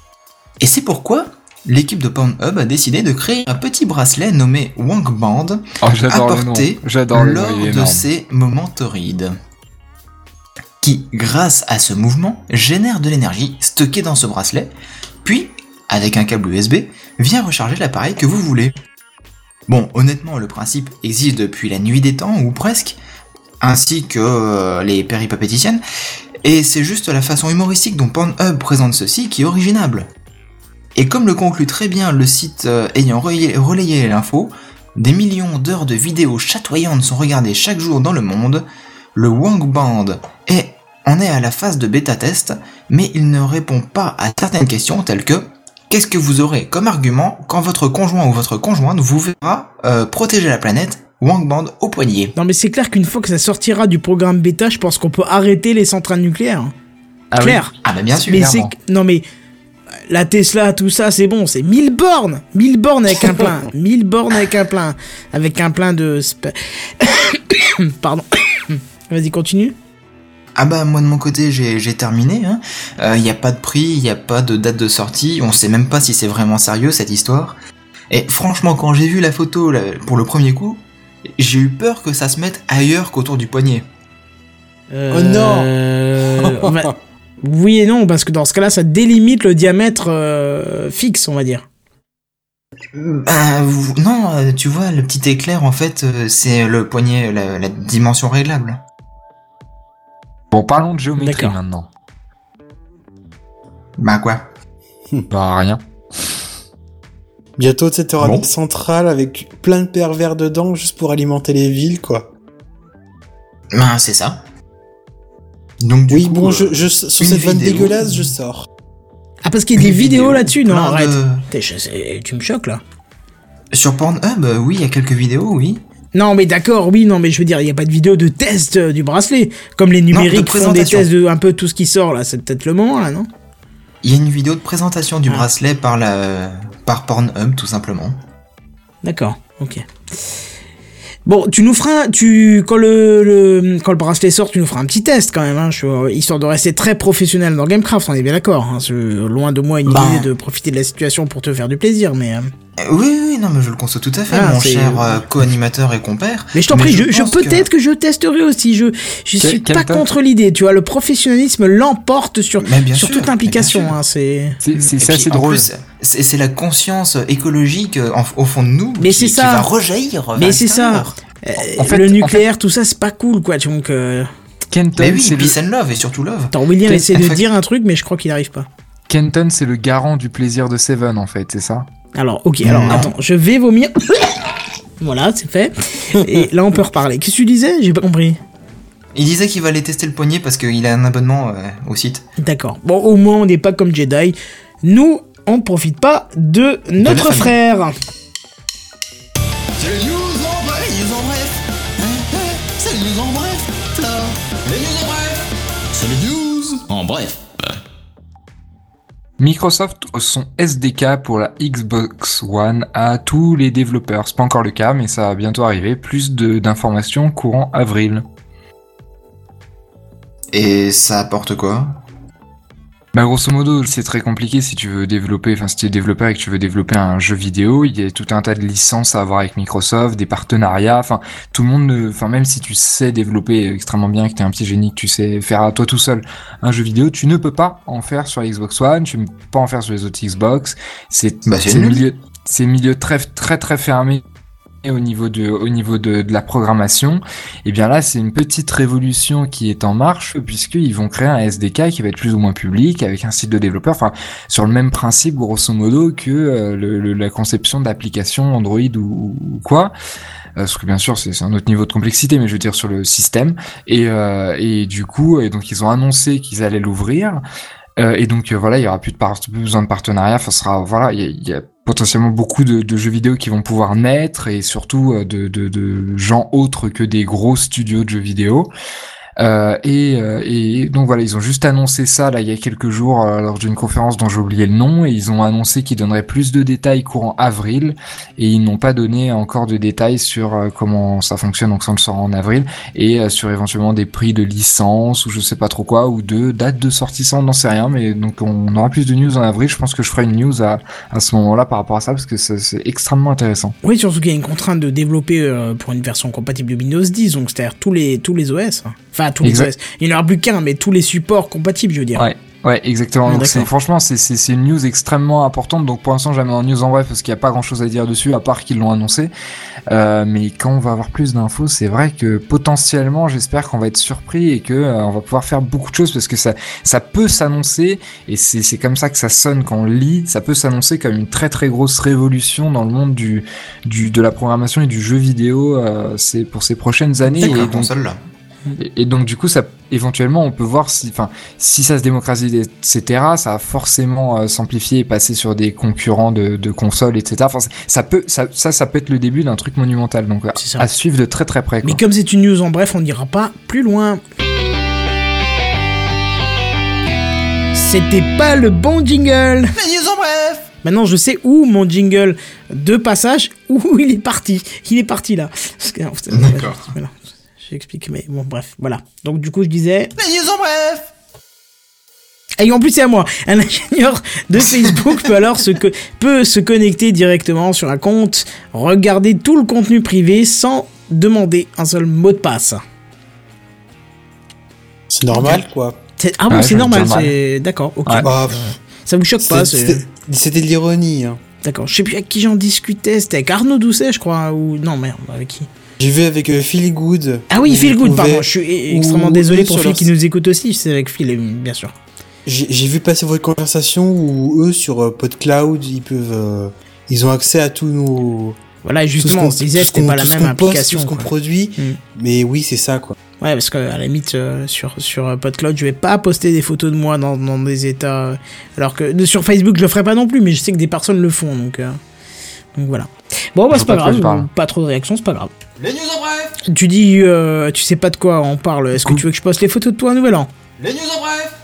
[SPEAKER 4] Et c'est pourquoi l'équipe de Pornhub a décidé de créer un petit bracelet nommé Wank Band
[SPEAKER 5] Oh,
[SPEAKER 4] apporté lors de ces moments torrides. Qui, grâce à ce mouvement, génère de l'énergie stockée dans ce bracelet, puis, avec un câble USB, vient recharger l'appareil que vous voulez. Bon, honnêtement, le principe existe depuis la nuit des temps, ou presque, ainsi que euh, les péripapéticiennes, et c'est juste la façon humoristique dont Pornhub présente ceci qui est originable. Et comme le conclut très bien le site euh, ayant relayé l'info, des millions d'heures de vidéos chatoyantes sont regardées chaque jour dans le monde, le Wang Band est, en est à la phase de bêta test, mais il ne répond pas à certaines questions telles que Qu'est-ce que vous aurez comme argument quand votre conjoint ou votre conjointe vous verra euh, protéger la planète Wang Band au poignet?
[SPEAKER 2] Non mais c'est clair qu'une fois que ça sortira du programme bêta, je pense qu'on peut arrêter les centrales nucléaires.
[SPEAKER 5] Ah oui.
[SPEAKER 2] clair.
[SPEAKER 4] Ah bah bien sûr.
[SPEAKER 2] mais c'est non mais la Tesla, tout ça, c'est bon, c'est 1000 bornes 1000 bornes avec un plein 1000 bornes avec un plein Avec un plein de... Pardon. Vas-y, continue.
[SPEAKER 4] Ah bah moi de mon côté j'ai j'ai terminé. Il hein. n'y a pas de prix, il n'y a pas de date de sortie, on sait même pas si c'est vraiment sérieux cette histoire. Et franchement quand j'ai vu la photo là, pour le premier coup, j'ai eu peur que ça se mette ailleurs qu'autour du poignet.
[SPEAKER 3] Oh non
[SPEAKER 2] Euh, on va- Oui et non, parce que dans ce cas-là, ça délimite le diamètre euh, fixe, on va dire.
[SPEAKER 4] Bah non, euh, tu vois le petit éclair en fait euh, c'est le poignet, la, la dimension réglable.
[SPEAKER 5] Bon, parlons de géométrie maintenant.
[SPEAKER 4] Bah quoi?
[SPEAKER 5] Bah, rien.
[SPEAKER 3] Bientôt, tu sais, t'auras
[SPEAKER 4] Bon.
[SPEAKER 3] une centrale avec plein de pervers dedans juste pour alimenter les villes, quoi.
[SPEAKER 4] Bah c'est ça. Donc du
[SPEAKER 3] oui,
[SPEAKER 4] coup,
[SPEAKER 3] bon,
[SPEAKER 4] euh,
[SPEAKER 3] je, je, sur cette vanne dégueulasse, je sors.
[SPEAKER 2] Ah, parce qu'il y a des vidéos
[SPEAKER 4] vidéo,
[SPEAKER 2] là-dessus Non, arrête.
[SPEAKER 4] de-
[SPEAKER 2] Tu me choques là.
[SPEAKER 4] Sur Pornhub, euh, oui, il y a quelques vidéos, oui.
[SPEAKER 2] Non, mais d'accord, oui, non, mais je veux dire, il n'y a pas de vidéo de test euh, du bracelet. Comme les
[SPEAKER 4] de
[SPEAKER 2] numériques font des tests de un peu tout ce qui sort là, c'est peut-être le moment là, non?
[SPEAKER 4] Il y a une vidéo de présentation du
[SPEAKER 2] Ah.
[SPEAKER 4] bracelet par la par Pornhub tout simplement.
[SPEAKER 2] D'accord, ok. Bon, tu nous feras, tu quand le, le- quand le bracelet sort, tu nous feras un petit test quand même, hein, je- histoire de rester très professionnel dans Gamecraft, on est bien d'accord. Hein, loin de moi une
[SPEAKER 4] Bah.
[SPEAKER 2] idée de profiter de la situation pour te faire du plaisir, mais. Euh,
[SPEAKER 4] oui, oui, non, mais je le conçois tout à fait,
[SPEAKER 2] Ah,
[SPEAKER 4] mon cher euh, co-animateur et compère.
[SPEAKER 2] Mais je t'en prie, je, je
[SPEAKER 4] pense que-
[SPEAKER 2] peut-être que... je testerai aussi. Je je suis pas contre l'idée. Tu vois, le professionnalisme l'emporte sur sur
[SPEAKER 4] sûr,
[SPEAKER 2] toute implication. Hein, c'est.
[SPEAKER 5] C'est c'est- drôle.
[SPEAKER 4] c'est la conscience écologique euh, en- au fond de nous
[SPEAKER 2] Mais
[SPEAKER 4] qui,
[SPEAKER 2] c'est
[SPEAKER 4] qui
[SPEAKER 2] ça.
[SPEAKER 4] va rejaillir.
[SPEAKER 2] Mais c'est ça. Euh,
[SPEAKER 5] En fait-
[SPEAKER 2] le
[SPEAKER 5] en
[SPEAKER 2] nucléaire, tout ça, c'est pas cool, quoi. Donc, euh...
[SPEAKER 5] Kenton,
[SPEAKER 4] Mais oui,
[SPEAKER 5] c'est le,
[SPEAKER 4] peace and love et surtout love.
[SPEAKER 2] attends, William essaie de dire un truc, mais je crois qu'il arrive pas.
[SPEAKER 5] Kenton, c'est le garant du plaisir de Seven, en fait, c'est ça?
[SPEAKER 2] Alors, ok, alors attends, je vais vomir. voilà, c'est fait. Et là, on peut reparler. Qu'est-ce que tu disais? J'ai pas compris.
[SPEAKER 4] Il disait qu'il va aller tester le poignet parce qu'il a un abonnement euh, au site.
[SPEAKER 2] D'accord. Bon, au moins, on n'est pas comme Jedi. Nous, on profite pas de notre frère.
[SPEAKER 9] C'est les news en bref, les news en bref. Hein, hein, C'est les news en bref. Les news en bref. C'est les news en bref.
[SPEAKER 5] Microsoft son SDK pour la Xbox One à tous les développeurs. C'est pas encore le cas, mais ça va bientôt arriver. Plus d'informations courant avril.
[SPEAKER 4] Et ça apporte quoi?
[SPEAKER 5] Bah grosso modo, c'est très compliqué si tu veux développer, enfin si tu es développeur et que tu veux développer un jeu vidéo, il y a tout un tas de licences à avoir avec Microsoft, des partenariats, enfin tout le monde, ne- enfin même si tu sais développer extrêmement bien, que tu es un petit génie, que tu sais faire à toi tout seul un jeu vidéo, tu ne peux pas en faire sur Xbox One, tu ne peux pas en faire sur les autres Xbox, c'est
[SPEAKER 4] Bah, c'est
[SPEAKER 5] milieu très très très fermé au niveau de au niveau de, de la programmation et bien là c'est une petite révolution qui est en marche puisqu'ils vont créer un SDK qui va être plus ou moins public avec un site de développeur enfin sur le même principe grosso modo que euh, le- le- la conception d'applications Android ou, ou quoi. Euh, parce que bien sûr c'est un autre niveau de complexité mais je veux dire sur le système. Et euh, et du coup et donc ils ont annoncé qu'ils allaient l'ouvrir. Euh, et donc euh, voilà, il y aura plus de plus besoin de partenariat. Enfin, sera voilà, il y a, y a potentiellement beaucoup de, jeux vidéo qui vont pouvoir naître et surtout euh, de gens autres que des gros studios de jeux vidéo. Euh, et, euh, et donc voilà, ils ont juste annoncé ça là il y a quelques jours euh, lors d'une conférence dont j'ai oublié le nom et ils ont annoncé qu'ils donneraient plus de détails courant avril et ils n'ont pas donné encore de détails sur euh, comment ça fonctionne donc ça on le saura en avril et sur éventuellement des prix de licence ou je sais pas trop quoi ou de date de sortie ça on n'en sait rien mais donc on aura plus de news en avril je pense que je ferai une news à, à ce moment là par rapport à ça parce que c'est extrêmement intéressant
[SPEAKER 2] Oui, surtout qu'il y a une contrainte de développer pour une version compatible de Windows 10, donc c'est-à-dire tous les, tous les OS. Enfin, tous les
[SPEAKER 5] Exact.
[SPEAKER 2] OS. Il n'y en aura plus qu'un, mais tous les supports compatibles, je veux dire.
[SPEAKER 5] Ouais. Ouais, exactement. Donc franchement c'est c'est c'est une news extrêmement importante. Donc pour l'instant jamais en news en bref parce qu'il n'y a pas grand chose à dire dessus à part qu'ils l'ont annoncé. Euh, mais quand on va avoir plus d'infos, c'est vrai que potentiellement j'espère qu'on va être surpris et que euh, on va pouvoir faire beaucoup de choses parce que ça ça peut s'annoncer et c'est c'est comme ça que ça sonne quand on lit. Ça peut s'annoncer comme une très très grosse révolution dans le monde du du de la programmation et du jeu vidéo. euh, c'est pour ces prochaines années. Et donc
[SPEAKER 4] console là.
[SPEAKER 5] Et, et donc du coup, ça éventuellement, on peut voir si, enfin, si ça se démocratise, etc., ça va forcément euh, s'amplifier et passer sur des concurrents de, de consoles, etc. Enfin, ça peut, ça, ça, ça peut être le début d'un truc monumental. Donc, à, suivre de très très près.
[SPEAKER 2] Mais comme c'est une news en bref, on n'ira pas plus loin. C'était pas le bon jingle.
[SPEAKER 9] Les news en bref
[SPEAKER 2] Maintenant, je sais où mon jingle de passage, où il est parti. Il est parti là.
[SPEAKER 4] D'accord.
[SPEAKER 2] Voilà. J'explique, mais bon, bref, voilà. Donc, du coup, je disais.
[SPEAKER 9] Les news en bref
[SPEAKER 2] Et en plus, c'est à moi. Un ingénieur de Facebook peut alors se, peut se connecter directement sur un compte, regarder tout le contenu privé sans demander un seul mot de passe.
[SPEAKER 3] C'est normal, quoi.
[SPEAKER 2] C'est- Ah bon,
[SPEAKER 5] Ouais,
[SPEAKER 2] c'est normal, c'est. D'accord, ok.
[SPEAKER 5] Ouais.
[SPEAKER 3] Bah, pff,
[SPEAKER 2] Ça vous choque pas
[SPEAKER 3] c'était de l'ironie. Hein.
[SPEAKER 2] D'accord, je sais plus avec qui j'en discutais, c'était avec Arnaud Doucet, je crois, ou. Non, merde, avec qui?
[SPEAKER 3] J'ai vu avec euh, Phil Good.
[SPEAKER 2] Ah oui, Phil
[SPEAKER 3] il
[SPEAKER 2] Good, pardon, je suis extrêmement désolé pour Phil
[SPEAKER 3] leur
[SPEAKER 2] qui nous écoute aussi, c'est avec Phil, bien sûr.
[SPEAKER 3] J'ai vu passer votre conversation où eux sur euh, PodCloud ils peuvent euh, ils ont accès à tous nos
[SPEAKER 2] Voilà, justement, on se disait,
[SPEAKER 3] ce
[SPEAKER 2] c'était pas la même
[SPEAKER 3] poste,
[SPEAKER 2] application.
[SPEAKER 3] tout ce qu'on produit
[SPEAKER 2] Mm.
[SPEAKER 3] mais oui c'est ça quoi
[SPEAKER 2] Ouais, parce qu'à la limite, euh, sur, sur euh, PodCloud, je vais pas poster des photos de moi dans, dans des états. euh, alors que sur Facebook, je le ferai pas non plus, mais je sais que des personnes le font, donc. Donc voilà. Bon, bah, c'est pas grave, pas trop de réactions, c'est pas grave.
[SPEAKER 9] Les news en bref
[SPEAKER 2] Tu dis, euh, tu sais pas de quoi on parle, est-ce que tu veux que je poste les photos de toi à Nouvel An?
[SPEAKER 9] Les news en bref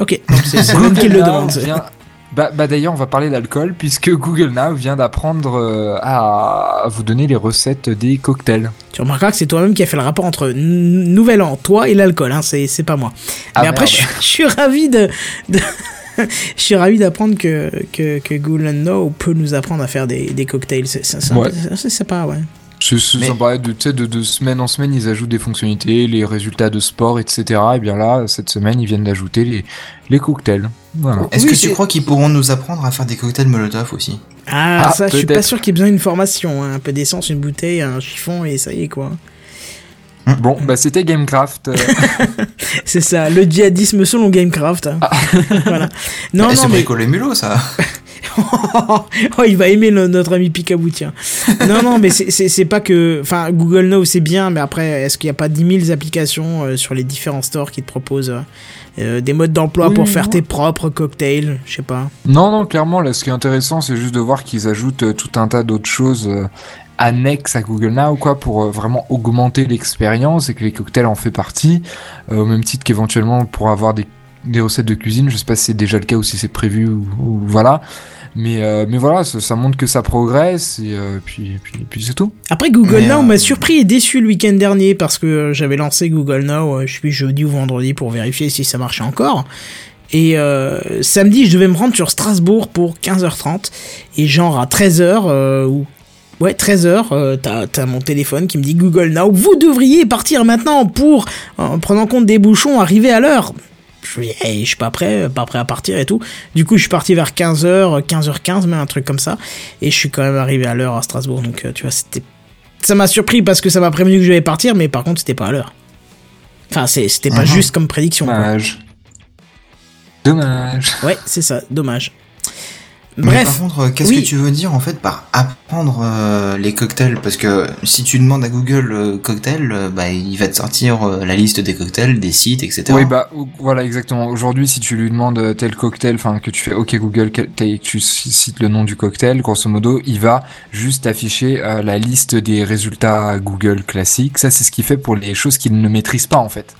[SPEAKER 2] Ok, donc c'est même qui le demande.
[SPEAKER 5] vient- Bah, bah d'ailleurs, on va parler d'alcool puisque Google Now vient d'apprendre euh, à vous donner les recettes des cocktails.
[SPEAKER 2] Tu remarqueras que c'est toi-même qui a fait le rapport entre Nouvel An, toi et l'alcool, hein, c'est pas moi.
[SPEAKER 5] Ah,
[SPEAKER 2] Mais après,
[SPEAKER 5] merde.
[SPEAKER 2] je, suis- je suis ravi de. de- je suis ravi d'apprendre que, que, que Google Now peut nous apprendre à faire des, des cocktails. C'est sympa, ouais.
[SPEAKER 5] C'est sympa, de, tu sais, de, de semaine en semaine, ils ajoutent des fonctionnalités, les résultats de sport, etc. Et bien là, cette semaine, ils viennent d'ajouter les, les cocktails. Voilà.
[SPEAKER 4] Est-ce
[SPEAKER 2] Oui,
[SPEAKER 4] que
[SPEAKER 2] c'est-
[SPEAKER 4] tu crois qu'ils pourront nous apprendre à faire des cocktails Molotov aussi?
[SPEAKER 2] Ah,
[SPEAKER 5] Ah,
[SPEAKER 2] ça, je suis pas sûr qu'il y ait besoin d'une formation. hein. Un peu d'essence, une bouteille, un chiffon, et ça y est, quoi.
[SPEAKER 5] Bon, bah c'était Gamecraft. euh,
[SPEAKER 2] C'est ça, le djihadisme selon Gamecraft. hein. voilà. Non,
[SPEAKER 4] Eh,
[SPEAKER 2] non,
[SPEAKER 4] C'est
[SPEAKER 2] mais.
[SPEAKER 4] bricoler mulot ça
[SPEAKER 2] oh, il va aimer le- notre ami Picaboo, tiens. non, non, mais c'est- pas que. Enfin, Google Now, c'est bien, mais après, est-ce qu'il n'y a pas 10 000 applications euh, sur les différents stores qui te proposent euh, des modes d'emploi
[SPEAKER 5] Oui,
[SPEAKER 2] pour faire
[SPEAKER 5] non.
[SPEAKER 2] tes propres cocktails Je sais pas.
[SPEAKER 5] Non, non, clairement, là, ce qui est intéressant, c'est juste de voir qu'ils ajoutent euh, tout un tas d'autres choses annexes à Google Now, quoi, pour euh, vraiment augmenter l'expérience et que les cocktails en fait partie, euh, au même titre qu'éventuellement pour avoir des, des recettes de cuisine. Je sais pas si c'est déjà le cas ou si c'est prévu ou, ou voilà. Mais, euh, mais voilà, ça, ça montre que ça progresse et euh, puis, puis, puis c'est tout.
[SPEAKER 2] Après, Google
[SPEAKER 4] Mais,
[SPEAKER 2] Now
[SPEAKER 4] euh,
[SPEAKER 2] m'a surpris et déçu le week-end dernier parce que j'avais lancé Google Now, je plus, jeudi ou vendredi pour vérifier si ça marchait encore. Et euh, samedi, je devais me rendre sur Strasbourg pour 15h30. Et genre à 13h, euh, ou Ouais, 13h, euh, t'as, t'as mon téléphone qui me dit Google Now, vous devriez partir maintenant pour, en prenant compte des bouchons, arriver à l'heure. Je dis, hey, je suis pas prêt, pas prêt à partir et tout. Du coup, je suis parti vers 15h, 15h15, même un truc comme ça. Et je suis quand même arrivé à l'heure à Strasbourg. Donc, euh, tu vois, c'était. Ça m'a surpris parce que ça m'a prévenu que je devais partir, mais par contre, c'était pas à l'heure. Enfin, c'est, c'était pas
[SPEAKER 4] Mhm.
[SPEAKER 2] juste comme prédiction. quoi.
[SPEAKER 5] Dommage. Dommage.
[SPEAKER 2] Ouais, c'est ça, dommage.
[SPEAKER 4] Mais
[SPEAKER 2] Bref.
[SPEAKER 4] par contre, euh, qu'est-ce
[SPEAKER 2] oui.
[SPEAKER 4] que tu veux dire en fait par apprendre euh, les cocktails? Parce que si tu demandes à Google euh, cocktail, euh, bah il va te sortir euh, la liste des cocktails, des sites, etc.
[SPEAKER 5] Oui, bah voilà, exactement. Aujourd'hui, si tu lui demandes tel cocktail, enfin que tu fais OK Google, tu cites le nom du cocktail, grosso modo, il va juste afficher euh, la liste des résultats Google classiques. Ça, c'est ce qu'il fait pour les choses qu'il ne maîtrise pas en fait.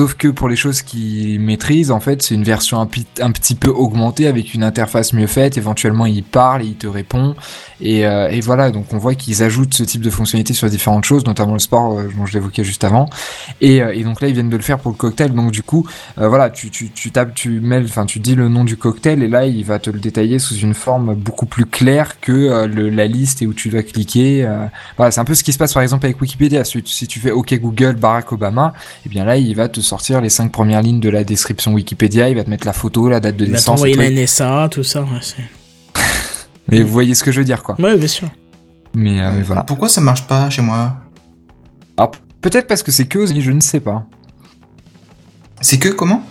[SPEAKER 5] Sauf que pour les choses qu'il maîtrise, en fait, c'est une version un, petit peu augmentée avec une interface mieux faite. Éventuellement, il parle et il te répond. Et, voilà, donc on voit qu'ils ajoutent ce type de fonctionnalité sur différentes choses, notamment le sport, euh, dont je l'évoquais juste avant. Et, euh, et donc là, ils viennent de le faire pour le cocktail. Donc du coup, euh, voilà, tu, tapes, tu mets, enfin, tu dis le nom du cocktail et là, il va te le détailler sous une forme beaucoup plus claire que la liste et où tu dois cliquer. voilà, c'est un peu ce qui se passe par exemple avec Wikipédia. Si, tu fais OK Google Barack Obama, et bien là, il va te sortir les cinq premières lignes de la description Wikipédia. Il va te mettre la photo, la date de
[SPEAKER 2] Il va
[SPEAKER 5] naissance.
[SPEAKER 2] t'envoyer
[SPEAKER 5] et
[SPEAKER 2] la
[SPEAKER 5] tout.
[SPEAKER 2] NSA, tout ça. Ouais.
[SPEAKER 5] Mais vous voyez ce que je veux dire, quoi.
[SPEAKER 2] ouais bien sûr.
[SPEAKER 5] Mais, euh, mais voilà.
[SPEAKER 4] Pourquoi ça marche pas chez moi
[SPEAKER 5] Alors, peut-être parce que c'est que aux États-Unis, je ne sais pas.
[SPEAKER 4] C'est que comment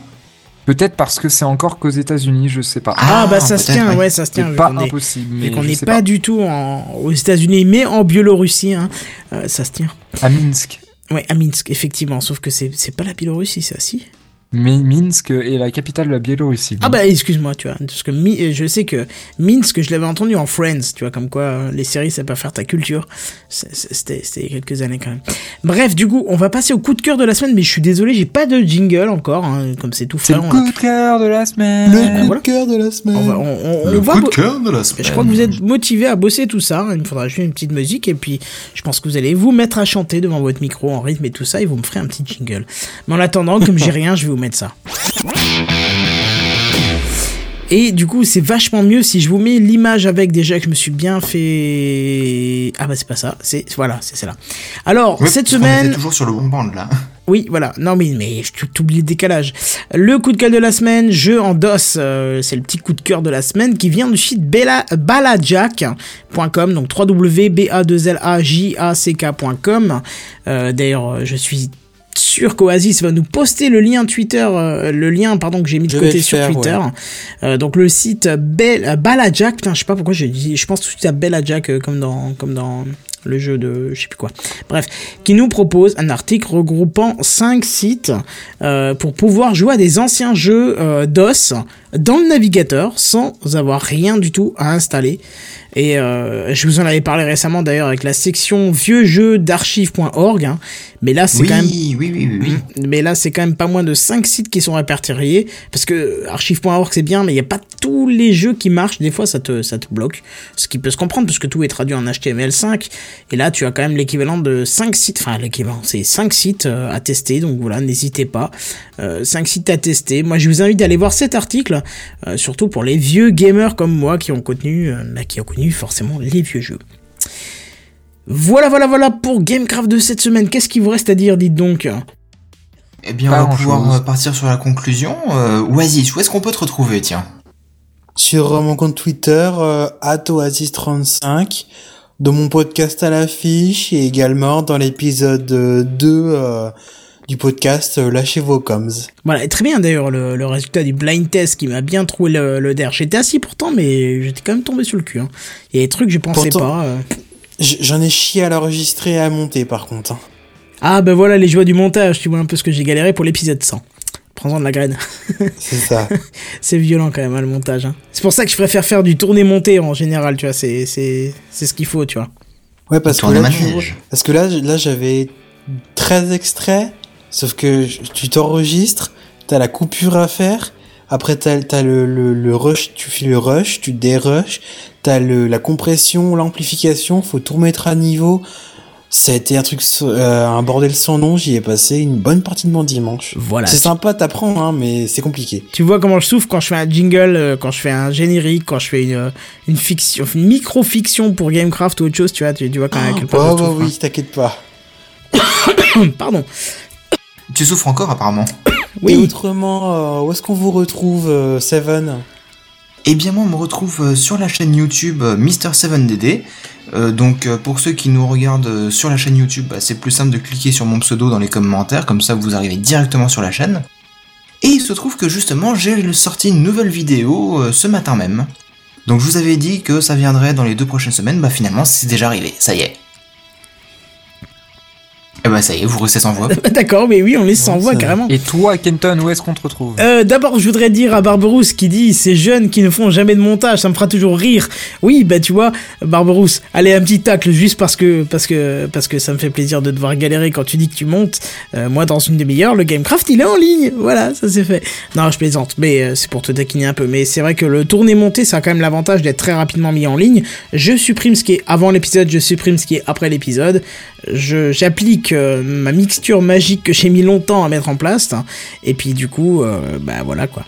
[SPEAKER 5] Peut-être parce que c'est encore qu'aux États-Unis, je sais pas.
[SPEAKER 2] Ah, bah ça se
[SPEAKER 4] peut-être,
[SPEAKER 2] tient,
[SPEAKER 4] oui.
[SPEAKER 2] ouais, ça se tient.
[SPEAKER 5] Pas impossible, mais
[SPEAKER 2] qu'on n'est pas. du tout en, aux États-Unis, mais en Biélorussie, hein, euh, ça se tient.
[SPEAKER 5] À Minsk.
[SPEAKER 2] Ouais, à Minsk, effectivement. Sauf que c'est pas la Biélorussie, ça, si
[SPEAKER 5] Minsk est la capitale de la Biélorussie.
[SPEAKER 2] Ah bah excuse-moi, tu vois, parce que Mi- je sais que Minsk, je l'avais entendu en Friends, tu vois, comme quoi euh, les séries ça peut faire ta culture. C'était c'était il y a quelques années quand même. Bref, du coup, on va passer au coup de cœur de la semaine, mais je suis désolé, j'ai pas de jingle encore, hein, comme c'est tout
[SPEAKER 5] C'est
[SPEAKER 2] frais.
[SPEAKER 5] le coup de cœur de la semaine.
[SPEAKER 3] Le coup
[SPEAKER 2] voilà.
[SPEAKER 3] de cœur de la semaine.
[SPEAKER 2] on va, on, on- on
[SPEAKER 9] Le
[SPEAKER 2] va
[SPEAKER 9] coup de cœur de la semaine.
[SPEAKER 2] je crois que vous êtes motivé à bosser tout ça. Il me faudra juste une petite musique et puis je pense que vous allez vous mettre à chanter devant votre micro en rythme et tout ça et vous me ferez un petit jingle. Mais en attendant, comme j'ai rien, je vais vous mettre ça. Et du coup, c'est vachement mieux si je vous mets l'image avec déjà que je me suis bien fait. Ah bah c'est pas ça, c'est voilà, c'est celle-là. Alors cette
[SPEAKER 4] parce qu'on était
[SPEAKER 2] semaine,
[SPEAKER 4] toujours sur le bon band là.
[SPEAKER 2] oui, voilà. Non, mais, mais je t'oublie le décalage. Le coup de cœur de la semaine, jeu en DOS. euh, c'est le petit coup de cœur de la semaine qui vient du site Bella- balajack.com, donc www.ba2lajack.com. Euh, D'ailleurs, euh, je suis sûr qu'Oasis va nous poster le lien Twitter, euh, le lien pardon que j'ai mis de
[SPEAKER 3] Je
[SPEAKER 2] côté sur
[SPEAKER 3] faire,
[SPEAKER 2] Twitter.
[SPEAKER 3] ouais.
[SPEAKER 2] Euh, donc le site Bel euh, Balajack, putain, je sais pas pourquoi je dis, je pense tout de suite à Belajack euh, comme dans comme dans le jeu de je sais plus quoi. Bref, qui nous propose un article regroupant 5 sites euh, pour pouvoir jouer à des anciens jeux euh, DOS dans le navigateur sans avoir rien du tout à installer. Et euh, je vous en avais parlé récemment d'ailleurs avec la section vieux jeux d'archives.org. hein. Mais là, c'est
[SPEAKER 4] Oui,
[SPEAKER 2] quand même
[SPEAKER 4] oui, oui, oui, oui.
[SPEAKER 2] mais là, c'est quand même pas moins de 5 sites qui sont répertoriés. Parce que archive.org, c'est bien, mais il n'y a pas tous les jeux qui marchent. Des fois, ça te, ça te bloque. Ce qui peut se comprendre, parce que tout est traduit en HTML5. Et là, tu as quand même l'équivalent de 5 sites. Enfin, l'équivalent, c'est 5 sites euh, à tester. Donc voilà, n'hésitez pas. Euh, 5 sites à tester. Moi, je vous invite à aller voir cet article. euh, surtout pour les vieux gamers comme moi qui ont connu, euh, bah, qui ont connu forcément les vieux jeux. Voilà, voilà, voilà pour Gamecraft de cette semaine. Qu'est-ce qu'il vous reste à dire, dites donc
[SPEAKER 4] Eh bien,
[SPEAKER 5] Pas
[SPEAKER 4] on va pouvoir euh, partir sur la conclusion. Euh, Oasis, où est-ce qu'on peut te retrouver, tiens
[SPEAKER 3] Sur euh, mon compte Twitter, euh, @oasis35, dans mon podcast à l'affiche et également dans l'épisode euh, 2 euh, du podcast Lâchez vos coms.
[SPEAKER 2] Voilà, et très bien d'ailleurs le, le résultat du blind test qui m'a bien trouvé le, le der. J'étais assis pourtant, mais j'étais quand même tombé sur le cul. Hein. Il y a des trucs que je pensais
[SPEAKER 3] Pourtant-
[SPEAKER 2] pas. euh.
[SPEAKER 3] J'en ai chié à l'enregistrer et à monter par contre. hein.
[SPEAKER 2] Ah ben voilà les joies du montage, tu vois un peu ce que j'ai galéré pour l'épisode 100. Prends-en de la graine.
[SPEAKER 3] C'est ça.
[SPEAKER 2] c'est violent quand même hein, le montage. Hein. C'est pour ça que je préfère faire du tourné-monté en général, tu vois, c'est c'est c'est ce qu'il faut, tu vois.
[SPEAKER 3] Ouais, parce que là, tu- parce que là, là j'avais 13 extraits, sauf que tu t'enregistres, t'as la coupure à faire, après t'as as le, le, le rush, tu fais le rush, tu dérush, t'as le, la compression, l'amplification, faut tout remettre à niveau. Ça a été un truc, euh, un bordel sans nom, j'y ai passé une bonne partie de mon dimanche.
[SPEAKER 2] Voilà.
[SPEAKER 3] C'est sympa, t'apprends, hein, mais c'est compliqué.
[SPEAKER 2] Tu vois comment je souffre quand je fais un jingle, euh, quand je fais un générique, quand je fais une, euh, une fiction, une micro-fiction pour Gamecraft ou autre chose, tu vois, tu, tu vois quand même
[SPEAKER 3] Oh, bah
[SPEAKER 2] souffre,
[SPEAKER 3] oui, t'inquiète pas.
[SPEAKER 2] hein. Pardon.
[SPEAKER 4] Tu souffres encore, apparemment.
[SPEAKER 3] Et
[SPEAKER 2] Oui.
[SPEAKER 3] autrement, euh, où est-ce qu'on vous retrouve, euh, Seven?
[SPEAKER 4] Eh bien, moi, on me retrouve euh, sur la chaîne YouTube euh, Mister7DD. Euh, donc, pour ceux qui nous regardent sur la chaîne YouTube, bah, c'est plus simple de cliquer sur mon pseudo dans les commentaires, comme ça vous arrivez directement sur la chaîne. Et il se trouve que justement, j'ai sorti une nouvelle vidéo ce matin même. Donc, je vous avais dit que ça viendrait dans les deux prochaines semaines, bah finalement, c'est déjà arrivé, ça y est. Et bah, ça y est, vous restez sans voix.
[SPEAKER 2] D'accord, mais oui, on les s'envoie
[SPEAKER 3] ça-
[SPEAKER 2] carrément.
[SPEAKER 5] Et toi, Kenton, où est-ce qu'on te retrouve?
[SPEAKER 2] Euh, D'abord, je voudrais dire à Barberousse qui dit ces jeunes qui ne font jamais de montage, ça me fera toujours rire. Oui, bah tu vois, Barberousse, allez un petit tacle juste parce que parce que parce que ça me fait plaisir de devoir galérer quand tu dis que tu montes. Euh, moi, dans une demi-heure, le Gamecraft il est en ligne. Voilà, ça c'est fait. Non, je plaisante, mais euh, c'est pour te taquiner un peu. Mais c'est vrai que le tourné monté, ça a quand même l'avantage d'être très rapidement mis en ligne. Je supprime ce qui est avant l'épisode, je supprime ce qui est après l'épisode. Je j'applique euh, ma mixture magique que j'ai mis longtemps à mettre en place. hein. Et puis du coup, euh, bah voilà quoi.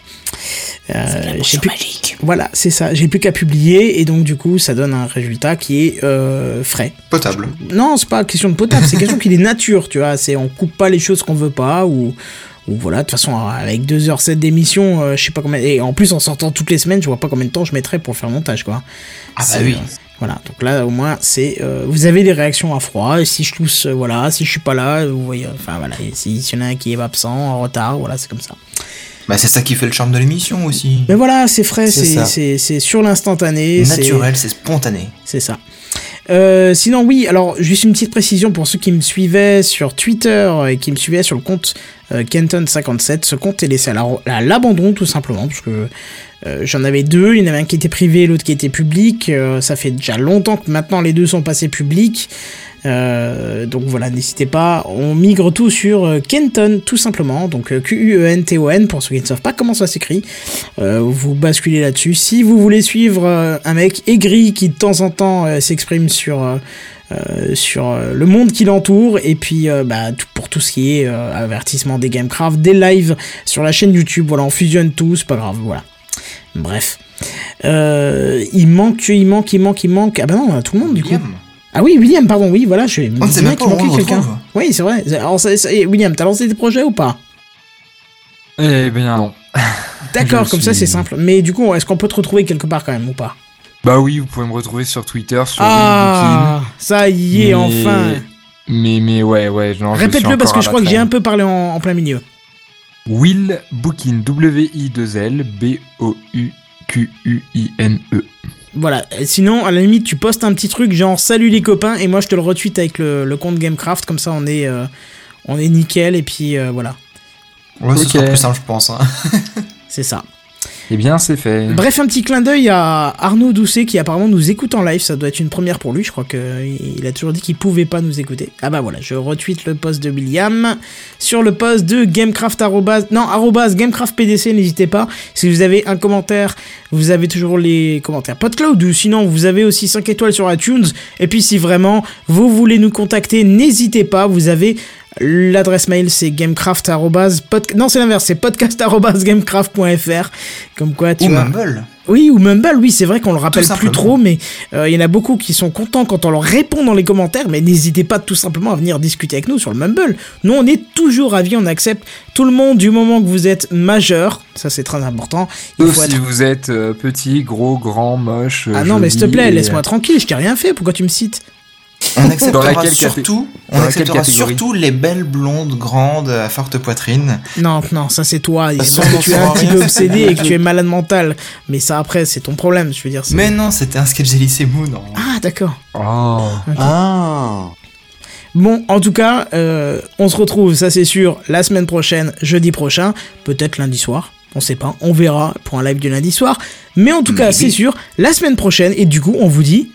[SPEAKER 2] Euh, j'ai plus... Voilà, c'est ça. J'ai plus qu'à publier et donc du coup, ça donne un résultat qui est euh, frais.
[SPEAKER 4] Potable.
[SPEAKER 2] Non, c'est pas question de potable, c'est question qu'il est nature, tu vois. C'est on coupe pas les choses qu'on veut pas ou ou voilà. De toute façon, avec 2h07 d'émission, euh, je sais pas combien. Et en plus, en sortant toutes les semaines, je vois pas combien de temps je mettrais pour faire le montage, quoi.
[SPEAKER 4] Ah bah oui.
[SPEAKER 2] Euh, voilà, donc là au moins c'est euh, vous avez des réactions à froid et si je tousse euh, voilà, si je suis pas là, vous voyez enfin voilà, si s'il y en a un qui est absent, en retard, voilà, c'est comme ça.
[SPEAKER 4] Bah, c'est ça qui fait le charme de l'émission aussi.
[SPEAKER 2] Mais voilà, c'est frais,
[SPEAKER 3] C'est
[SPEAKER 2] sur l'instantané, c'est
[SPEAKER 4] Naturel, c'est spontané.
[SPEAKER 2] c'est ça. Euh, sinon, oui, alors juste une petite précision pour ceux qui me suivaient sur Twitter et qui me suivaient sur le compte euh, Kenton57. Ce compte est laissé à la- à l'abandon, tout simplement, parce que euh, j'en avais deux. Il y en avait un qui était privé, l'autre qui était public. Euh, ça fait déjà longtemps que maintenant les deux sont passés publics. Euh, donc voilà, n'hésitez pas, on migre tout sur euh, Kenton, tout simplement. Donc euh, Q-U-E-N-T-O-N, pour ceux qui ne savent pas comment ça s'écrit. Euh, vous basculez là-dessus. Si vous voulez suivre un mec aigri qui de temps en temps s'exprime sur, euh, sur le monde qui l'entoure, et puis bah, tout- pour tout ce qui est avertissement des Gamecraft, des lives sur la chaîne YouTube, voilà, on fusionne tout, c'est pas grave, voilà. Bref. Il manque, il manque, il manque, il manque. Ah bah non, tout le monde du coup. Ah oui, William, pardon, oui, voilà, je
[SPEAKER 4] On ne sait même pas où on le
[SPEAKER 2] quelqu'un. Oui, c'est vrai. Alors, ça- ça- et William, t'as lancé des projets ou pas?
[SPEAKER 5] Eh bien non.
[SPEAKER 2] D'accord, comme ça
[SPEAKER 5] suis-
[SPEAKER 2] c'est simple. Mais du coup, est-ce qu'on peut te retrouver quelque part quand même ou pas?
[SPEAKER 5] Bah oui, vous pouvez me retrouver sur Twitter, sur
[SPEAKER 2] Ah, ça y est,
[SPEAKER 5] Mais-
[SPEAKER 2] enfin.
[SPEAKER 5] Mais, mais ouais, ouais. Suis
[SPEAKER 2] Répète-le parce que je crois que j'ai un peu parlé en, en plein milieu.
[SPEAKER 5] Will Bookin, W-I-2-L, B-O-U-Q-U-I-N-E.
[SPEAKER 2] Voilà. Sinon, à la limite, tu postes un petit truc genre salut les copains et moi je te le retweet avec le, le compte Gamecraft. Comme ça, on est, euh, on est nickel et puis euh, voilà.
[SPEAKER 4] Ouais, ce
[SPEAKER 5] Ok.
[SPEAKER 4] sera plus simple, je pense. hein.
[SPEAKER 2] C'est ça.
[SPEAKER 5] Eh bien, c'est fait.
[SPEAKER 2] Bref, un petit clin d'œil à Arnaud Doucet qui apparemment nous écoute en live. Ça doit être une première pour lui. Je crois qu'il a toujours dit qu'il pouvait pas nous écouter. Ah bah voilà, je retweet le post de William sur le post de Gamecraft non arrobase Gamecraft PDC. N'hésitez pas. Si vous avez un commentaire, vous avez toujours les commentaires PodCloud ou sinon vous avez aussi 5 étoiles sur iTunes. Et puis si vraiment vous voulez nous contacter, n'hésitez pas. Vous avez L'adresse mail c'est gamecraft non c'est l'inverse c'est podcast arrobase gamecraft.fr comme quoi tu
[SPEAKER 4] Ou
[SPEAKER 2] vois
[SPEAKER 4] Mumble.
[SPEAKER 2] oui, ou Mumble, oui, c'est vrai qu'on le rappelle plus trop, mais euh, il y en a beaucoup qui sont contents quand on leur répond dans les commentaires, mais n'hésitez pas tout simplement à venir discuter avec nous sur le Mumble. Nous, on est toujours ravis, on accepte tout le monde du moment que vous êtes majeur, ça c'est très important. Il
[SPEAKER 5] Sauf
[SPEAKER 2] faut
[SPEAKER 5] si
[SPEAKER 2] être...
[SPEAKER 5] vous êtes euh, petit, gros, grand, moche.
[SPEAKER 2] Ah non, mais s'il te plaît,
[SPEAKER 5] et-
[SPEAKER 2] laisse-moi tranquille, je t'ai rien fait, pourquoi tu me cites?
[SPEAKER 4] On acceptera surtout,
[SPEAKER 5] dans
[SPEAKER 4] on acceptera
[SPEAKER 5] catégorie
[SPEAKER 4] surtout les belles blondes grandes à forte poitrine.
[SPEAKER 2] Non, non, ça c'est toi,
[SPEAKER 4] Parce
[SPEAKER 2] parce que tu es un petit peu obsédé et que tu es malade mental. Mais ça après, c'est ton problème, je veux dire.
[SPEAKER 4] Mais non, c'était un sketch d'Elysée Moon. non.
[SPEAKER 2] Ah, d'accord.
[SPEAKER 5] Oh.
[SPEAKER 3] Ah.
[SPEAKER 2] Bon, en tout cas, euh, on se retrouve, ça c'est sûr, la semaine prochaine, jeudi prochain, peut-être lundi soir, on sait pas, on verra pour un live du lundi soir. Mais en tout cas, c'est sûr, la semaine prochaine, et du coup, on vous dit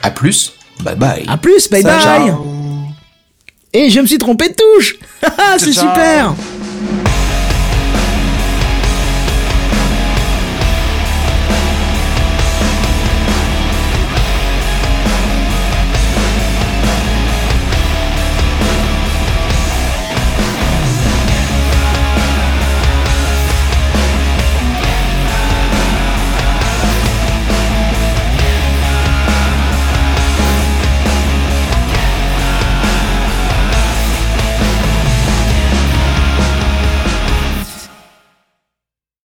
[SPEAKER 4] À plus. Bye bye.
[SPEAKER 2] à plus, bye bye
[SPEAKER 3] Ciao.
[SPEAKER 2] Et je me suis trompé de touche Haha, C'est super